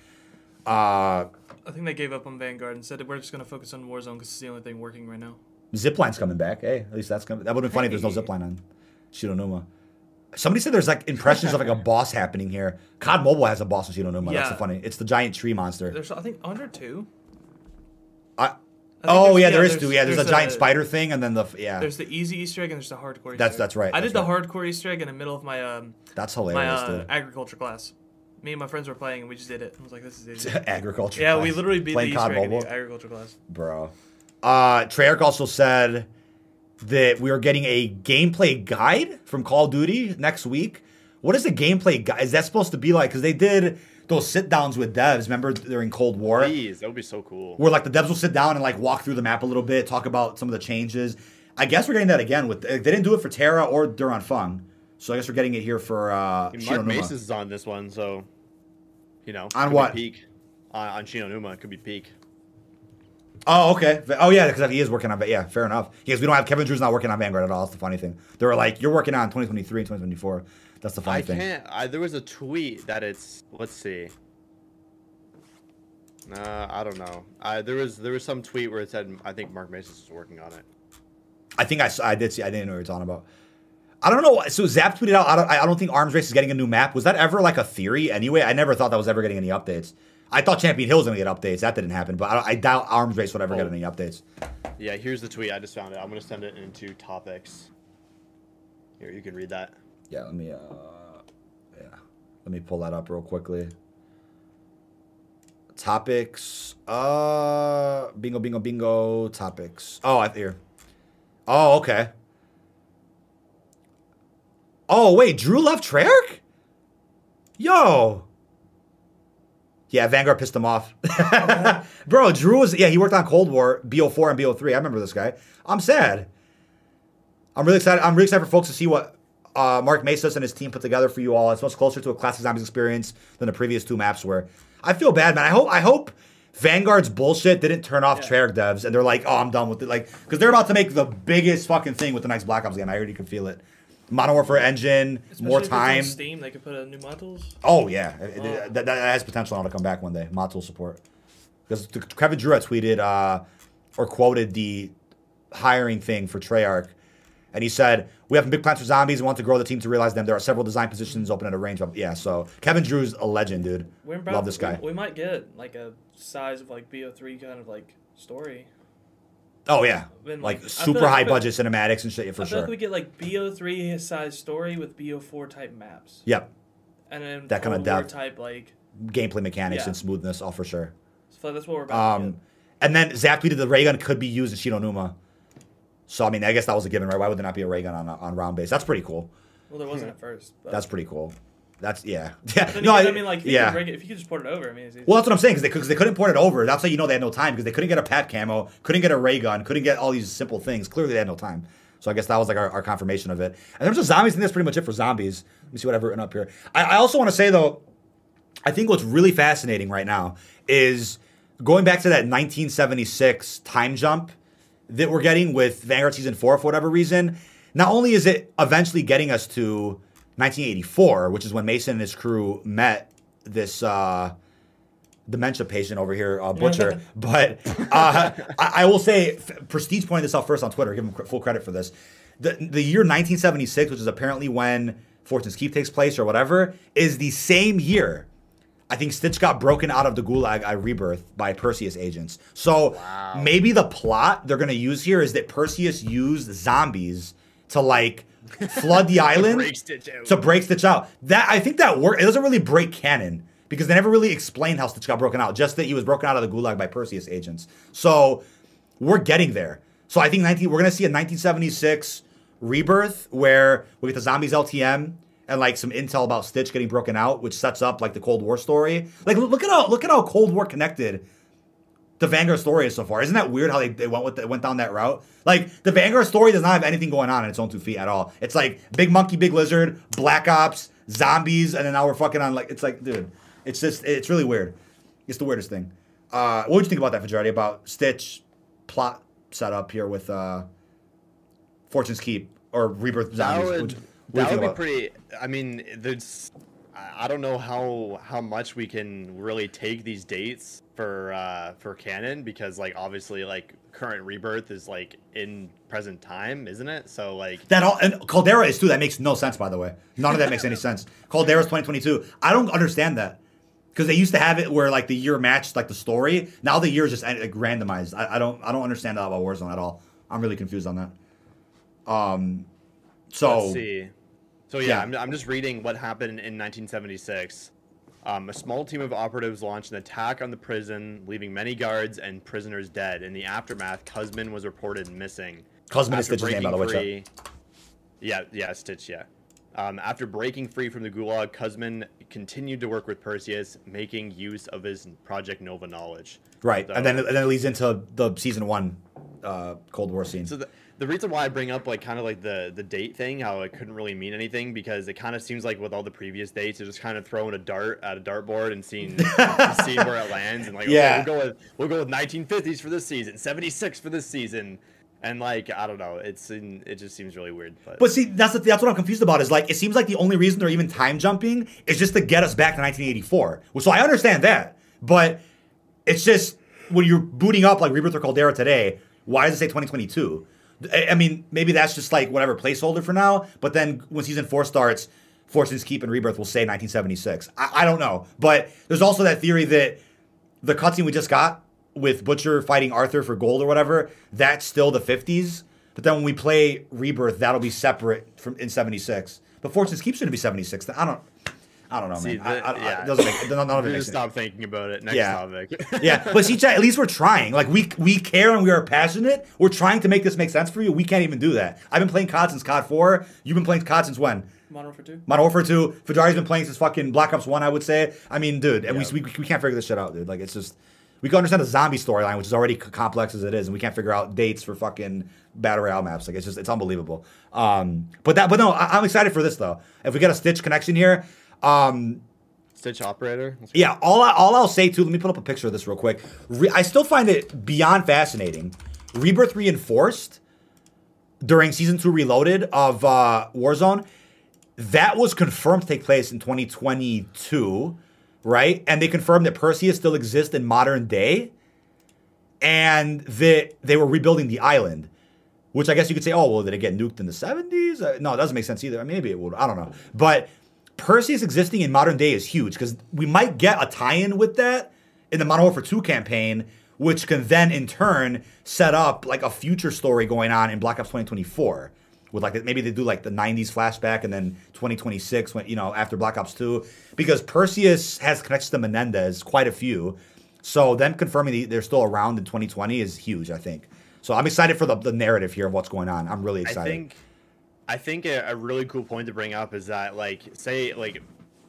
Uh, I think they gave up on Vanguard and said we're just gonna focus on Warzone because it's the only thing working right now. Zipline's coming back. Hey, at least that's coming. That would have been funny if there's no Hey. zipline on Shi No Numa. Somebody said there's like impressions of like a boss happening here. COD Mobile has a boss in Shi No Numa. That's Yeah. the funny. It's the giant tree monster. There's I think under two. I, I oh there's- yeah, there is two. Yeah, there's, a giant a- spider thing, and then the yeah. There's the easy Easter egg and there's the hardcore. Easter That's- egg. that's right, I that's did the hardcore Easter egg in the middle of my um That's my hilarious, uh, dude. agriculture class. Me and my friends were playing and we just did it. I was like, this is easy. agriculture. yeah, class. we literally beat the Easter COD egg in Mobile, agriculture class. bro. Uh, Treyarch also said that we are getting a gameplay guide from Call of Duty next week. What is the gameplay guide? Is that supposed to be like? Because they did those sit downs with devs. Remember during Cold War, Please, that would be so cool. where like the devs will sit down and like walk through the map a little bit, talk about some of the changes. I guess we're getting that again with. They didn't do it for Terra or Der Anfang, so I guess we're getting it here for uh, I mean, Mark Mace is on this one, so you know. On what? Peak. On, on Shi No Numa, it could be peak. Oh, okay. Oh, yeah, because he is working on. Yeah, fair enough. Because we don't have Kevin Drew's not working on Vanguard at all. That's the funny thing. They were like, "You're working on 2023 and 2024." That's the funny I thing. can't. I, there was a tweet that it's. Let's see. Uh, I don't know. I there was there was some tweet where it said I think Mark Mason is working on it. I think I, I did see. I didn't know what you're talking about. I don't know. So Zap tweeted out. I don't, I don't think Arms Race is getting a new map. Was that ever like a theory? Anyway, I never thought that was ever getting any updates. I thought Champion Hill was gonna get updates. That didn't happen. But I, I doubt Arms Race would ever get Oh. any updates. Yeah, here's the tweet. I just found it. I'm gonna send it into topics. Here, you can read that. Yeah, let me. Uh, yeah, let me pull that up real quickly. Topics. Uh, bingo, bingo, bingo. Topics. Oh, I here. Oh, okay. Oh wait, Drew left Treyarch? Yo. Yeah, Vanguard pissed him off. Bro, Drew was yeah, he worked on Cold War, BO4 and BO3. I remember this guy. I'm sad. I'm really excited. I'm really excited for folks to see what uh, Mark Mesas and his team put together for you all. It's much closer to a classic zombies experience than the previous two maps were. I feel bad, man. I hope I hope Vanguard's bullshit didn't turn off Yeah. Treyarch devs and they're like, oh, I'm done with it. Like, because they're about to make the biggest fucking thing with the next Black Ops game. I already can feel it. Modern Warfare engine, Especially more if it's on time. Steam, they could put a new modules. Oh yeah, It- it- Oh. that, that has potential to come back one day. Mod tool support because Kevin Drew tweeted uh, or quoted the hiring thing for Treyarch, and he said, "We have big plans for zombies and want to grow the team to realize them. There are several design positions open at a range." Of, yeah, so Kevin Drew's a legend, dude. We're Love this guy. We, we might get like a size of like BO3 kind of like story. Oh yeah, like like- super high budget cinematics and shit yeah, for sure. I feel sure. like we get like BO3 size story with BO4 type maps, yep, and then That kinda Cold depth. type like. gameplay mechanics Yeah. and smoothness, all for sure. So that's what we're about. Um, and then Zach tweeted the ray gun could be used in Shi No Numa. So I mean, I guess that was a given, right? Why would there not be a ray gun on on round base? That's pretty cool. Well, there wasn't at first. But That's pretty cool. That's yeah, yeah. Then No, again, I, I mean, like, if yeah. break it, if you could just port it over, I mean, it's easy. Well, that's what I'm saying because they, they couldn't port it over. That's how you know they had no time because they couldn't get a pat camo, couldn't get a ray gun, couldn't get all these simple things. Clearly, they had no time. So I guess that was like our, our confirmation of it. And terms of zombies, I think that's pretty much it for zombies. Let me see what I've written up here. I, I also want to say though, I think what's really fascinating right now is going back to that 1976 time jump that we're getting with Vanguard Season 4 for whatever reason. Not only is it eventually getting us to 1984, which is when Mason and his crew met this uh, dementia patient over here, uh, Butcher, but uh, I, I will say, F- Prestige pointed this out first on Twitter, give him full credit for this. The, the year 1976, which is apparently when Fortune's Keep takes place or whatever, is the same year I think Stitch got broken out of the Gulag I Rebirth by Perseus agents. So maybe the plot they're gonna use here is that Perseus used zombies to like flood the island Break Stitch out. to break Stitch out. That I think that work. It doesn't really break canon because they never really explained how Stitch got broken out. Just that he was broken out of the Gulag by Perseus agents. So we're getting there. So I think 19, we're gonna see a 1976 rebirth where we get the zombies LTM and like some intel about Stitch getting broken out, which sets up like the Cold War story. Like look at how look at how Cold War connected the Vanguard story is so far. Isn't that weird how they, they went with the, went down that route? Like the Vanguard story does not have anything going on in its own two feet at all. It's like big monkey, big lizard, black ops, zombies, and then now we're fucking on like it's like dude, it's just it's really weird. It's the weirdest thing. Uh, what would you think about that, Fajardi? About Stitch plot setup here with uh, Fortune's Keep or Rebirth That zombies? would What do you- what do you that would be pretty. I mean, there's. I don't know how how much we can really take these dates for uh, for canon because like obviously like current rebirth is like in present time, isn't it? So like That all and Caldera is too. That makes no sense, by the way. None of that makes any sense. Caldera's 2022. I don't understand that because they used to have it where like the year matched like the story. Now the year is just like randomized. I, I don't I don't understand that about Warzone at all. I'm really confused on that. Um, so Let's see. So yeah, Yeah. I'm, I'm just reading what happened in 1976. Um, a small team of operatives launched an attack on the prison, leaving many guards and prisoners dead. In the aftermath, Kuzmin was reported missing. Kuzmin is Stitch's name, by the way. Yeah, yeah, Stitch, yeah. Um, after breaking free from the Gulag, Kuzmin continued to work with Perseus, making use of his Project Nova knowledge. Right, So- and then and then it leads into the season one uh, Cold War scene. So the, the reason why I bring up like kind of like the the date thing, how it couldn't really mean anything because it kind of seems like with all the previous dates, you're just kind of throwing a dart at a dartboard and seeing seeing where it lands and like Yeah. okay, we'll go with we'll go with 1950s for this season, 76 for this season, and like I don't know, it's in, it just seems really weird. But, But see, that's the, that's what I'm confused about. Is like it seems like the only reason they're even time jumping is just to get us back to 1984. Well, so I understand that, but it's just when you're booting up like Rebirth or Caldera today, why does it say 2022? I mean, maybe that's just like whatever placeholder for now. But then when season four starts, Fortune's Keep and Rebirth will say 1976. I, I don't know, but there's also that theory that the cutscene we just got with Butcher fighting Arthur for gold or whatever, that's still the 50s. But then when we play Rebirth, that'll be separate from in 76. But Fortune's Keep shouldn't be 76. I don't. I don't know, See, man. I, the- I, I, yeah. it doesn't make none of it makes sense. stop thinking about it. Next Yeah. topic. Yeah, but see, Chad, at least we're trying. Like we we care and we are passionate. We're trying to make this make sense for you. We can't even do that. I've been playing COD since COD 4. You've been playing COD since when? Modern Warfare 2. Modern Warfare 2. Fajari's been playing since fucking Black Ops 1, I would say. I mean, dude, and Yeah. we, we, we can't figure this shit out, dude. Like, it's just. We can understand the zombie storyline, which is already c- complex as it is, and we can't figure out dates for fucking battle royale maps. Like, it's just, it's unbelievable. Um, but that, but no, I, I'm excited for this though. If we get a Stitch connection here, um, Stitch operator. Yeah, all I, all I'll say too. Let me put up a picture of this real quick. Re- I still find it beyond fascinating. Rebirth reinforced during season two Reloaded of uh, Warzone. That was confirmed to take place in 2022, right? And they confirmed that Perseus still exists in modern day, and that they were rebuilding the island. Which I guess you could say, oh, well, did it get nuked in the 70s? Uh, no, it doesn't make sense either. Maybe it would. I don't know. But Perseus existing in modern day is huge because we might get a tie in with that in the Modern Warfare 2 campaign, which can then in turn set up like a future story going on in Black Ops 2024. With like maybe they do like the 90s flashback and then 2026 when you know after Black Ops 2 because Perseus has connections to Menendez quite a few so them confirming that they're still around in 2020 is huge, I think. So I'm excited for the, the narrative here of what's going on. I'm really I excited. I think a, a really cool point to bring up is that like say like,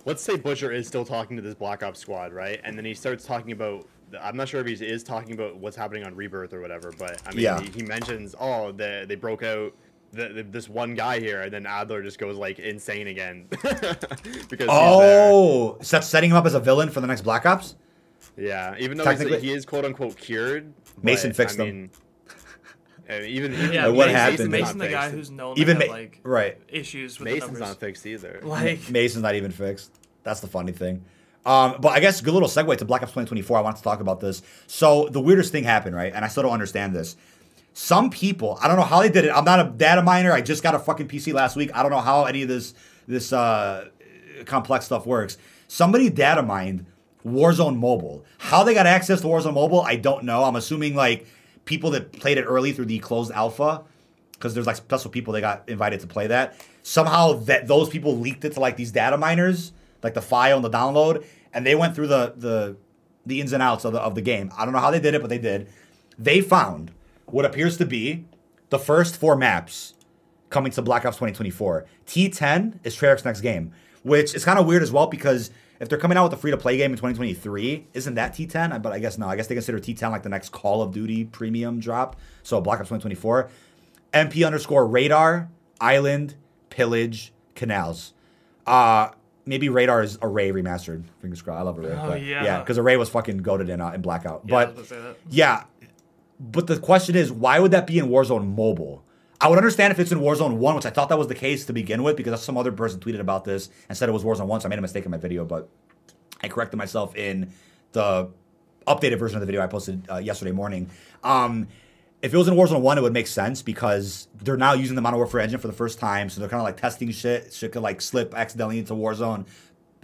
let's say Butcher is still talking to this Black Ops squad, right? And then he starts talking about. I'm not sure if he is talking about what's happening on Rebirth or whatever, but I mean, Yeah. he, he mentions, oh, the, they broke out the, the, this one guy here, and then Adler just goes like insane again because he's there. oh, so that's setting him up as a villain for the next Black Ops? Yeah, even though Technically- he is quote unquote cured. Mason fixed I him. Mean, uh, even, even Yeah, what Mason, happened? Mason, the not guy fixed. who's known Even to have, Ma- like right. issues with Mason's the numbers. not fixed either. Like, Mason's not even fixed. That's the funny thing. Um, but I guess good little segue to Black Ops 2024. I want to talk about this. So the weirdest thing happened, right? And I still don't understand this. Some people, I don't know how they did it. I'm not a data miner. I just got a fucking PC last week. I don't know how any of this this uh, complex stuff works. Somebody data mined Warzone Mobile. How they got access to Warzone Mobile, I don't know. I'm assuming like people that played it early through the closed alpha because there's like special people that got invited to play that. Somehow that those people leaked it to like these data miners, like the file and the download, and they went through the the the ins and outs of the of the game. I don't know how they did it, but they did. They found what appears to be the first four maps coming to Black Ops 2024. T10 is Treyarch's next game, which is kind of weird as well because if they're coming out with a free to play game in 2023, isn't that T10? But I guess no. I guess they consider T10 like the next Call of Duty premium drop. So Black Ops 2024. MP underscore radar, island, pillage, canals. Uh maybe radar is array remastered. Fingers crossed. I love array. Oh, but yeah. yeah, because array was fucking goaded in uh, in blackout. Yeah, but was say that. yeah, but the question is, why would that be in Warzone Mobile? I would understand if it's in Warzone 1, which I thought that was the case to begin with, because some other person tweeted about this and said it was Warzone 1, so I made a mistake in my video, but I corrected myself in the updated version of the video I posted uh, yesterday morning. Um, if it was in Warzone 1, it would make sense because they're now using the Modern Warfare engine for the first time, so they're kind of like testing shit. Shit could like slip accidentally into Warzone.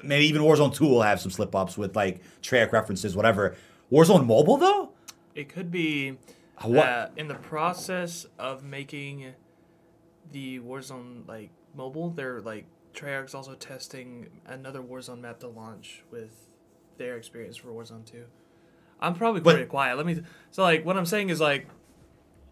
Maybe even Warzone 2 will have some slip ups with like Treyarch references, whatever. Warzone Mobile, though? It could be What? that in the process of making the Warzone like mobile, they're like Treyarch's also testing another Warzone map to launch with their experience for Warzone 2. I'm probably But- pretty quiet. Let me. So like, what I'm saying is like,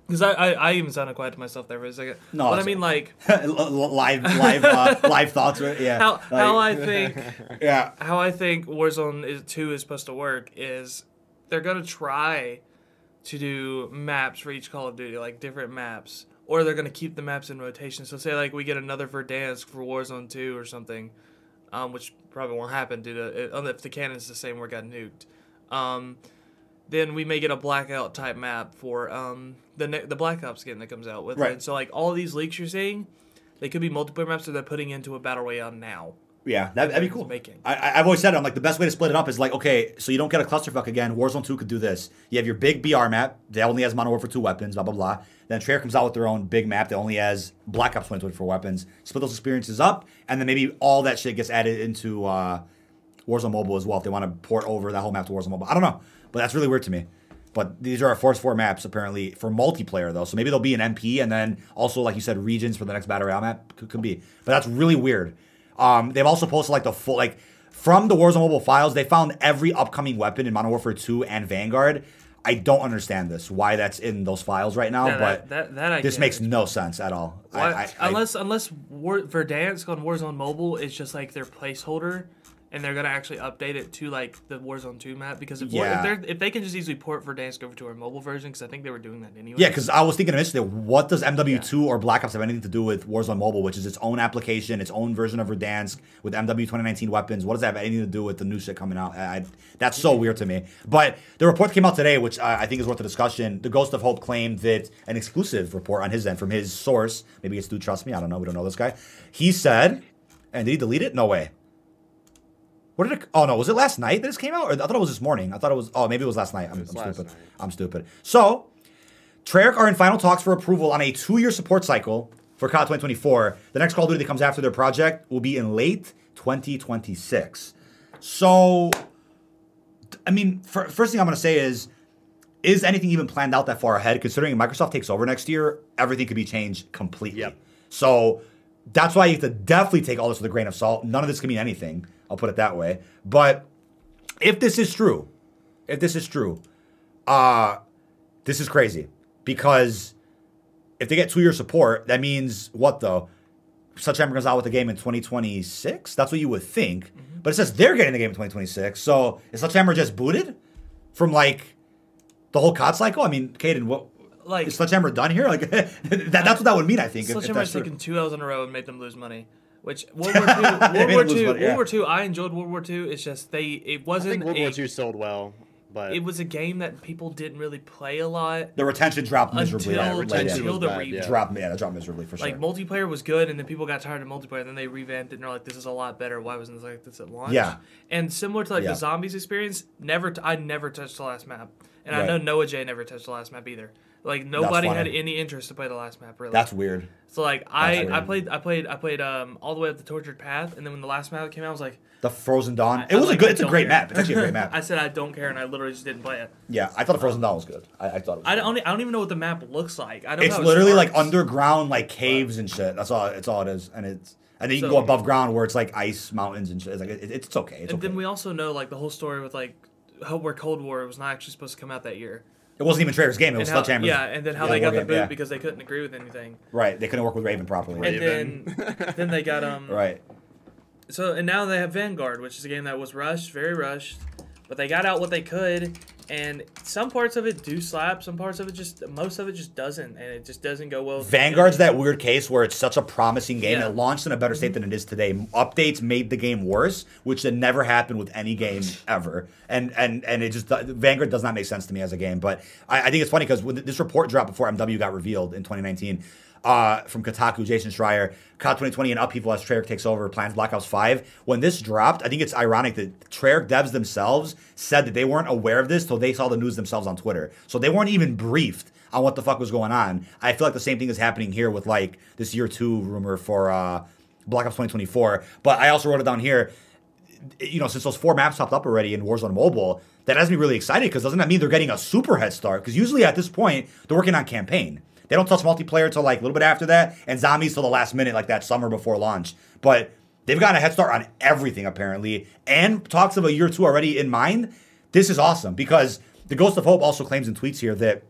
because I, I I even sounded quiet to myself there for a second. No, but I mean like live, live, uh, live thoughts, right? Yeah. how how I think yeah. how I think Warzone is, 2 is supposed to work is they're going to try to do maps for each Call of Duty, like different maps, or they're going to keep the maps in rotation. So, say, like, we get another Verdansk for Warzone 2 or something, um, which probably won't happen due to it, if the cannon's the same where it got nuked. Um, then we may get a blackout type map for um, the ne- the Black Ops skin that comes out with Right. it. So, like, all these leaks you're seeing, they could be multiplayer maps that they're putting into a battle royale now. Yeah, that, that'd be cool. making. I, I've always said it. I'm like the best way to split it up is like okay, so you don't get a clusterfuck again. Warzone two could do this. You have your big BR map that only has Modern Warfare two weapons, blah blah blah. Then Treyarch comes out with their own big map that only has Black Ops 2024 weapons. Split those experiences up, and then maybe all that shit gets added into uh, Warzone Mobile as well if they want to port over that whole map to Warzone Mobile. I don't know, but that's really weird to me. But these are our first four maps apparently for multiplayer though. So maybe there'll be an MP and then also like you said regions for the next battle royale map could, could be. But that's really weird. Um, they've also posted like the full like from the Warzone mobile files. They found every upcoming weapon in Modern Warfare 2 and Vanguard. I don't understand this why that's in those files right now, Yeah, but that, that, that I this get. makes no sense at all. I- I- I- unless unless War, Verdansk on Warzone Mobile is just like their placeholder, and they're gonna actually update it to like the Warzone Two map because if, Yeah. if they're if they can just easily port Verdansk over to our mobile version because I think they were doing that anyway. Yeah, because I was thinking initially, what does MW2 or Black Ops have anything to do with Warzone Mobile, which is its own application, its own version of Verdansk with MW 2019 weapons? What does that have anything to do with the new shit coming out? I, I- that's so weird to me. But the report came out today, which uh, I think is worth a discussion. The Ghost of Hope claimed that an exclusive report on his end from his source, maybe it's Do Trust Me, I don't know, we don't know this guy. He said, and did he delete it? No way. What did it? Oh no, was it last night that this came out? Or I thought it was this morning. I thought it was. Oh, maybe it was last night. I'm, I'm stupid. night. I'm stupid. So, Treyarch are in final talks for approval on a two-year support cycle for COD 2024. The next Call of Duty that comes after their project will be in late 2026. So, I mean, fir- first thing I'm going to say is, is anything even planned out that far ahead? Considering Microsoft takes over next year, everything could be changed completely. Yep. So that's why you have to definitely take all this with a grain of salt. None of this can mean anything. I'll put it that way. But if this is true, if this is true, uh, this is crazy because if they get two year support, that means what though? Sledgehammer comes out with the game in 2026. That's what you would think. Mm-hmm. But it says they're getting the game in 2026. So is Sledgehammer just booted from like the whole COD cycle? I mean, Caden, what Like- is Sledgehammer done here? Like that, that's what that would mean. I think. if- if Sledgehammer that's has true. taken two L's in a row and made them lose money. Which World War Two, They World War them lose Two, yeah. World War Two. I enjoyed World War Two. It's just they. It wasn't. think World a, War II sold well, but It was a game that people didn't really play a lot. The retention dropped miserably. Until- yeah, retention until the bad, re- yeah. dropped, yeah, that dropped miserably for sure. Like multiplayer was good, and then people got tired of multiplayer. and Then they revamped it, and they're like, "This is a lot better. Why wasn't this like this at launch?" Yeah. And similar to like Yeah. the zombies experience, never. T- I never touched the last map, and I know Noah J never touched the last map either. Like nobody had any interest to play the last map really. that's weird. so like I. I played I played I played um all the way up the tortured path, and then when the last map came out, I was like, The Frozen Dawn. I- It was a good. It's a great care. map. It's actually a great map. I said I don't care, and I literally just didn't play it. yeah, I thought the Frozen Dawn was good. I, I thought it was. I good. don't I don't even know what the map looks like. I don't It's literally like underground, like caves and shit. That's all. It's all it is, and it's and then you can go above ground where it's like ice mountains and shit. It's like it, it's okay. It's And okay. then we also know like the whole story with like how where Cold War was not actually supposed to come out that year. It wasn't even Treyarch's game. It was and how, Sledgehammer's. yeah, and then how yeah, they got the game, boot yeah. because they couldn't agree with anything. right. They couldn't work with Raven properly. And then then they got um Right. so and now they have Vanguard, which is a game that was rushed, very rushed, but they got out what they could, and some parts of it do slap, some parts of it just most of it just doesn't, and it just doesn't go well. Vanguard's that weird case where it's such a promising game. Yeah. It launched in a better state than it is today. Updates made the game worse, which had never happened with any game ever. And and and it just Vanguard does not make sense to me as a game. But I, I think it's funny because this report dropped before MW got revealed in 2019. Uh, from Kotaku, Jason Schreier, COD 2020 and upheaval as Treyarch takes over, plans Black Ops 5. When this dropped, I think it's ironic that Treyarch devs themselves said that they weren't aware of this till they saw the news themselves on Twitter. So they weren't even briefed on what the fuck was going on. I feel like the same thing is happening here with like this year two rumor for uh, Black Ops 2024. But I also wrote it down here. You know, since those four maps popped up already in Warzone Mobile, that has me really excited because doesn't that mean they're getting a super head start? Because usually at this point they're working on campaign. They don't touch multiplayer till like a little bit after that, and zombies till the last minute, like that summer before launch. But they've got a head start on everything apparently, and talks of a year two already in mind. This is awesome because the Ghost of Hope also claims in tweets here that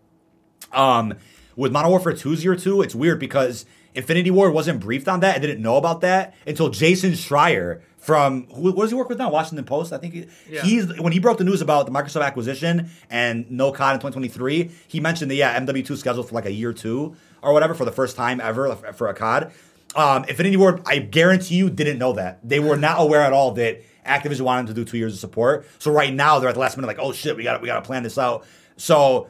um, with Modern Warfare 2's year two, it's weird because Infinity Ward wasn't briefed on that. I didn't know about that until Jason Schreier from who what does he work with now? Washington Post, I think. He, Yeah. He's when he broke the news about the Microsoft acquisition and no COD in 2023. He mentioned that yeah, MW2 scheduled for like a year two or whatever for the first time ever for a COD. Um, Infinity Ward, I guarantee you, didn't know that. They were not aware at all that Activision wanted to do two years of support. So right now they're at the last minute, like, oh shit, we got we got to plan this out. So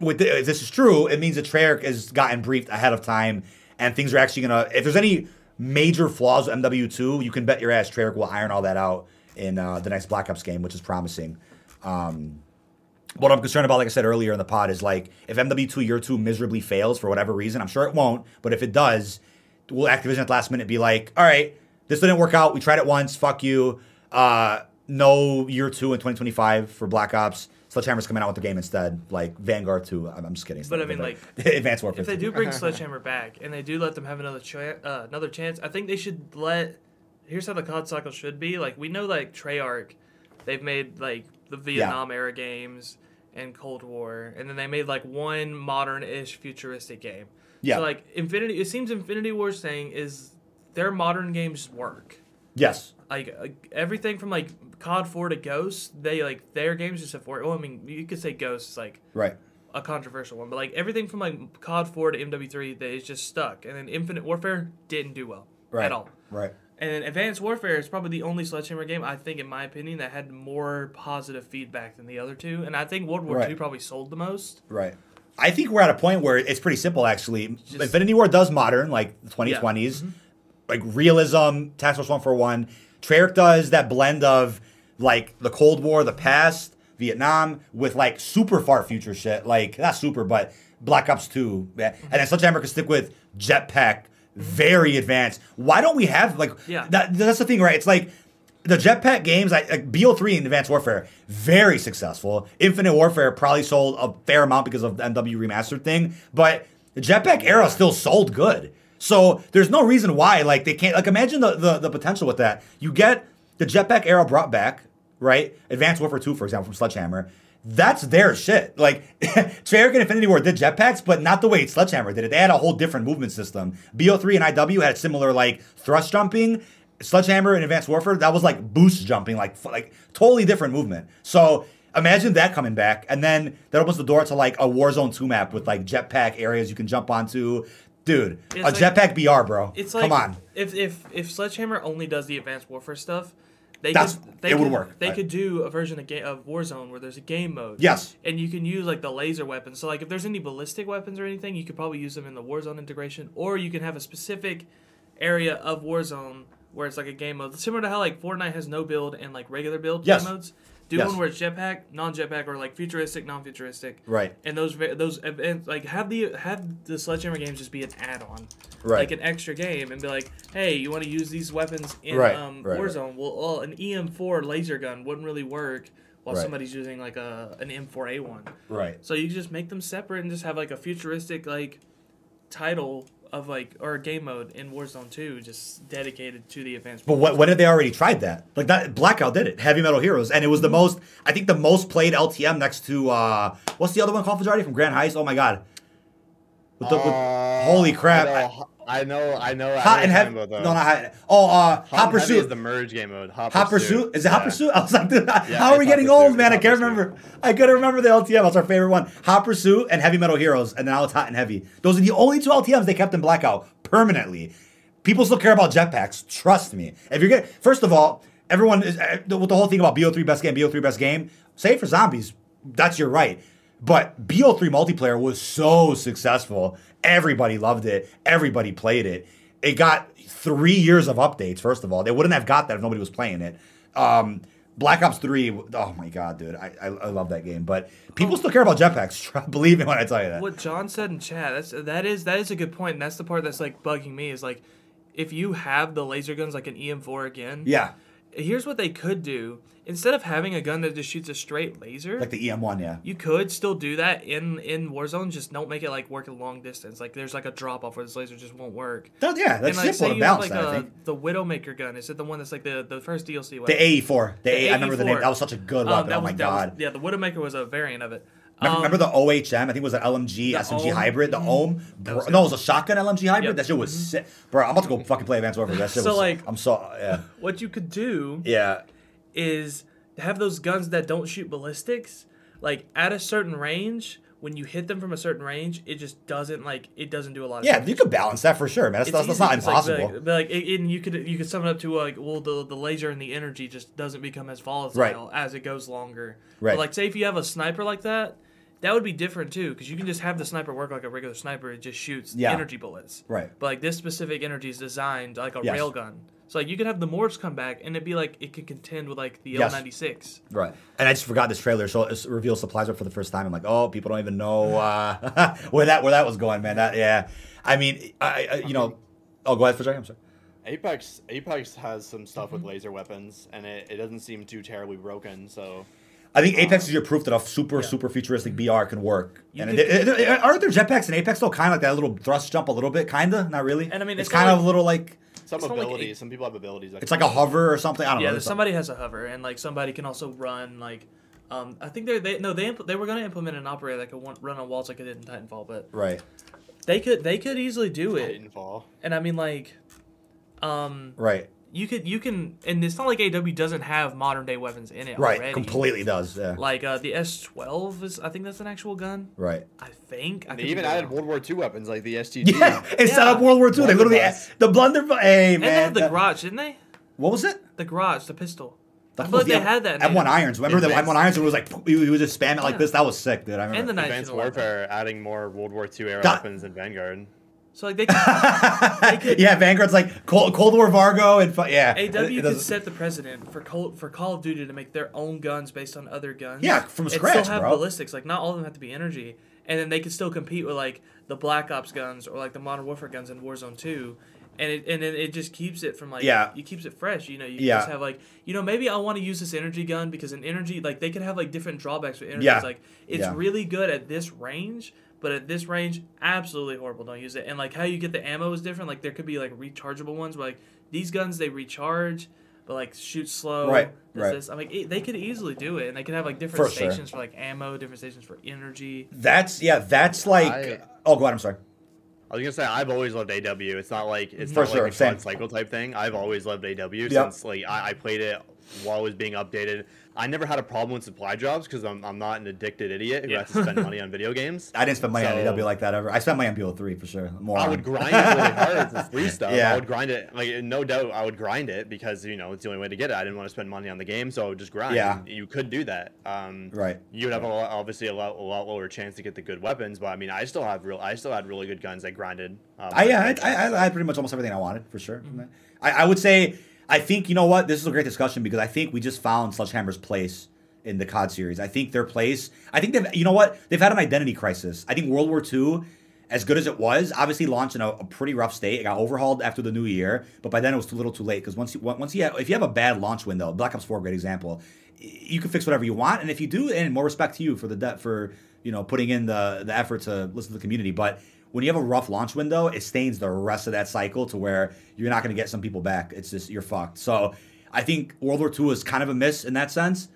with the, if this is true, it means that Treyarch has gotten briefed ahead of time, and things are actually gonna. If there's any major flaws with MW2, you can bet your ass Treyarch will iron all that out in uh, the next Black Ops game, which is promising. Um, what I'm concerned about, like I said earlier in the pod, is like if MW2 Year 2 miserably fails for whatever reason, I'm sure it won't, but if it does, will Activision at the last minute be like, all right, this didn't work out. We tried it once. Fuck you. Uh, no Year 2 in 2025 for Black Ops. Sledgehammer's coming out with the game instead, like Vanguard 2. I'm, I'm just kidding. But I mean, good, Advanced Warfare. if they do bring Sledgehammer back and they do let them have another ch- uh, another chance, I think they should let. Here's how the COD cycle should be. Like we know, like Treyarch, they've made like the Vietnam era games and Cold War, and then they made like one modern-ish futuristic game. Yeah. So like Infinity, it seems Infinity War's thing is their modern games work. yes. Like uh, everything from like COD 4 to Ghost, they like their games just have four. Well, I mean, you could say Ghost is like Right. a controversial one, but like everything from like COD 4 to MW3 that is just stuck, and then Infinite Warfare didn't do well Right. at all. Right. And then Advanced Warfare is probably the only Sledgehammer game I think, in my opinion, that had more positive feedback than the other two. And I think World War Right. II probably sold the most. Right. I think we're at a point where it's pretty simple, actually. Just- Infinity War does modern, like the 2020s, mm-hmm. like realism, Task Force One for One. Treyarch does that blend of like the Cold War, the past, Vietnam, with like super far future shit, like not super, but Black Ops 2. Yeah. And then Sledgehammer can stick with jetpack, very advanced. Why don't we have like Yeah. that? That's the thing, right? It's like the jetpack games, like, like BO3 and Advanced Warfare, very successful. Infinite Warfare probably sold a fair amount because of the MW remastered thing, but the jetpack era still sold good. So there's no reason why like they can't like imagine the, the the potential with that. You get the jetpack era brought back, right? Advanced Warfare 2, for example, from Sledgehammer. That's their shit. Like Treyarch and Infinity War did jetpacks, but not the way Sledgehammer did it. They had a whole different movement system. BO3 and IW had similar like thrust jumping. Sledgehammer and Advanced Warfare, that was like boost jumping, like like totally different movement. So imagine that coming back, and then that opens the door to like a Warzone 2 map with like jetpack areas you can jump onto. Dude, It's a like- jetpack BR, bro. It's like Come on. If if if Sledgehammer only does the Advanced Warfare stuff, they That's- could, they it would could- work, They right. could do a version of, of Warzone where there's a game mode. Yes. And you can use like the laser weapons. So like if there's any ballistic weapons or anything, you could probably use them in the Warzone integration, or you can have a specific area of Warzone where it's like a game mode, similar to how like Fortnite has no build and like regular build Yes. game modes. Do Yes. one where it's jetpack, non-jetpack, or like futuristic, non-futuristic. Right. And those those events like have the have the Sledgehammer games just be an add-on, Right. like an extra game, and be like, hey, you want to use these weapons in Right, um, right. Warzone? Well, well, an EM4 laser gun wouldn't really work while Right. somebody's using like a an M4A1. Right. So you just make them separate and just have like a futuristic like title of like or a game mode in Warzone 2 just dedicated to the advanced. But what, when have they already tried that? Like that Blackout did it, Heavy Metal Heroes, and it was the Mm-hmm. most. I think the most played LTM next to uh, what's the other one? called Fajardi from Grand Heist. Oh my god. With the, with, Uh, holy crap! I know, I know. I know. Hot and heavy. No, not hot. Oh, uh, Hot, Hot Pursuit. is the merge game mode. Hot, Hot Pursuit? Is it Hot Yeah. Pursuit? I was like, dude, how are we getting Pursuit. old, man? I can't Pursuit. remember. I couldn't remember the LTM. That's our favorite one. Hot Pursuit and Heavy Metal Heroes, and then now it's Hot and Heavy. Those are the only two LTMs they kept in Blackout permanently. People still care about jetpacks. Trust me. If you're getting, first of all, everyone is uh, with the whole thing about BO3 best game, BO3 best game. Save for zombies. That's your right. But BO3 multiplayer was so successful. Everybody loved it. Everybody played it. It got three years of updates. First of all, they wouldn't have got that if nobody was playing it. Um, Black Ops Three. Oh my god, dude, I, I, I love that game. But people still care about jetpacks. Believe me when I tell you that. What John said in chat, that's that is that is a good point, and that's the part that's like bugging me is like if you have the laser guns like an EM4 again. Yeah, Here's what they could do. Instead of having a gun that just shoots a straight laser, like the EM1. Yeah, you could still do that in in Warzone. Just don't make it like work a long distance. Like there's like a drop off where this laser just won't work. That- yeah, that's and like simple to balance like that. I a, think the Widowmaker gun. Is it the one that's like the the first DLC the weapon? AE4. The, The A. I remember the name. That was such a good Um, weapon. that oh was- my that was- god. yeah, the Widowmaker was a variant of it. Remember, Um, remember the OHM? I think it was an LMG SMG Ohm? hybrid. The. Ohm. Bro, no, it. was a shotgun LMG hybrid. Yep. Mm-hmm. That shit was sick, bro. I'm about to go fucking play Advanced Warfare. That shit So, was. like- I'm so yeah. what you could do Yeah. is have those guns that don't shoot ballistics like at a certain range when you hit them from a certain range it just doesn't like it doesn't do a lot of Yeah, damage. you could balance that for sure, man. That's, that's, that's not impossible. Like, like, and you could you could sum it up to like well the the laser and the energy just doesn't become as volatile Right. as it goes longer. Right. But like say if you have a sniper like that, that would be different too because you can just have the sniper work like a regular sniper. It just shoots Yeah. energy bullets. Right. But like this specific energy is designed like a Yes. railgun. So like you could have the morphs come back and it'd be like it could contend with like the Yes. L96. Right. And I just forgot this trailer, so it reveals supplies for the first time. I'm like, oh, people don't even know uh, where that where that was going, man. That yeah. I mean, I, I you know. Oh, go ahead for a second. I'm sorry. Apex Apex has some stuff Mm-hmm. with laser weapons, and it, it doesn't seem too terribly broken. So I think Apex is your proof that a super Yeah. super futuristic BR can work. You and could- it- it- it- aren't there jetpacks in Apex though? Kind of like that little thrust jump a little bit, kinda, not really. And I mean, it's, it's kind not of a little like Some It's not like abilities. some people have abilities. That it's like a hover or something. I don't yeah, know. there's there's somebody has a hover, and like somebody can also run like. Um, I think they're they no they impl- they were gonna implement an operator that could one, run on walls like it did in Titanfall, but Right, they could they could easily do it. Titanfall. And I mean like, um, right, you could you can and it's not like AW doesn't have modern day weapons in it right. already. Completely does. Yeah. Like uh, the S12 is I think that's an actual gun. Right. I think. I They even be added. World War II weapons like the STG. Yeah, instead Yeah. of World War II, they literally Blunderbuss. the blunder. Hey And they had the that- garage, didn't they? what was it? The garage, the pistol. I That feel like was they had that. in M1 AW. irons. Remember the M1 irons? It was like he would just spamming it like this. That was sick, dude. I remember. And the Advanced Vision weapon. Warfare adding more World War II era That- weapons in Vanguard. So like they could, yeah, Vanguard's like Cold, Cold War Vargo and yeah. AW It- it could set the precedent for Call for Call of Duty to make their own guns based on other guns. Yeah, from scratch, and still have bro. ballistics. Like not all of them have to be energy, and then they could still compete with like the Black Ops guns or like the Modern Warfare guns in Warzone Two. And it, and then it just keeps it from like Yeah. you keeps it fresh you know you Yeah. just have like you know maybe I want to use this energy gun because an energy like they could have like different drawbacks with energy Yeah. like it's Yeah. really good at this range but at this range absolutely horrible don't use it and like how you get the ammo is different like there could be like rechargeable ones but like these guns they recharge but like shoot slow Right, right. this. I mean it, they could easily do it and they could have like different For sure. stations for like ammo different stations for energy That's yeah. That's like. I- oh, go ahead. I'm sorry. I was gonna say I've always loved AW. It's not like it's For not sure, like a same. cycle type thing. I've always loved AW Yep. since like I, I played it while it was being updated. I never had a problem with supply jobs because I'm, I'm not an addicted idiot who Yeah. has to spend money on video games. I didn't spend money on So- AW like that ever. I spent money on BO3 for sure. More. I on- would grind it really hard for free stuff. Yeah. I would grind it like no doubt. I would grind it because you know it's the only way to get it. I didn't want to spend money on the game, so I would just grind. Yeah. And You could do that. Um, Right. You would have a lot, obviously a lot, a lot lower chance to get the good weapons, but I mean, I still have real. I still had really good guns I grinded. Um, I yeah, I, I, I had pretty much almost everything I wanted for sure. from that. I, I would say I think you know what this is a great discussion because I think we just found Sledgehammer's place in the COD series. I think their place. I think they've you know what they've had an identity crisis. I think World War II. As good as it was, obviously launched in a, a pretty rough state. It got overhauled after the new year, but by then it was too little, too late. Because once you once you have, if you have a bad launch window, Black Ops Four, great example, you can fix whatever you want, and if you do, and more respect to you for the debt for you know putting in the the effort to listen to the community. But when you have a rough launch window, it stains the rest of that cycle to where you're not going to get some people back. It's just you're fucked. So I think World War II is kind of a miss in that sense.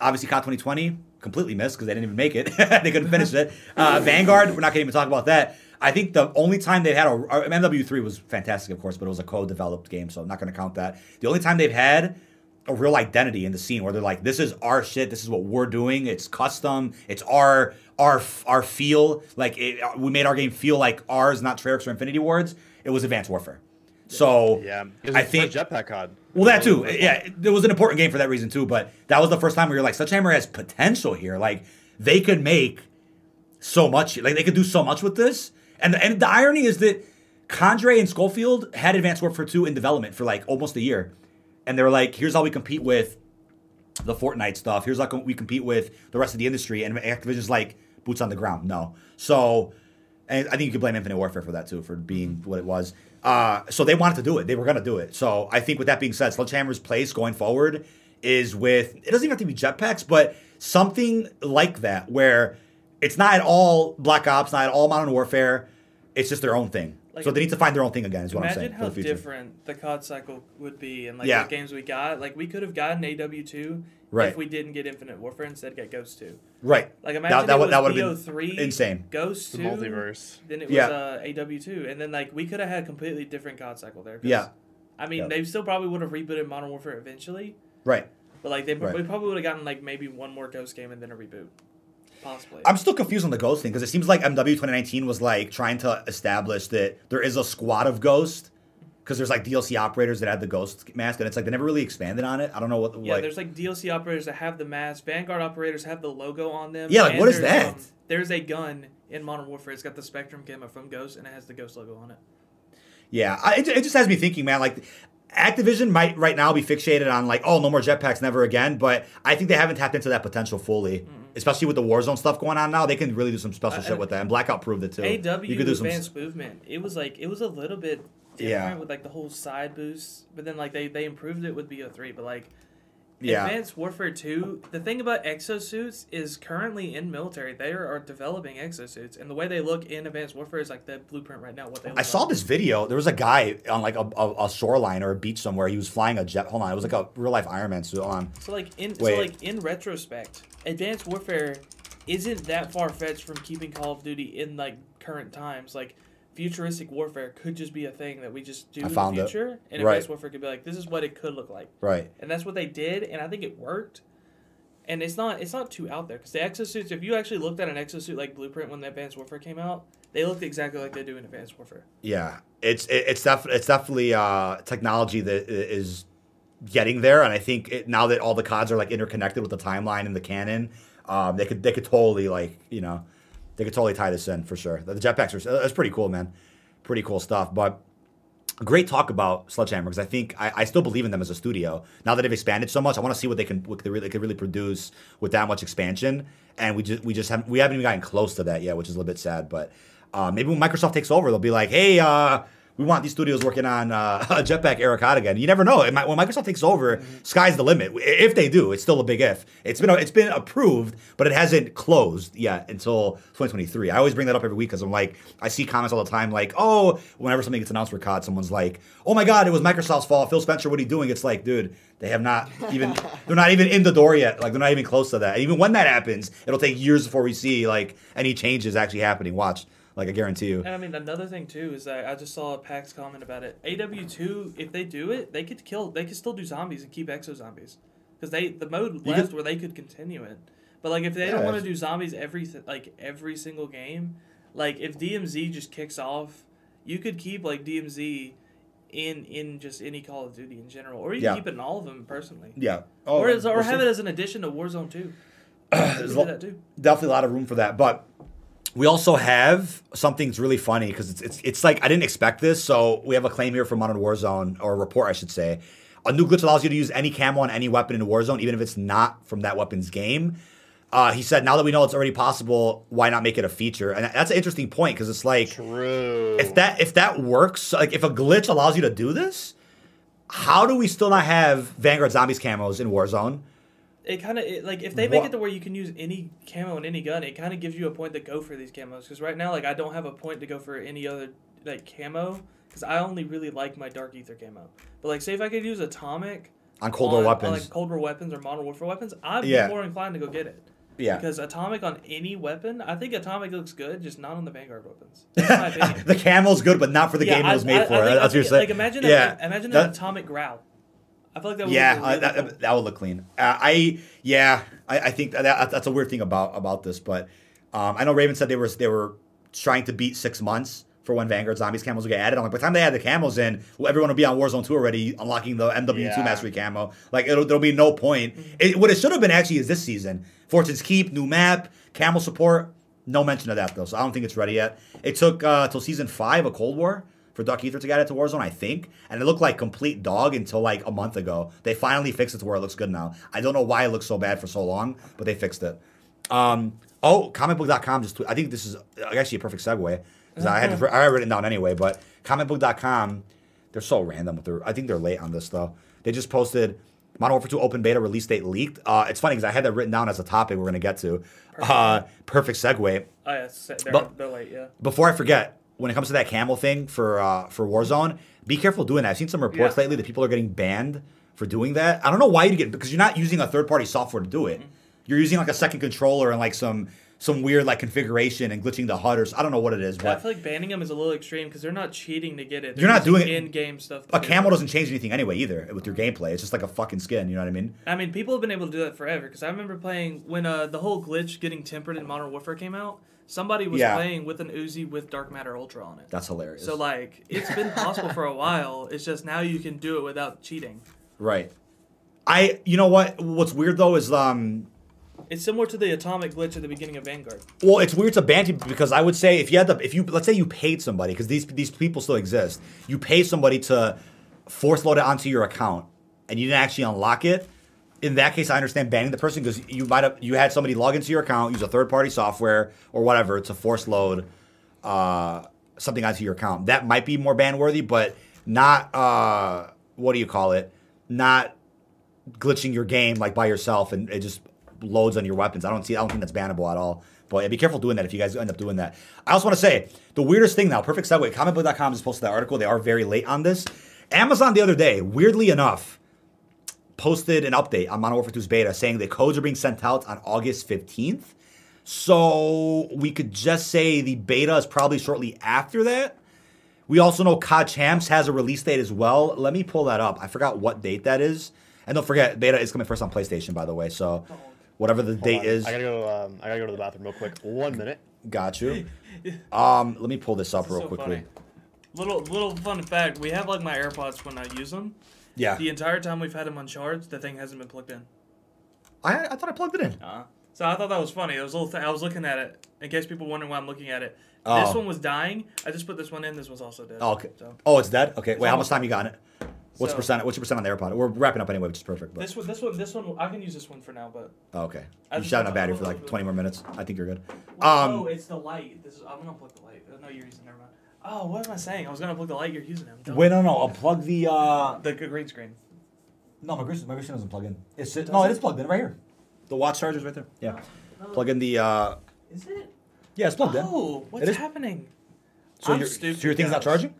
Obviously, COD 2020 completely missed because they didn't even make it. they couldn't finish it. Uh, Vanguard, we're not going to even talk about that. I think the only time they've had a uh, MW3 was fantastic, of course, but it was a co-developed game, so I'm not going to count that. The only time they've had a real identity in the scene where they're like, "This is our shit. This is what we're doing. It's custom. It's our our our feel. Like it, we made our game feel like ours, not Treyarch or Infinity Wards. It was Advanced Warfare. So Yeah, I think Jetpack COD. well, that too. Yeah, it was an important game for that reason too. But that was the first time where you're like, Sledgehammer has potential here. Like they could make so much. Like they could do so much with this. And and the irony is that Condrey and Schofield had Advanced Warfare 2 in development for like almost a year, and they're like, here's how we compete with the Fortnite stuff. Here's how we compete with the rest of the industry. And Activision's like boots on the ground. No. So and I think you could blame Infinite Warfare for that too, for being what it was. Uh, so they wanted to do it. They were going to do it. So I think with that being said, Sledgehammer's place going forward is with, it doesn't even have to be jetpacks, but something like that where it's not at all Black Ops, not at all Modern Warfare. It's just their own thing. Like- so they need to find their own thing again, is what I'm saying. Imagine saying. how for the future. different the COD cycle would be and like Yeah. the games we got. Like we could have gotten AW2 Right. if we didn't get Infinite Warfare instead get Ghost 2. Right. Like imagine that it would- was that would've been BO3, insane. Ghost two The 2, multiverse. then it Yeah. was uh, AW2, and then like we could have had a completely different COD cycle there. Yeah. I mean, Yeah. they still probably would have rebooted Modern Warfare eventually, Right. but like they Right. we probably would have gotten like maybe one more Ghost game and then a reboot, possibly. I'm still confused on the Ghost thing because it seems like MW 2019 was like trying to establish that there is a squad of ghosts because there's like DLC operators that had the Ghost mask and it's like they never really expanded on it. I don't know what. yeah, like, there's like DLC operators that have the mask. Vanguard operators have the logo on them. Yeah, like, what is that? um, there's a gun in Modern Warfare. It's got the Spectrum camera from Ghost, and it has the Ghost logo on it. Yeah, I, it, it just has me thinking, man. Like, Activision might right now be fixated on like, oh, no more jetpacks, never again. But I think they haven't tapped into that potential fully, especially with the Warzone stuff going on now. They can really do some special I- shit with that, and Blackout proved it too. AW you could do some. advanced movement. It was like it was a little bit different Yeah. with like the whole side boost, but then like they they improved it with BO3, but like Yeah. Advanced Warfare 2, the thing about exosuits is currently in military, they are, developing exosuits. And the way they look in Advanced Warfare is like the blueprint right now, what they I saw like. this video. There was a guy on like a, a, a shoreline or a beach somewhere. He was flying a jet. Hold on, it was like a real life Iron Man suit. Hold on. So like in Wait. so like in retrospect, Advanced Warfare isn't that far fetched from keeping Call of Duty in like current times. Like futuristic warfare could just be a thing that we just do I in the it. future, and Right. Advanced Warfare could be like, this is what it could look like, Right. and that's what they did, and I think it worked. And it's not it's not too out there because the exosuits. If you actually looked at an exosuit like Blueprint when the Advanced Warfare came out, they looked exactly like they do in Advanced Warfare. Yeah, it's it, it's def- it's definitely uh, technology that is getting there, and I think it, now that all the CODs are like interconnected with the timeline and the canon, um, they could they could totally like you know they could totally tie this in for sure. The jetpacks are that's pretty cool, man. Pretty cool stuff, but. Great talk about Sledgehammer because I think I, I still believe in them as a studio. Now that they've expanded so much, I want to see what they can what they really, could really produce with that much expansion. And we just we just haven't we haven't even gotten close to that yet, which is a little bit sad. But uh, maybe when Microsoft takes over, they'll be like, hey, uh, we want these studios working on uh, a Jetpack Era COD again. You never know. It might, when Microsoft takes over, sky's the limit. If they do, it's still a big if. It's been it's been approved, but it hasn't closed yet until 2023. I always bring that up every week because I'm like, I see comments all the time like, oh, whenever something gets announced for COD, someone's like, oh my god, it was Microsoft's fault. Phil Spencer, what are you doing? It's like, dude, they have not even they're not even in the door yet. Like they're not even close to that. And even when that happens, it'll take years before we see like any changes actually happening. Watch. Like I guarantee you. And I mean, another thing too is that I just saw a PAX comment about it. AW two, if they do it, they could kill. They could still do zombies and keep exo zombies, because they the mode You left could- where they could continue it. But like, if they Yeah, don't want to do zombies every like every single game, like if DMZ just kicks off, you could keep like DMZ in in just any Call of Duty in general, or you Yeah. keep it in all of them personally, Yeah. Oh, or as, or have it as an addition to Warzone two. There's do lo- too. definitely a lot of room for that. But we also have something's really funny because it's, it's it's like I didn't expect this. So we have a claim here from Modern Warzone, or a report, I should say. A new glitch allows you to use any camo on any weapon in Warzone, even if it's not from that weapon's game. Uh, he said, now that we know it's already possible, why not make it a feature? And that's an interesting point because it's like True. if that if that works, like if a glitch allows you to do this, how do we still not have Vanguard Zombies camos in Warzone? It kind of like if they make Wha- it to where you can use any camo in any gun, it kind of gives you a point to go for these camos. Because right now, like I don't have a point to go for any other like camo because I only really like my dark aether camo. But like, say if I could use atomic On Cold War on- uh, on, weapons. like Cold War weapons or Modern Warfare weapons, I'd Yeah. be more inclined to go get it. yeah. Because atomic on any weapon, I think atomic looks good, just not on the Vanguard weapons. That's my opinion. the camo's good, but not for the Yeah, game I- it was made I- I for. think- That's what you're saying. Like imagine, yeah, a, imagine That- an atomic growl. I feel like that would yeah, look uh, really that, cool. that would look clean. Uh, I yeah, I, I think that, that's a weird thing about about this, but um, I know Raven said they were they were trying to beat six months for when Vanguard Zombies camos will get added. I'm like, by the time they add the camos in, well, everyone will be on Warzone 2 already, unlocking the MW2 Yeah. Mastery camo. Like, it'll, there'll be no point. It, what it should have been actually is this season. Fortune's Keep, new map, camo support. No mention of that though, so I don't think it's ready yet. It took uh, till season five of Cold War for Dark Aether to get it to Warzone, I think, and it looked like complete dog until like a month ago. They finally fixed it to where it looks good now. I don't know why it looks so bad for so long, but they fixed it. Um, oh, comicbook.com just. I think this is actually a perfect segue because I had to, I had written down anyway. But comicbook.com, they're so random with their. I think they're late on this though. They just posted Modern Warfare 2 open beta release date leaked. Uh, it's funny because I had that written down as a topic we're gonna get to. Uh, perfect segue. Oh yeah, they're, But- they're late. Yeah. Before I forget, when it comes to that camo thing for uh, for Warzone, be careful doing that. I've seen some reports Yeah. lately that people are getting banned for doing that. I don't know why you get because you're not using a third party software to do it. Mm-hmm. You're using like a second controller and like some some weird like configuration and glitching the HUD or I don't know what it is, But I feel like banning them is a little extreme because they're not cheating to get it. You're not doing in-game stuff. a camo doesn't change anything anyway either with your gameplay. It's just like a fucking skin. You know what I mean? I mean, people have been able to do that forever. Because I remember playing when uh, the whole glitch getting tempered in Modern Warfare came out. Somebody was Yeah. playing with an Uzi with Dark Matter Ultra on it. That's hilarious. So like, it's been possible for a while. It's just now you can do it without cheating. right. I you know what? What's weird though is um It's similar to the atomic glitch at the beginning of Vanguard. Well, it's weird to ban you because I would say if you had the if you let's say you paid somebody because these these people still exist, you pay somebody to force load it onto your account and you didn't actually unlock it. In that case, I understand banning the person because you might have you had somebody log into your account, use a third party software or whatever to force load uh, something onto your account. That might be more ban worthy, but not uh, what do you call it? Not glitching your game like by yourself and it just loads on your weapons. I don't see. I don't think that's bannable at all. But yeah, be careful doing that if you guys end up doing that. I also want to say the weirdest thing now. Perfect segue. Comicbook.com just posted that article. They are very late on this. Amazon the other day, weirdly enough, posted an update on Modern Warfare 2's beta saying the codes are being sent out on August 15th. So we could just say the beta is probably shortly after that. We also know COD Champs has a release date as well. Let me pull that up. I forgot what date that is. And don't forget, beta is coming first on PlayStation, by the way. So whatever the Hold date on. is, I gotta go. Um, I gotta go to the bathroom real quick. One minute. got you. Um, let me pull this up This real so quickly. funny. Little little fun fact: we have like my AirPods when I use them. Yeah, The entire time we've had him on charge, the thing hasn't been plugged in. I, I thought I plugged it in. Uh, so I thought that was funny. It was a little. Th- I was looking at it in case people wondering why I'm looking at it. Oh. This one was dying. I just put this one in. This one's also dead. Oh, okay. So Oh, it's dead. Okay. Wait, how much almost- time you got on it? What's So- percent? What's your percent on the AirPod? We're wrapping up anyway, which is perfect. But this one, this one, this one. I can use this one for now, but oh, okay, I you just shot put on the- battery for like 20 more minutes. I think you're good. Well, Um, no, it's the light. This is. I'm gonna plug the light. No, you're using. Never mind. Oh, what am I saying? I was gonna plug the light. You're using them. Wait, no, no. Unplug the. uh The g- green screen. No, my green, my green doesn't plug in. It's Does no, it? it is plugged in right here. The watch charger's right there. Yeah. No, Plug in the. uh Is it? Yeah, it's plugged in. Oh, what's happening? So I'm your stupid, so your thing's not charging?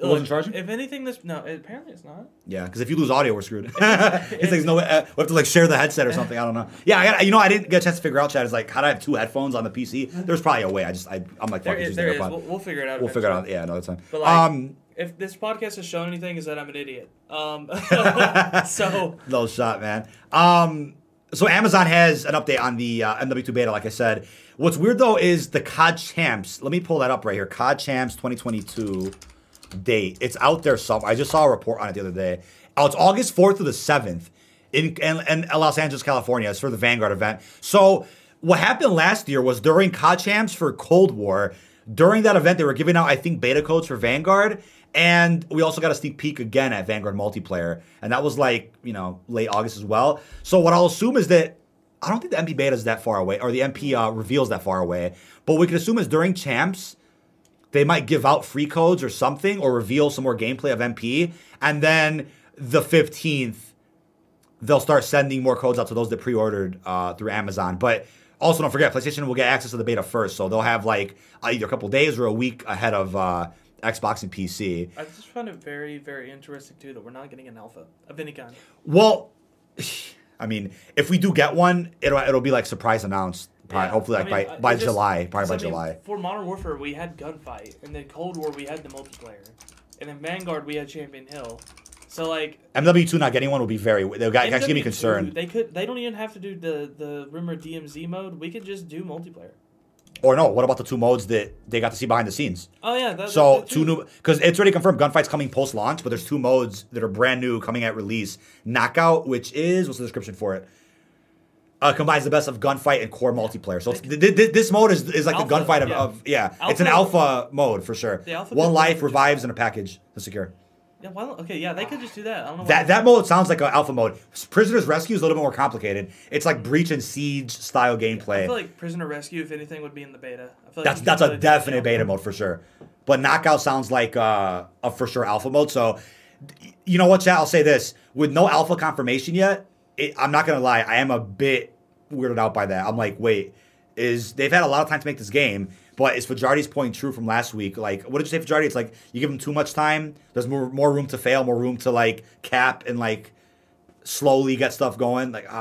It wasn't charging? If anything, this no. Apparently, it's not. Yeah, because if you lose audio, we're screwed. it's like there's no. Uh, we have to like share the headset or something. I don't know. Yeah, I got. You know, I didn't get a chance to figure out. Chad is like, how do I have two headphones on the PC? There's probably a way. I just, I, I'm like, There fuck it, is. There the is. We'll, we'll figure it out. We'll figure it out. Yeah, another time. But, like, um, If this podcast has shown anything, is that I'm an idiot. Um. so no shot, man. Um, so Amazon has an update on the uh, MW2 beta, like I said. What's weird though is the COD Champs. Let me pull that up right here. COD Champs 2022 date. It's out there somewhere. I just saw a report on it the other day. Oh, it's August 4th to the 7th in, in, in Los Angeles, California. It's for the Vanguard event. So what happened last year was during COD Champs for Cold War, during that event, they were giving out, I think, beta codes for Vanguard. And we also got a sneak peek again at Vanguard multiplayer. And that was like, you know, late August as well. So what I'll assume is that I don't think the MP beta is that far away, or the MP uh, reveals that far away. But we can assume is during champs, they might give out free codes or something, or reveal some more gameplay of MP, and then the fifteenth, they'll start sending more codes out to those that pre-ordered uh, through Amazon. But also, don't forget, PlayStation will get access to the beta first, so they'll have like uh, either a couple days or a week ahead of uh, Xbox and PC. I just found it very, very interesting too that we're not getting an alpha of any kind. Well, I mean, if we do get one, it'll it'll be like surprise announced. Probably, Yeah, hopefully, I like mean, by uh, by just- July, probably by I mean, July. For Modern Warfare, we had gunfight, and then Cold War we had the multiplayer, and then Vanguard we had Champion Hill. So like MW2 not getting one will be very. They'll got, actually give me concerned. They could. They don't even have to do the the rumor DMZ mode. We could just do multiplayer. Or no, what about the two modes that they got to see behind the scenes? Oh yeah. That, So that two new because it's already confirmed gunfight's coming post launch, but there's two modes that are brand new coming at release. Knockout, which is what's the description for it? Uh, combines the best of gunfight and core multiplayer. So it's, th- th- this mode is, is like the gunfight of yeah. of yeah. It's an Alpha- alpha mode for sure. One life revives in a package to secure. Yeah. Well, okay. Yeah. They could just do that. I don't know. That that mode sounds like an alpha mode. Prisoners Rescue is a little bit more complicated. It's like breach and siege style gameplay. I feel like Prisoner Rescue, if anything, would be in the beta. I feel like That's that's a definite beta mode for sure. But knockout sounds like uh, a for sure alpha mode. So you know what, chat? I'll say this: with no alpha confirmation yet, it, I'm not gonna lie. I am a bit weirded out by that. I'm like, wait, is they've had a lot of time to make this game, but is Fajardi's point true from last week? Like, what did you say, Fajardi? It's like you give them too much time. There's more more room to fail, more room to like cap and like slowly get stuff going. Like, uh,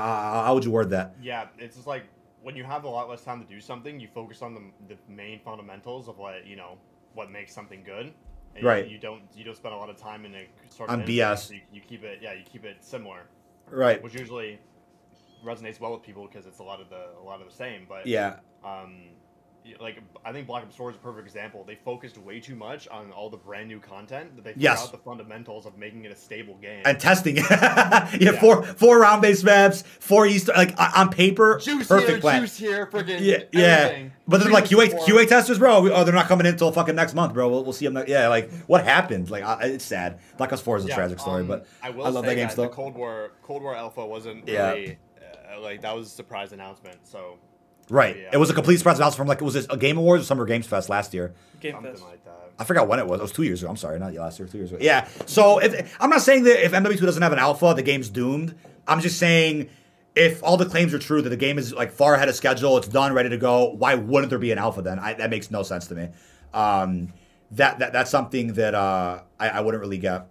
how would you word that? Yeah, it's just like when you have a lot less time to do something, you focus on the, the main fundamentals of what you know what makes something good. And you- Right. You, don't you don't spend a lot of time in a sort of On BS. You, you keep it yeah you keep it similar, Right. which usually resonates well with people because it's a lot of the a lot of the same. But Yeah. um, like I think Black Ops 4 is a perfect example. They focused way too much on all the brand new content that they Yes. forgot the fundamentals of making it a stable game. and testing it. yeah, four four round based maps, four Easter like on paper, juice perfect here, plan. juice here, friggin' Yeah, yeah. everything. But then like QA QA testers, bro. we- Oh, they're not coming in until fucking next month, bro. We'll, we'll see them. Yeah, like what happened? Like I, it's sad. Black Ops Four is a Yeah, tragic story, um, but I will I love that game that still. The Cold War Cold War Alpha wasn't Yeah. really uh, like that was a surprise announcement. So right. yeah. It was a complete surprise announcement from like was this a Game Awards or Summer Games Fest last year? Game something Fest. like that. I forgot when it was. It was two years ago. I'm sorry, not last year. Two years ago. Yeah. So if, I'm not saying that if MW2 doesn't have an alpha, the game's doomed. I'm just saying, if all the claims are true that the game is like far ahead of schedule, it's done, ready to go, why wouldn't there be an alpha then? I, that makes no sense to me. Um, that, that that's something that uh, I, I wouldn't really get.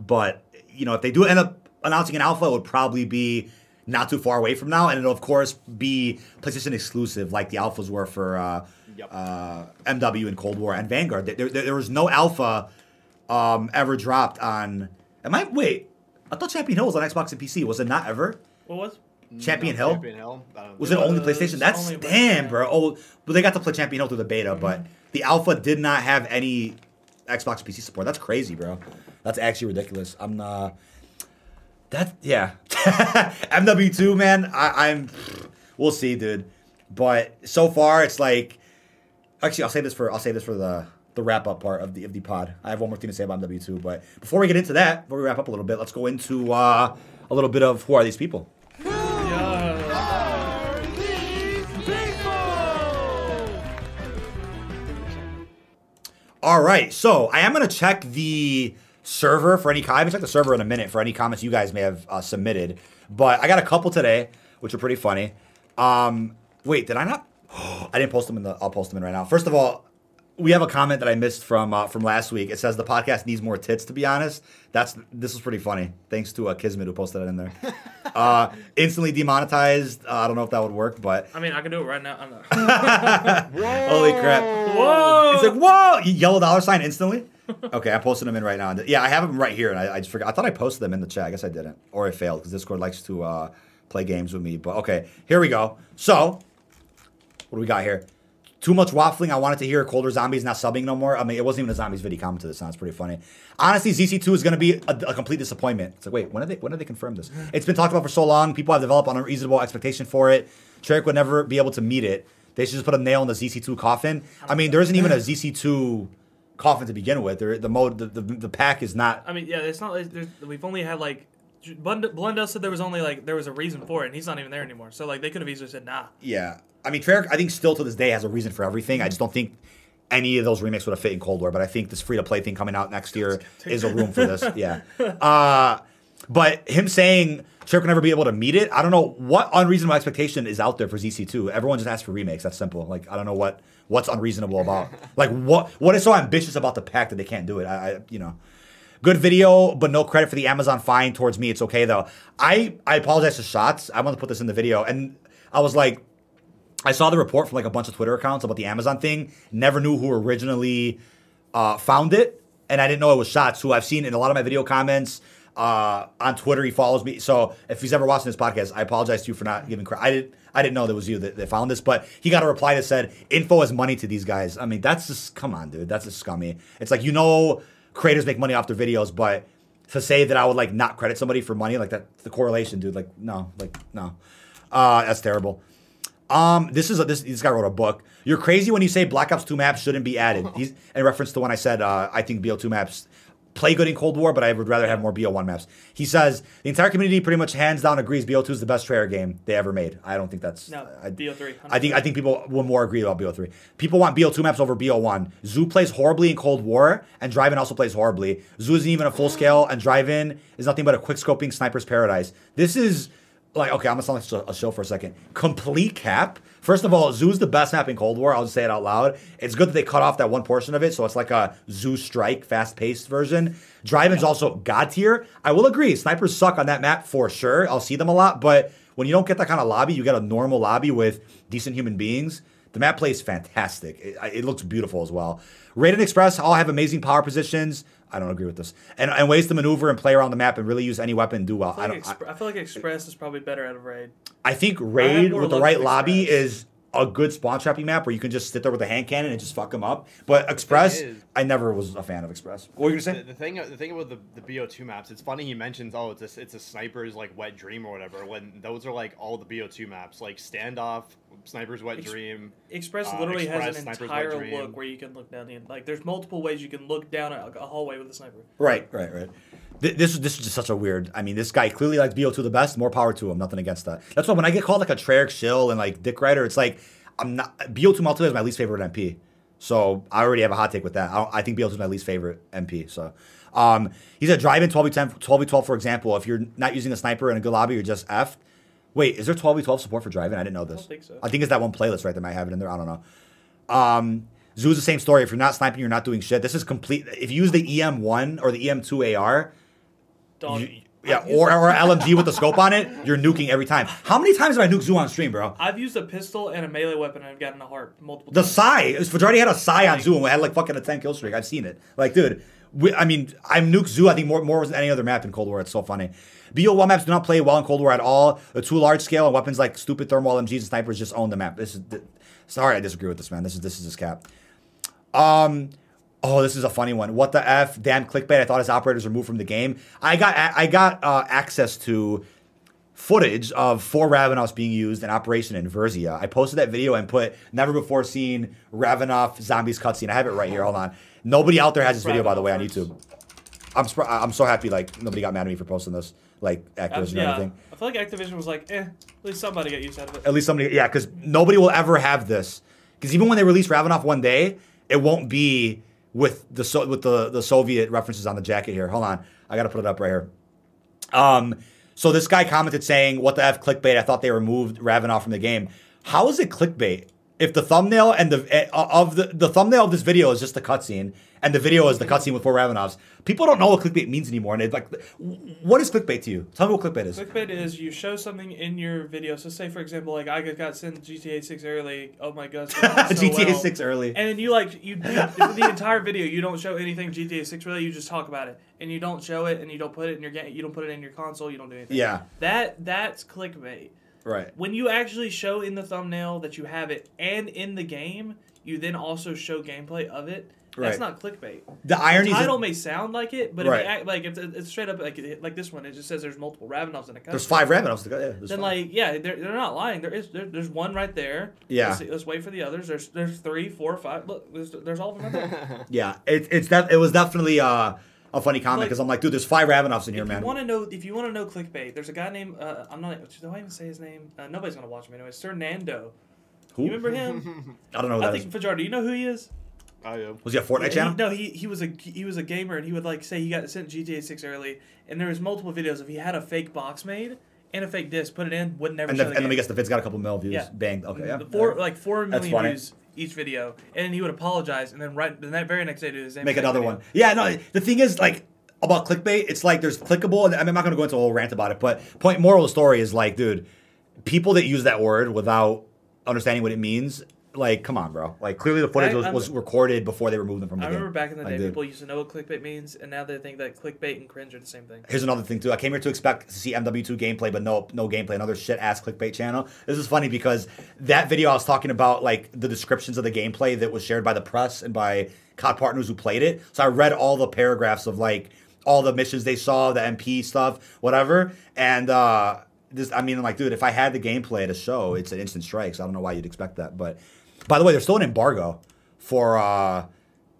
But you know, if they do end up announcing an alpha, it would probably be not too far away from now, and it'll of course be PlayStation exclusive, like the alphas were for uh, Yep. uh, MW and Cold War and Vanguard. There, there, there was no alpha um, ever dropped on. Am I wait? I thought Champion Hill was on Xbox and PC. Was it not ever? What was? Champion Hill? Champion Hill. Was it only was PlayStation? That's only damn, PlayStation. bro. Oh, but they got to play Champion Hill through the beta, but the alpha did not have any Xbox PC support. That's crazy, bro. That's actually ridiculous. I'm uh that yeah. MW2, man. I, I'm we'll see, dude. But so far it's like actually I'll say this for I'll say this for the the wrap up part of the of the pod. I have one more thing to say about MW2, but before we get into that, before we wrap up a little bit, let's go into uh a little bit of who are these people? Yeah. All right, so I am gonna check the server for any. I haven't checked the server in a minute for any comments you guys may have uh, submitted, but I got a couple today, which are pretty funny. Um, wait, did I not? I didn't post them in the. I'll post them in right now. First of all, we have a comment that I missed from uh, from last week. It says the podcast needs more tits. To be honest, that's this was pretty funny. Thanks to uh, Kismet who posted it in there. uh, instantly demonetized. Uh, I don't know if that would work, but I mean, I can do it right now. I'm not. holy crap! Whoa! It's like, whoa! Yellow dollar sign instantly? Okay, I'm posting them in right now. Yeah, I have them right here, and I, I just forgot. I thought I posted them in the chat. I guess I didn't. Or I failed, because Discord likes to uh, play games with me. But okay, here we go. So, what do we got here? Too much waffling. I wanted to hear Colder Zombies not subbing no more. I mean, it wasn't even a Zombies video comment to this. Sounds pretty funny. Honestly, ZC2 is going to be a, a complete disappointment. It's like, wait, when did they when did they confirm this? It's been talked about for so long. People have developed an unreasonable expectation for it. Treyarch would never be able to meet it. They should just put a nail in the ZC2 coffin. I mean, there isn't even a ZC2 coffin to begin with. There, the mode, the, the, the pack is not. I mean, yeah, it's not. like We've only had like. Blund- Blundell said there was only like there was a reason for it, and he's not even there anymore. So like they could have easily said nah. Yeah, I mean, Treyarch. I think still to this day has a reason for everything. I just don't think any of those remakes would have fit in Cold War. But I think this free to play thing coming out next year is a room for this. Yeah. Uh, but him saying Treyarch will never be able to meet it. I don't know what unreasonable expectation is out there for ZC2. Everyone just asks for remakes. That's simple. Like I don't know what what's unreasonable about. like what what is so ambitious about the pack that they can't do it. I, I you know. Good video, but no credit for the Amazon fine towards me. It's okay though. I I apologize to shots. I want to put this in the video, and I was like, I saw the report from like a bunch of Twitter accounts about the Amazon thing. Never knew who originally uh, found it, and I didn't know it was Shots, who I've seen in a lot of my video comments uh, on Twitter. He follows me, so if he's ever watching this podcast, I apologize to you for not giving credit. I didn't. I didn't know that was you that, that found this, but he got a reply that said, "Info is money to these guys." I mean, that's just come on, dude. That's just scummy. It's like you know, creators make money off their videos, but to say that I would like not credit somebody for money, like that, the correlation, dude. Like no, like no, uh, that's terrible. Um, this is a, this this guy wrote a book. You're crazy when you say Black Ops 2 maps shouldn't be added. He's in reference to when I said uh, I think BO2 maps play good in Cold War, but I would rather have more BO1 maps. He says the entire community pretty much hands down agrees BO2 is the best Treyarch game they ever made. I don't think that's No, I, BO3. I think I think people will more agree about BO3. People want BO2 maps over BO1. Zoo plays horribly in Cold War, and Drive-In also plays horribly. Zoo isn't even a full scale, and Drive-In is nothing but a quick scoping sniper's paradise. This is like okay, I'm gonna sound like a show for a second. Complete cap. First of all, Zoo's the best map in Cold War. I'll just say it out loud. It's good that they cut off that one portion of it, so it's like a Zoo Strike fast-paced version. Drive-In's also god tier. I will agree, snipers suck on that map for sure. I'll see them a lot, but when you don't get that kind of lobby, you get a normal lobby with decent human beings. The map plays fantastic. It, it looks beautiful as well. Raid and Express all have amazing power positions. I don't agree with this. And, and ways to maneuver and play around the map and really use any weapon and do well. I I feel, like don't. I, Expre- I feel like Express is probably better out of Raid. I think Raid more with the right lobby is a good spawn trapping map where you can just sit there with a hand cannon and just fuck them up. But Express, is- I never was a fan of Express. What were you The, gonna say? the thing, the thing about the, the BO2 maps, it's funny he mentions, oh, it's a, it's a sniper's like wet dream or whatever. When those are like all the BO2 maps, like standoff, sniper's wet Ex- dream. Express Uh, literally Express, has an entire look where you can look down the like. There's multiple ways you can look down a, a hallway with a sniper. Right, right, right. Th- This this is just such a weird. I mean, this guy clearly likes BO2 the best. More power to him. Nothing against that. That's why when I get called like a Treyarch shill and like Dick Rider, it's like I'm not BO2 multiplayer is my least favorite MP. So I already have a hot take with that. I, I think BO2 is my least favorite MP. So um, he said drive in 12v10, 12v12, for example. If you're not using a sniper in a good lobby, you're just F. Wait, is there 12v12 support for Drive-In? I didn't know this. I think so. I think it's that one playlist right that might have it in there. I don't know. Um, Zoo's the same story. If you're not sniping, you're not doing shit. This is complete. If you use the EM1 or the EM2 AR, Dog. you- yeah, or, or LMG with the scope on it, you're nuking every time. How many times have I nuked Zoo on stream, bro? I've used a pistol and a melee weapon and I've gotten a heart multiple The times. Psy, Fajardi had a Psy on Zoo and we had like fucking a 10 kill streak. I've seen it. Like, dude, we, I mean, I'm nuke Zoo, I think more, more than any other map in Cold War. It's so funny. BO1 maps do not play well in Cold War at all. They're large scale and weapons like stupid thermal LMGs and snipers just own the map. This is, sorry, I disagree with this, man. This is, this is his cap. Um, oh, this is a funny one. What the f? Damn clickbait! I thought his operators were removed from the game. I got I got uh, access to footage of four Ravenovs being used in Operation Inversia. I posted that video and put never before seen Ravenov zombies cutscene. I have it right here. Hold on. Nobody out there has this video, by the way, on YouTube. I'm surpri- I'm so happy like nobody got mad at me for posting this, like Uh, Activision or anything. I feel like Activision was like, eh, at least somebody got used out of it. At least somebody, yeah, because nobody will ever have this. Because even when they release Ravenov one day, it won't be with the so- with the, the Soviet references on the jacket here. Hold on, I gotta put it up right here. Um, so this guy commented saying, "What the f clickbait? I thought they removed Ravenov from the game. How is it clickbait if the thumbnail and the eh, of the the thumbnail of this video is just the cutscene and the video is the cutscene with four Ravenovs? People don't know what clickbait means anymore. And it's like, what is clickbait to you? Tell me what clickbait is. Clickbait is you show something in your video. So say for example, like I got sent GTA Six early. Oh my god, so GTA well. Six early. And then you like you the entire video you don't show anything GTA Six really. You just talk about it and you don't show it and you don't put it in your game. You don't put it in your console. You don't do anything. Yeah. That that's clickbait. Right. When you actually show in the thumbnail that you have it and in the game, you then also show gameplay of it. That's Right. not clickbait. The irony The title may sound like it, but if Right. it act, like if it's straight up like like this one, it just says there's multiple Ravenovs in a there's five Ravenovs. Go. Yeah, there's Then five. like yeah, they're, they're not lying. There is there, there's one right there. Yeah. Let's, see- let's wait for the others. There's there's three, four, five. Look, there's, there's all of them right there. Yeah, it, it's that. It was definitely uh, a funny comment Like- because I'm like, dude, there's five Ravenovs in here, if man. you want to know, if you want to know clickbait, there's a guy named uh, I'm not. Do I even say his name? Uh, nobody's gonna watch him anyway. Sir Nando. Who? You remember him? I don't know. Who I that is. think Fajar. Do you know who he is? I am. Was he a Fortnite Yeah, channel? He, no, he he was a he was a gamer, and he would like say he got sent GTA Six early, and there was multiple videos of he had a fake box made and a fake disc, put it in, would never and, show the, the and let me guess, the vid's got a couple mil views. Yeah. Banged. Okay, yeah. Four Alright. like four That's funny. views each video, and he would apologize, and then right the very next day do the same. Make another video. one. Yeah, no. The thing is, like about clickbait, it's like there's clickable. And I'm not gonna go into a whole rant about it, but point moral of the story is like, dude, people that use that word without understanding what it means. Like, come on, bro. Like, clearly the footage I- was, was recorded before they removed them from the I game. remember back in the Like, day, dude. people used to know what clickbait means, and now they think that clickbait and cringe are the same thing. Here's another thing too. I came here to expect to see MW2 gameplay, but no, no gameplay. Another shit ass clickbait channel. This is funny because that video I was talking about, like the descriptions of the gameplay that was shared by the press and by COD partners who played it. So I read all the paragraphs of like all the missions they saw, the MP stuff, whatever. And uh this, I mean, like, dude, if I had the gameplay to show, it's an instant strike. So I don't know why you'd expect that. But by the way, there's still an embargo for uh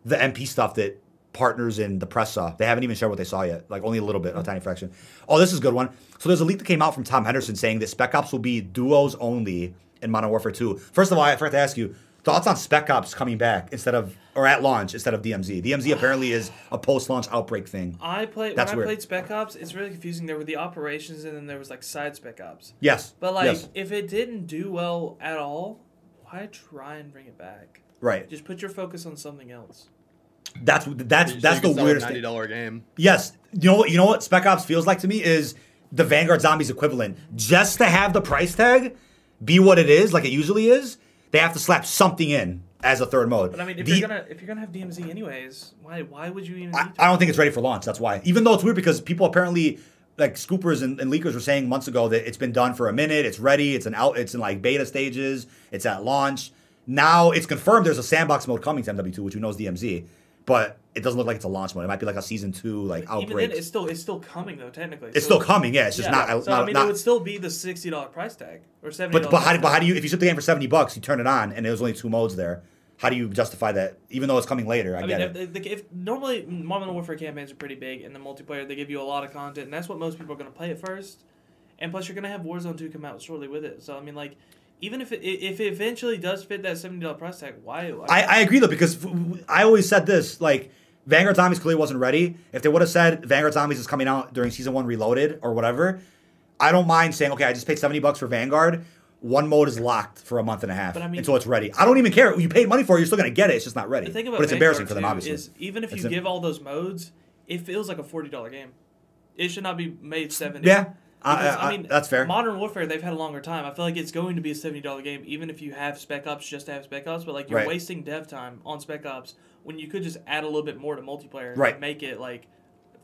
the MP stuff that partners in the press saw. They haven't even shared what they saw yet, like only a little bit, a tiny fraction. Oh, this is a good one. So there's a leak that came out from Tom Henderson saying that Spec Ops will be duos only in Modern Warfare 2. First of all, I forgot to ask you thoughts on Spec Ops coming back instead of or at launch instead of DMZ. DMZ apparently is a post-launch outbreak thing. I played That's when weird. I played Spec Ops. It's really confusing. There were the operations, and then there was like side Spec Ops. Yes, But like, yes. if it didn't do well at all, why try and bring it back? right. Just put your focus on something else. That's that's So that's the can sell a weirdest ninety thing. dollar game. Yes. You know what? You know what Spec Ops feels like to me is the Vanguard Zombies equivalent. Just to have the price tag be what it is, like it usually is, they have to slap something in as a third mode. But I mean, if The- you're gonna if you're gonna have DMZ anyways, why why would you even? I. I don't think it's ready for launch. That's why. Even though it's weird because people apparently like scoopers and, and leakers were saying months ago that it's been done for a minute, it's ready, it's an out, it's in like beta stages, it's at launch. Now it's confirmed there's a sandbox mode coming to MW2, which we know is DMZ, but it doesn't look like it's a launch mode. It might be like a season two like Even then, outbreak. it's still it's still coming though. Technically, It's still coming, yeah. It's just Yeah. not. So not, I mean, not- it would still be the sixty dollar price tag or seventy. but but how, do- but how do you if you ship the game for seventy bucks, you turn it on, and there's only two modes there? How do you justify that? Even though it's coming later, I, I get mean, it. if, if, if normally Modern Warfare campaigns are pretty big, and the multiplayer they give you a lot of content, and that's what most people are going to play at first. And plus, you're going to have Warzone 2 come out shortly with it. So I mean, like, even if it if it eventually does fit that seventy dollar price tag, why? I, I agree though because I always said this like Vanguard Zombies clearly wasn't ready. If they would have said Vanguard Zombies is coming out during season one Reloaded or whatever, I don't mind saying okay, I just paid seventy bucks for Vanguard. One mode is locked for a month and a half But I mean- until it's ready. I don't even care. You paid money for it. You're still gonna get it. It's just not ready. the thing about but it's embarrassing for them, obviously. Is even if It's you a- give all those modes, it feels like a forty dollar game. It should not be made seventy. Yeah, I- Because, I- I- that's fair. Modern Warfare, they've had a longer time. I feel like it's going to be a seventy dollar game, even if you have Spec Ops just to have Spec Ops. But like you're Right. wasting dev time on Spec Ops when you could just add a little bit more to multiplayer and Right. make it like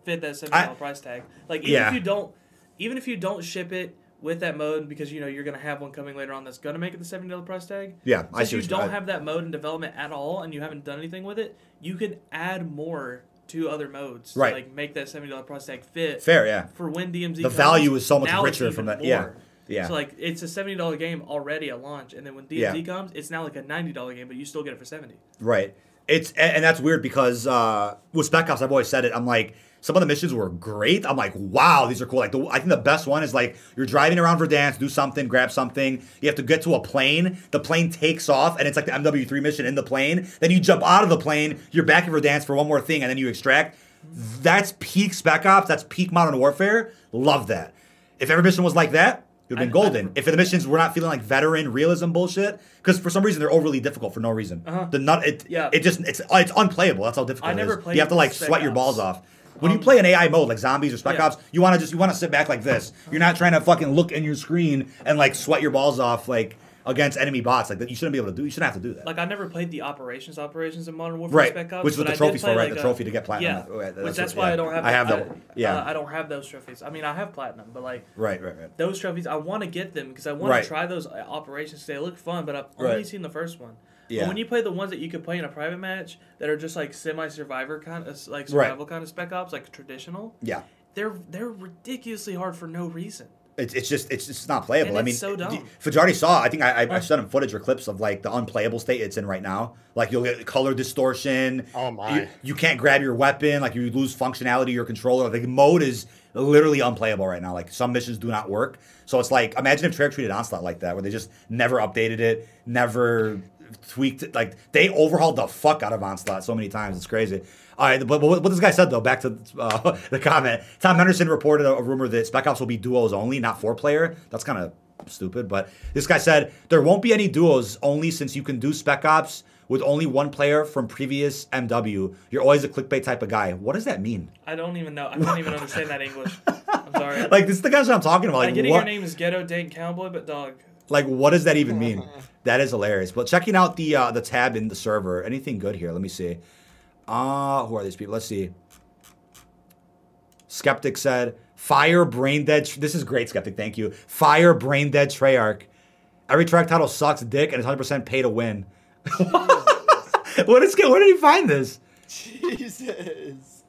fit that seventy dollar price tag. Like even Yeah. if you don't, even if you don't ship it with that mode because you know you're gonna have one coming later on that's gonna make it the seventy dollar price tag. Yeah, I Since see you don't I- have that mode in development at all and you haven't done anything with it, you can add more to other modes. Right. To, like make that seventy dollar price tag fit Fair, yeah. for when DMZ. The comes, value is so much richer from that- yeah. more. Yeah. So like it's a seventy dollar game already at launch, and then when DMZ Yeah. comes, it's now like a ninety dollar game, but you still get it for seventy. Right. It's and, and that's weird because uh, with Spec Ops, I've always said it. I'm like, some of the missions were great. I'm like, wow, these are cool. Like, the, I think the best one is like you're driving around Verdansk, do something, grab something. You have to get to a plane. The plane takes off, and it's like the MW3 mission in the plane. Then you jump out of the plane. You're back in Verdansk for one more thing, and then you extract. That's peak Spec Ops. That's peak Modern Warfare. Love that. If every mission was like that, it would have been I- I golden. if the missions were not feeling like veteran realism bullshit, because for some reason they're overly difficult for no reason. Uh-huh. The nut, it, Yeah. it just it's it's unplayable. That's how difficult it is. I never is. played You have to like sweat your balls off. When you Um, play an AI mode like zombies or Spec yeah. Ops, you want to just you want to sit back like this. You're not trying to fucking look in your screen and like sweat your balls off like against enemy bots. Like that, you shouldn't be able to do. You shouldn't have to do that. Like I never played the operations operations in Modern Warfare Right, Spec Ops, which is what the I did trophy's for, right? like, The a- trophy to get platinum. Yeah, that's which that's what- why yeah. I don't have. I have I, that. Yeah. uh, I don't have those trophies. I mean, I have platinum, but like right, right, right. those trophies, I want to get them because I want Right. to try those uh, operations. They look fun, but I've only seen the first one. Yeah. But when you play the ones that you could play in a private match that are just like semi-survivor kind of like Right. survival kind of spec ops, like traditional, Yeah. they're they're ridiculously hard for no reason. It's, it's just it's just not playable. And I mean, it's so dumb. Fajardi saw. I think I, I, I sent him footage or clips of like the unplayable state it's in right now. Like you'll get color distortion. Oh, my. You, you can't grab your weapon. Like you lose functionality of your controller. Like the mode is literally unplayable right now. Like some missions do not work. So it's like imagine if Treyarch treated Onslaught like that, where they just never updated it, never tweaked it. Like they overhauled the fuck out of Onslaught so many times. It's crazy. All right, but, but what this guy said though, back to uh, the comment. Tom Henderson reported a, a rumor that Spec Ops will be duos only, not four player. That's kind of stupid. But this guy said there won't be any duos only since you can do Spec Ops with only one player from previous MW. You're always a clickbait type of guy. What does that mean? I don't even know. I can't even understand that English. I'm sorry. Like this is the guys I'm talking about. I Like get it, what? your name is Ghetto Dank Cowboy, but dog. Like what does that even mean? that is hilarious. But checking out the uh, the tab in the server, anything good here? Let me see. Uh who are these people? Let's see. Skeptic said, "Fire brain dead." This is great, Skeptic. Thank you. Fire brain dead Treyarch. Every track title sucks dick and it's 100% pay to win. what is where did he find this? Jesus.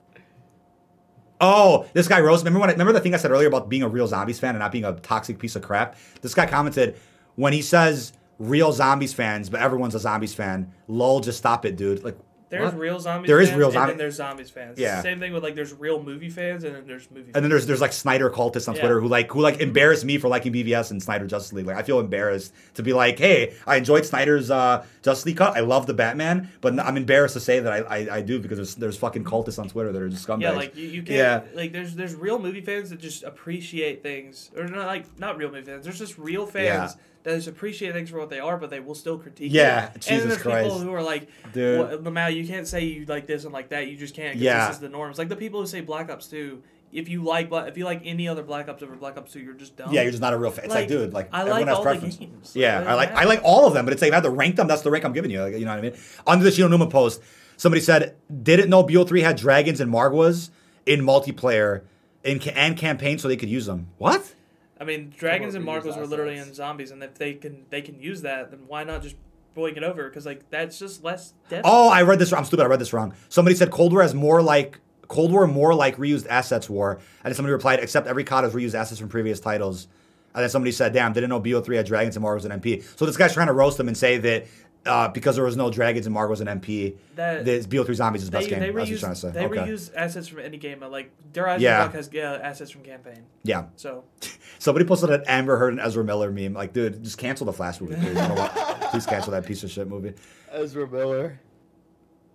Oh, this guy Rose. Remember when? I, remember the thing I said earlier about being a real zombies fan and not being a toxic piece of crap. This guy commented when he says real zombies fans, but everyone's a zombies fan. Lol, just stop it, dude. Like There's what? real zombies. There is fans, real and then there's zombies fans. Yeah. Same thing with like there's real movie fans and then there's movie. And then there's there's like Snyder cultists on Yeah. Twitter who like who like embarrass me for liking BVS and Snyder Justice League. Like I feel embarrassed to be like, hey, I enjoyed Snyder's uh, Justice League cut. I love the Batman, but I'm embarrassed to say that I, I, I do because there's there's fucking cultists on Twitter that are just scumbags. Yeah, like you, you can't Yeah. like there's there's real movie fans that just appreciate things or not like not real movie fans. There's just real fans Yeah. That just appreciate things for what they are, but they will still critique. Yeah, it. and Jesus then there's Christ. people who are like, Dude. well, Lamau, you can't say you like this and like that. You just can't. Yeah. this is the norms. Like the people who say Black Ops Two. If you like if you like any other Black Ops over Black Ops Two, you're just dumb. yeah, you're just not a real fan. It's like, Like, dude, like I everyone like has all the games. Yeah, Like, I like. I like all of them, but it's like if I had to rank them, that's the rank I'm giving you. Like, you know what I mean? Under the Shi No Numa post, somebody said, "Didn't know BO3 had dragons and Margwas in multiplayer in and campaign, so they could use them." What? I mean, dragons and reuse Margwas were literally in zombies, and if they can they can use that, then why not just bring it over? Because like that's just less death. Oh, I read this. wrong. I'm stupid. I read this wrong. Somebody said Cold War has more like Cold War more like reused assets war, and then somebody replied, "Except every COD has reused assets from previous titles." And then somebody said, "Damn, didn't know BO3 had dragons and Margwas and MP." So this guy's trying to roast them and say that uh, because there was no dragons and Margwas an MP. That- this BO3 Zombies is the They, best game. they That's what you're reuse, trying to say. they okay. reuse assets from any game, but like Der Yeah. Eisendrache has yeah, assets from campaign. yeah. So Somebody posted an Amber Heard and Ezra Miller meme. Like, dude, just cancel the Flash movie, please. I don't want- please cancel that piece of shit movie. Ezra Miller.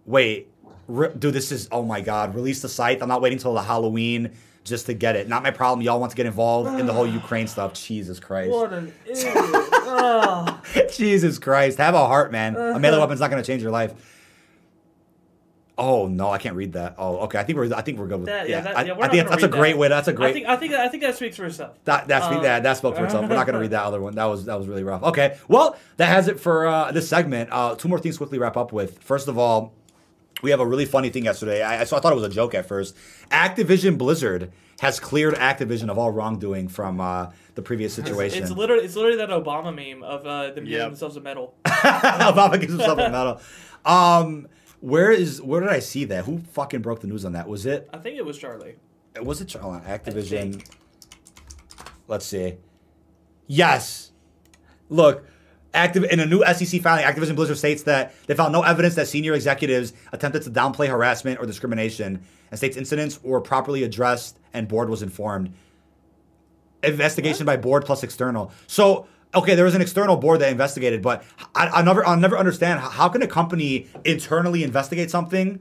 Wait, re- dude, this is oh my god. Release the site. I'm not waiting till the Halloween just to get it. Not my problem. Y'all want to get involved in the whole Ukraine stuff. Jesus Christ. what an oh. Jesus Christ. Have a heart, man. A melee weapon's not gonna change your life. Oh no, I can't read that. Oh, okay. I think we're I think we're good with That- yeah. yeah, that- yeah, I not think that's a great that. way. That's a I great. think I think I think that speaks for itself. That that's Um, that that spoke for itself. We're not gonna read that other one. That was that was really rough. Okay, well that has it for uh, this segment. Uh, two more things quickly wrap up with. First of all, we have a really funny thing yesterday. I, I, so I thought it was a joke at first. Activision Blizzard has cleared Activision of all wrongdoing from uh, the previous situation. It's literally it's literally that Obama meme of uh, them giving themselves a medal. Obama gives himself a medal. Um, where is where did I see that? Who fucking broke the news on that? Was it I think it was Charlie. was it hold on, Activision? Let's see. Yes. Look, active in a new SEC filing, Activision Blizzard states that they found no evidence that senior executives attempted to downplay harassment or discrimination, and states incidents were properly addressed and board was informed. Investigation by board plus external. So okay, there was an external board that investigated, but I, I never I'll never understand how, how can a company internally investigate something,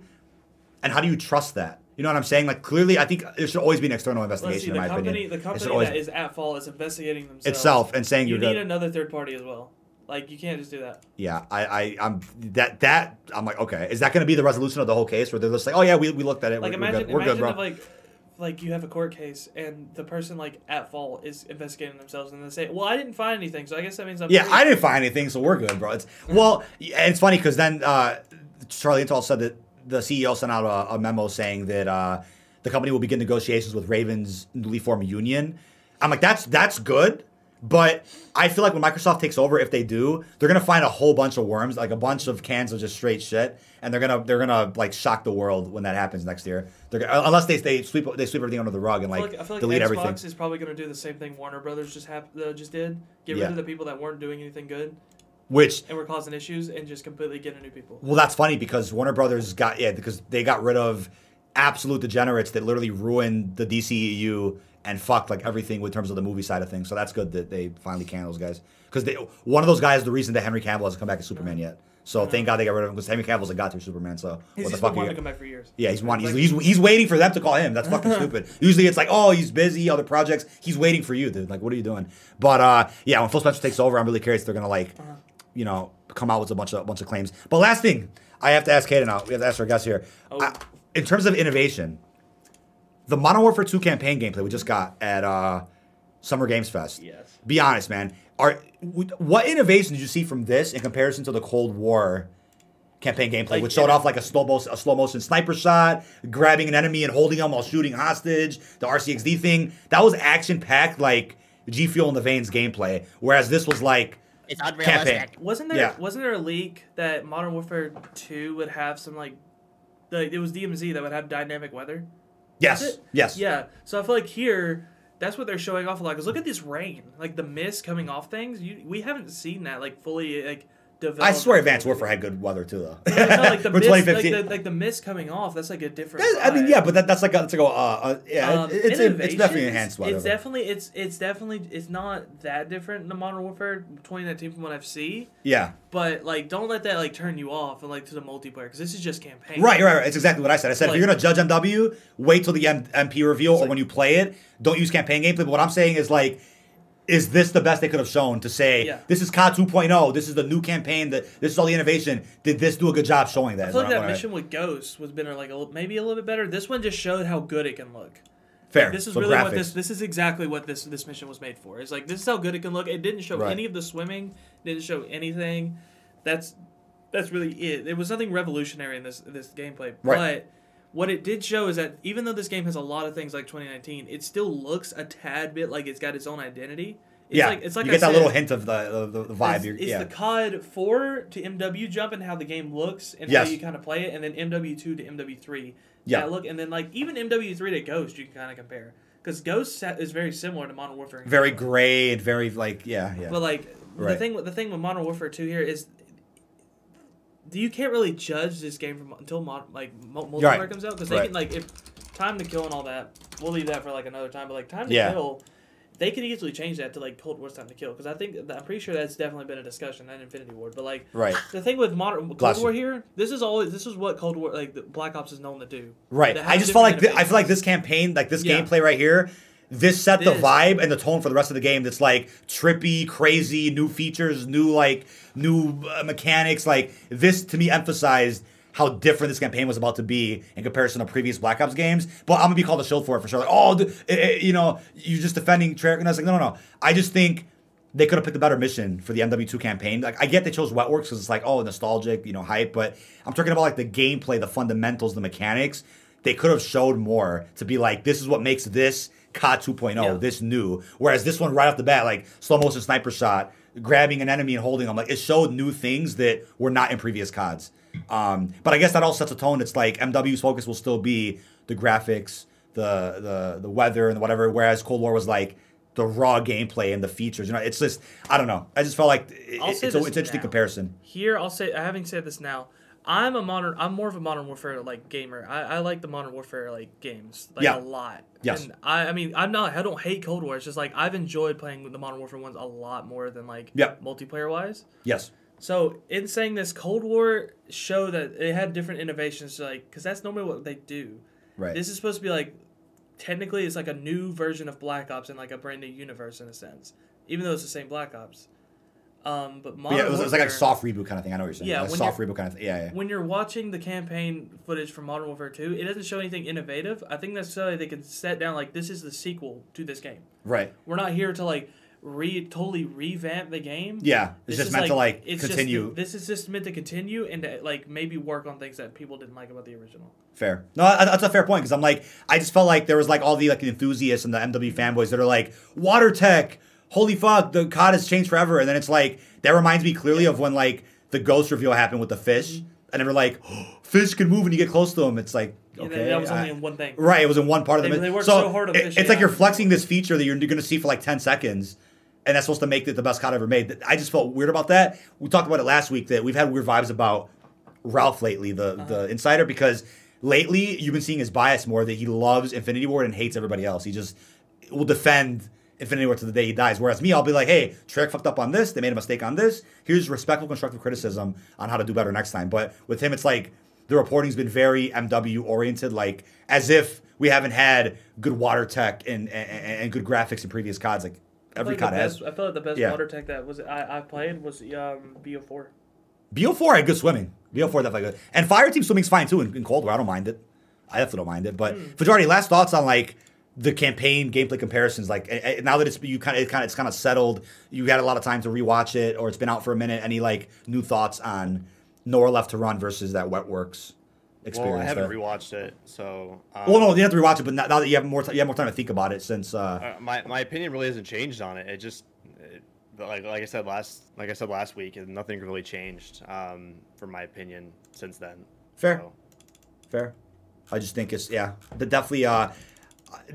and how do you trust that? You know what I'm saying? Like clearly, I think there should always be an external see, investigation. the in my company opinion, the company that is at fault is investigating themselves itself and saying You need another third party as well. Like you can't just do that. Yeah, I, I, I'm that that I'm like, okay, is that going to be the resolution of the whole case where they're just like, oh yeah, we, we looked at it, Like we're, we're imagine good, we're imagine good, if bro. like like you have a court case and the person like at fault is investigating themselves and they say, "Well, I didn't find anything, so I guess that means I'm Yeah, free." I didn't find anything, so we're good, bro. It's well, it's funny because then uh, Charlie Intel said that the CEO sent out a, a memo saying that uh, the company will begin negotiations with Ravens newly formed union. I'm like, that's that's good, but I feel like when Microsoft takes over, if they do, they're gonna find a whole bunch of worms, like a bunch of cans of just straight shit, and they're gonna they're gonna like shock the world when that happens next year. They're gonna, unless they they sweep they sweep everything under the rug and I feel like, like, I feel like delete Xbox everything. is probably going to do the same thing Warner Brothers just hap- uh, just did. Get Yeah. rid of the people that weren't doing anything good Which and were causing issues, and just completely get a new people. Well, that's funny because Warner Brothers got yeah because they got rid of absolute degenerates that literally ruined the DCEU and fucked like everything in terms of the movie side of things. So that's good that they finally can those guys because one of those guys is the reason that Henry Cavill hasn't come back as Superman yet. So thank God they got rid of him because Henry Cavill's a god tier Superman. So He's what the fuck? you- wanting to come back for years. yeah, he's wanting. He's, Like- he's, he's waiting for them to call him. That's fucking stupid. Usually it's like, oh, he's busy, other projects. He's waiting for you, dude. Like, what are you doing? But uh, yeah, when Phil Spencer takes over, I'm really curious. if They're gonna like, Uh-huh. you know, come out with a bunch of bunch of claims. But last thing, I have to ask Caden now. We have to ask our guest here. Oh. I- in terms of innovation, the Modern Warfare 2 campaign gameplay we just got at uh, Summer Games Fest. Yes. Be honest, man. Are what innovation did you see from this in comparison to the Cold War campaign gameplay, Like, which showed in- off like a slow motion, a slow motion sniper shot, grabbing an enemy and holding them while shooting hostage, the RCXD thing. That was action packed, like G Fuel in the Veins gameplay. Whereas this was like It's campaign. Wasn't there Yeah. wasn't there a leak that Modern Warfare Two would have some like, like it was DMZ that would have dynamic weather? Yes, yes, Yeah. So I feel like here, that's what they're showing off a lot. Cause look at this rain, like the mist coming off things. You we haven't seen that like fully like. I swear, Advanced Warfare had good weather too, though. No, like the For mist, like 2015. the, like the mist coming off. That's like a different. I mean, yeah, but that, that's like a, that's like a, uh, uh, yeah, Um, it- it's it's definitely enhanced weather. It's definitely it's it's definitely it's not that different in the Modern Warfare 2019 from what I've seen. yeah, But like, don't let that like turn you off and like to the multiplayer because this is just campaign. right, right, right. It's exactly what I said. I said if you're gonna judge MW, wait till the M- MP reveal or like- when you play it. Don't use campaign gameplay. But what I'm saying is like. Is this the best they could have shown to say Yeah. this is COD 2.0? This is the new campaign. That this is all the innovation. Did this do a good job showing that? I feel like that I'm- mission with Ghost was been like a, maybe a little bit better. This one just showed how good it can look. fair. This is So really what this this is exactly what this this mission was made for. It's like this is how good it can look. It didn't show Right. any of the swimming. Didn't show anything. That's that's really it. There was nothing revolutionary in this this gameplay. Right. But what it did show is that even though this game has a lot of things like 2019, it still looks a tad bit like it's got its own identity. It's yeah, like, it's like you I get that little hint of the the, the vibe. It's, yeah, the COD 4 to MW jump and how the game looks and Yes. how you kind of play it, and then MW2 to MW3. Yeah. Look, and then like even MW3 to Ghost, you can kind of compare because Ghost is very similar to Modern Warfare. very and very like yeah, yeah. But like Right. the thing, with the thing with Modern Warfare 2 here is you can't really judge this game from until mod, like multiplayer Right. comes out because they Right. can like if time to kill and all that. We'll leave that for like another time. But like time to Yeah. kill, they could easily change that to like Cold War's time to kill because I think I'm pretty sure that's definitely been a discussion at Infinity Ward. But like Right. the thing with modern Cold War here, this is always this is what Cold War like Black Ops is known to do. Right. I just felt like thi- I feel like this campaign, like this Yeah. gameplay right here, this set the vibe and the tone for the rest of the game. That's like trippy, crazy, new features, new like new uh, mechanics. Like this to me emphasized how different this campaign was about to be in comparison to previous Black Ops games. But I'm gonna be called a shield for it for sure. Like, oh, th- eh, eh, you know, you're just defending Treyarch, and I was like, no, no, no. I just think they could have picked a better mission for the MW2 campaign. Like I get they chose Wetworks because it's like oh nostalgic, you know, hype. But I'm talking about like the gameplay, the fundamentals, the mechanics. They could have showed more to be like this is what makes this COD 2.0 Yeah. this new. Whereas this one right off the bat, like slow motion sniper shot, grabbing an enemy and holding them, like it showed new things that were not in previous CODs. Um, but I guess that all sets a tone. It's like MW's focus will still be the graphics, the the the weather and whatever. Whereas Cold War was like the raw gameplay and the features. You know, it's just I don't know. I just felt like it, it's, it's, a, it's an interesting now. comparison. Here, I'll say, having said this now, I'm a modern, I'm more of a modern warfare like gamer. I, I like the modern warfare like games like Yeah. a lot. Yes. And I, I mean, I'm not, I don't hate Cold War. It's just like I've enjoyed playing the modern warfare ones a lot more than like Yep. multiplayer wise. Yes. So in saying this, Cold War show that it had different innovations, like because that's normally what they do. Right. This is supposed to be like, technically, it's like a new version of Black Ops in like a brand new universe in a sense, even though it's the same Black Ops. Um, but But yeah, it was, it was like a soft reboot kind of thing. I know what you're saying. Yeah, Like a soft reboot kind of thing. Yeah, yeah. when you're watching the campaign footage from Modern Warfare 2, it doesn't show anything innovative. I think necessarily they can set down like this is the sequel to this game. Right. We're not here to like re totally revamp the game. Yeah. It's This just meant to like it's just- continue. this is just meant to continue and to, like maybe work on things that people didn't like about the original. Fair. No, that's a fair point because I'm like, I just felt like there was like all the like enthusiasts and the MW fanboys that are like, water tech, holy fuck, the COD has changed forever. And then it's like, that reminds me clearly of when like the ghost reveal happened with the fish. And they were like, fish can move when you get close to them. It's like, okay. that, that was I- only in one thing. Right, it was in one part of the They- worked so hard on it- fish, It's like you're flexing this feature that you're, you're going to see for like 10 seconds, and that's supposed to make it the best COD ever made. I just felt weird about that. We talked about it last week that we've had weird vibes about Ralph lately, the Uh-huh. the insider, because lately you've been seeing his bias more that he loves Infinity Ward and hates everybody else. He just will defend Infinity Ward to the day he dies. Whereas me, I'll be like, hey, Treyarch fucked up on this. They made a mistake on this. Here's respectful, constructive criticism on how to do better next time. But with him, it's like the reporting's been very MW oriented, like as if we haven't had good water tech and and, and good graphics in previous CODs. Like every like COD the has. I feel like the best Yeah. water tech that was I, I played was um, BO4. BO4 had good swimming. BO4 definitely good. And fire team swimming's fine too in, in cold war. I don't mind it. I definitely don't mind it. But Fajardi, last thoughts on like the campaign gameplay comparisons. Like eh, eh, now that it's you kind of it kind of it's kind of settled. You had a lot of time to rewatch it, or it's been out for a minute. Any like new thoughts on Nowhere Left to Run versus that Wetworks experience? Well, I haven't there? rewatched it, so. Um, Well, no, you have to rewatch it, but now that you have more time, you have more time to think about it since. Uh, uh, my my opinion really hasn't changed on it. It just, it, like like I said last like I said last week, nothing really changed um, from my opinion since then. Fair. So, Fair. I just think it's yeah, the definitely uh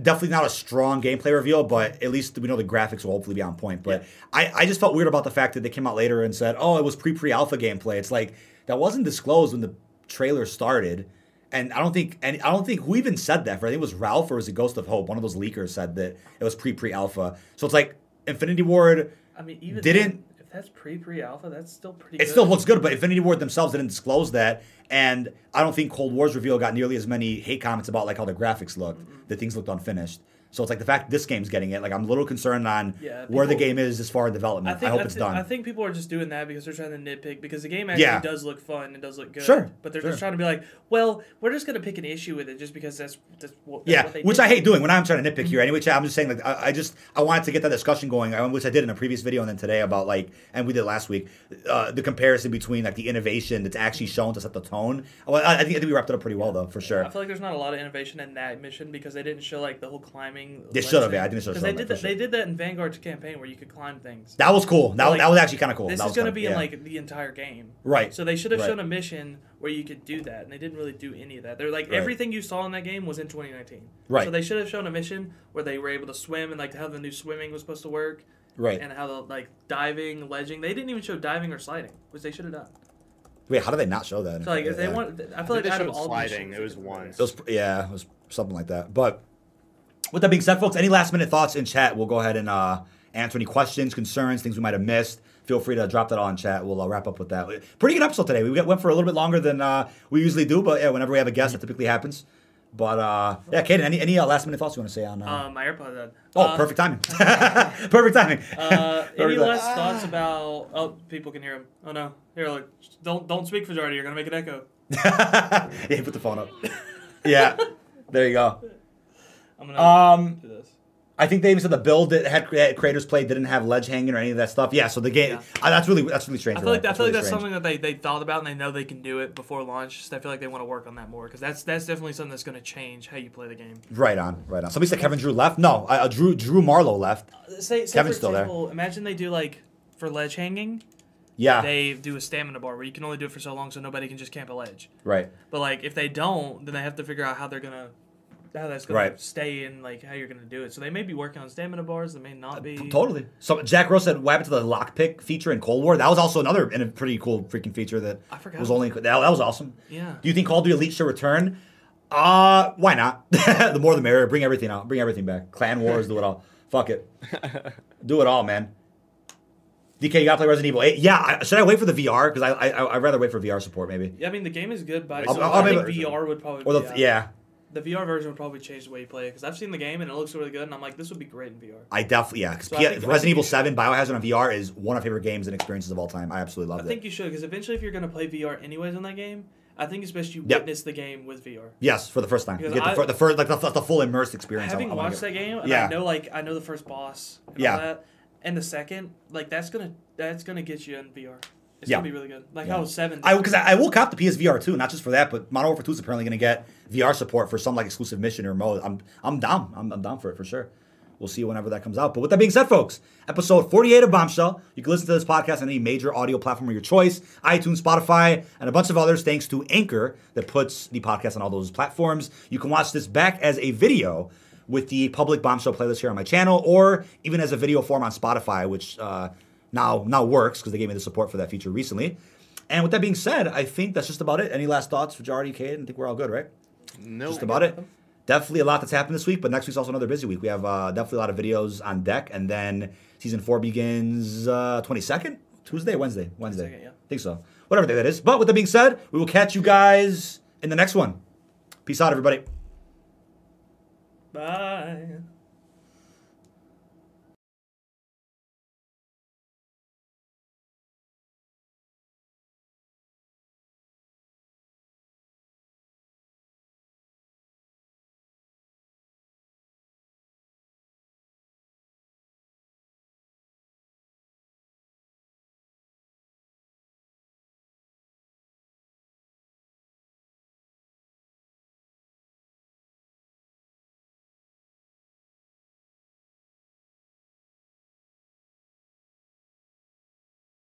definitely not a strong gameplay reveal, but at least we know the graphics will hopefully be on point. But I, I just felt weird about the fact that they came out later and said, Oh, it was pre pre alpha gameplay. It's like that wasn't disclosed when the trailer started. And I don't think and I don't think who even said that. For I think it was Ralph or was it Ghost of Hope. One of those leakers said that it was pre pre alpha. So it's like Infinity Ward I mean, even Didn't- that's pre pre alpha, that's still pretty. it good. still looks good, but Infinity Ward themselves didn't disclose that, and I don't think Cold War's reveal got nearly as many hate comments about like how the graphics looked, that things looked unfinished. So it's like the fact this game's getting it. Like I'm a little concerned on Yeah, where the game is as far as development. I, think hope I it's thi- done. I think people are just doing that because they're trying to nitpick because the game actually Yeah. does look fun and does look good. Sure, But they're sure. just trying to be like, well, we're just gonna pick an issue with it just because that's that's what. That's yeah, what which. I hate doing when I'm trying to nitpick here. Anyway, I'm just saying like I, I just I wanted to get that discussion going, which I did in a previous video and then today about like and we did last week uh, the comparison between like the innovation that's actually shown to set the tone. Well, I, I think I think we wrapped it up pretty well though for sure. I feel like there's not a lot of innovation in that mission because they didn't show like the whole climbing. They should have, yeah, I thing. think they should have 'Cause they did that. sure. They did that in Vanguard's campaign where you could climb things. That was cool. That, Like, that was actually kind of cool. This that is was gonna fun. be in like the entire game. Right. So they should have Right. shown a mission where you could do that, and they didn't really do any of that. They're like Right. everything you saw in that game was in 2019. Right. So they should have shown a mission where they were able to swim and like how the new swimming was supposed to work, right. and how the like diving, ledging. They didn't even show diving or sliding, which they should have done. Wait, how did they not show that? So like if they Yeah. want, I I feel like they out of all the sliding. missions, It was one. It was yeah, it was something like that. But with that being said, folks, any last minute thoughts in chat? We'll go ahead and uh, answer any questions, concerns, things we might have missed. Feel free to drop that all in chat. We'll uh, wrap up with that. Pretty good episode today. We went for a little bit longer than uh, we usually do, but yeah, whenever we have a guest, that typically happens. But uh, yeah, Caden, any any uh, last minute thoughts you want to say on? Uh, Uh, my AirPod died. oh, Uh, perfect timing. perfect timing. Uh, any Perfect. last thoughts about? Oh, people can hear him. Oh no! Here, look. Don't don't speak Fajardi. You're gonna make an echo. yeah, put the phone up. Yeah, there you go. I'm gonna Um, do this. I think they even said the build that had cre- creators played didn't have ledge hanging or any of that stuff. Yeah, so the game Yeah. uh, that's really that's really strange. I feel like that. I feel like really that's strange. something that they, they thought about and they know they can do it before launch. So I feel like they want to work on that more because that's that's definitely something that's going to change how you play the game. Right on, right on. Somebody said Kevin Drew left. No, uh, Drew Drew Marlowe left. Say, say Kevin's for still there. example, imagine they do like for ledge hanging, Yeah, they do a stamina bar where you can only do it for so long, so nobody can just camp a ledge. right. But like if they don't, then they have to figure out how they're gonna how that's gonna Right. stay in like how you're gonna do it. So they may be working on stamina bars, they may not be. Totally. So Jack Rose said, "What happened to the lockpick feature in Cold War?" That was also another and a pretty cool freaking feature that I forgot was only that, that was awesome. Yeah. Do you think Call of Duty Elite should return? Uh, why not? the more the merrier. Bring everything out. Bring everything back. Clan Wars, do it all. Fuck it. do it all, man. DK, you gotta play Resident Evil 8. Yeah, I, should I wait for the VR? Because I, I I'd rather wait for VR support maybe. Yeah, I mean the game is good, but I'll- I I'll think maybe- VR would probably Or the be out. yeah, the VR version would probably change the way you play it because I've seen the game and it looks really good, and I'm like, this would be great in VR. I definitely yeah. Because So I I think Resident Evil 7 Biohazard on VR is one of my favorite games and experiences of all time. I absolutely love it. I think you should because eventually, if you're gonna play VR anyways in that game, I think it's best you Yep. witness the game with VR. Yes, for the first time. You Because get the, I- the first like the, the full immersed experience. Having I wanna watched that game, and Yeah. I know like I know the first boss, and Yeah. all that, and the second, like that's gonna that's gonna get you in VR. It's Yeah. gonna be really good. Like Yeah. how seven. I because I, I will cop the PSVR too, not just for that, but Modern Warfare 2 is apparently going to get VR support for some like exclusive mission or mode. I'm I'm down. I'm, I'm down for it for sure. We'll see whenever that comes out. But with that being said, folks, episode 48 of Bombshell. You can listen to this podcast on any major audio platform of your choice, iTunes, Spotify, and a bunch of others. Thanks to Anchor that puts the podcast on all those platforms. You can watch this back as a video with the public Bombshell playlist here on my channel, or even as a video form on Spotify, which uh, now now works because they gave me the support for that feature recently. And with that being said, I think that's just about it. Any last thoughts for Jardy, Cade? I think we're all good, right? No. Just about it. Definitely a lot that's happened this week, but next week's also another busy week. We have uh, definitely a lot of videos on deck, and then season four begins uh, 22nd? Tuesday, Wednesday? Wednesday. 22nd, yeah. I think so. Whatever day that is. But with that being said, we will catch you guys in the next one. Peace out, everybody. Bye.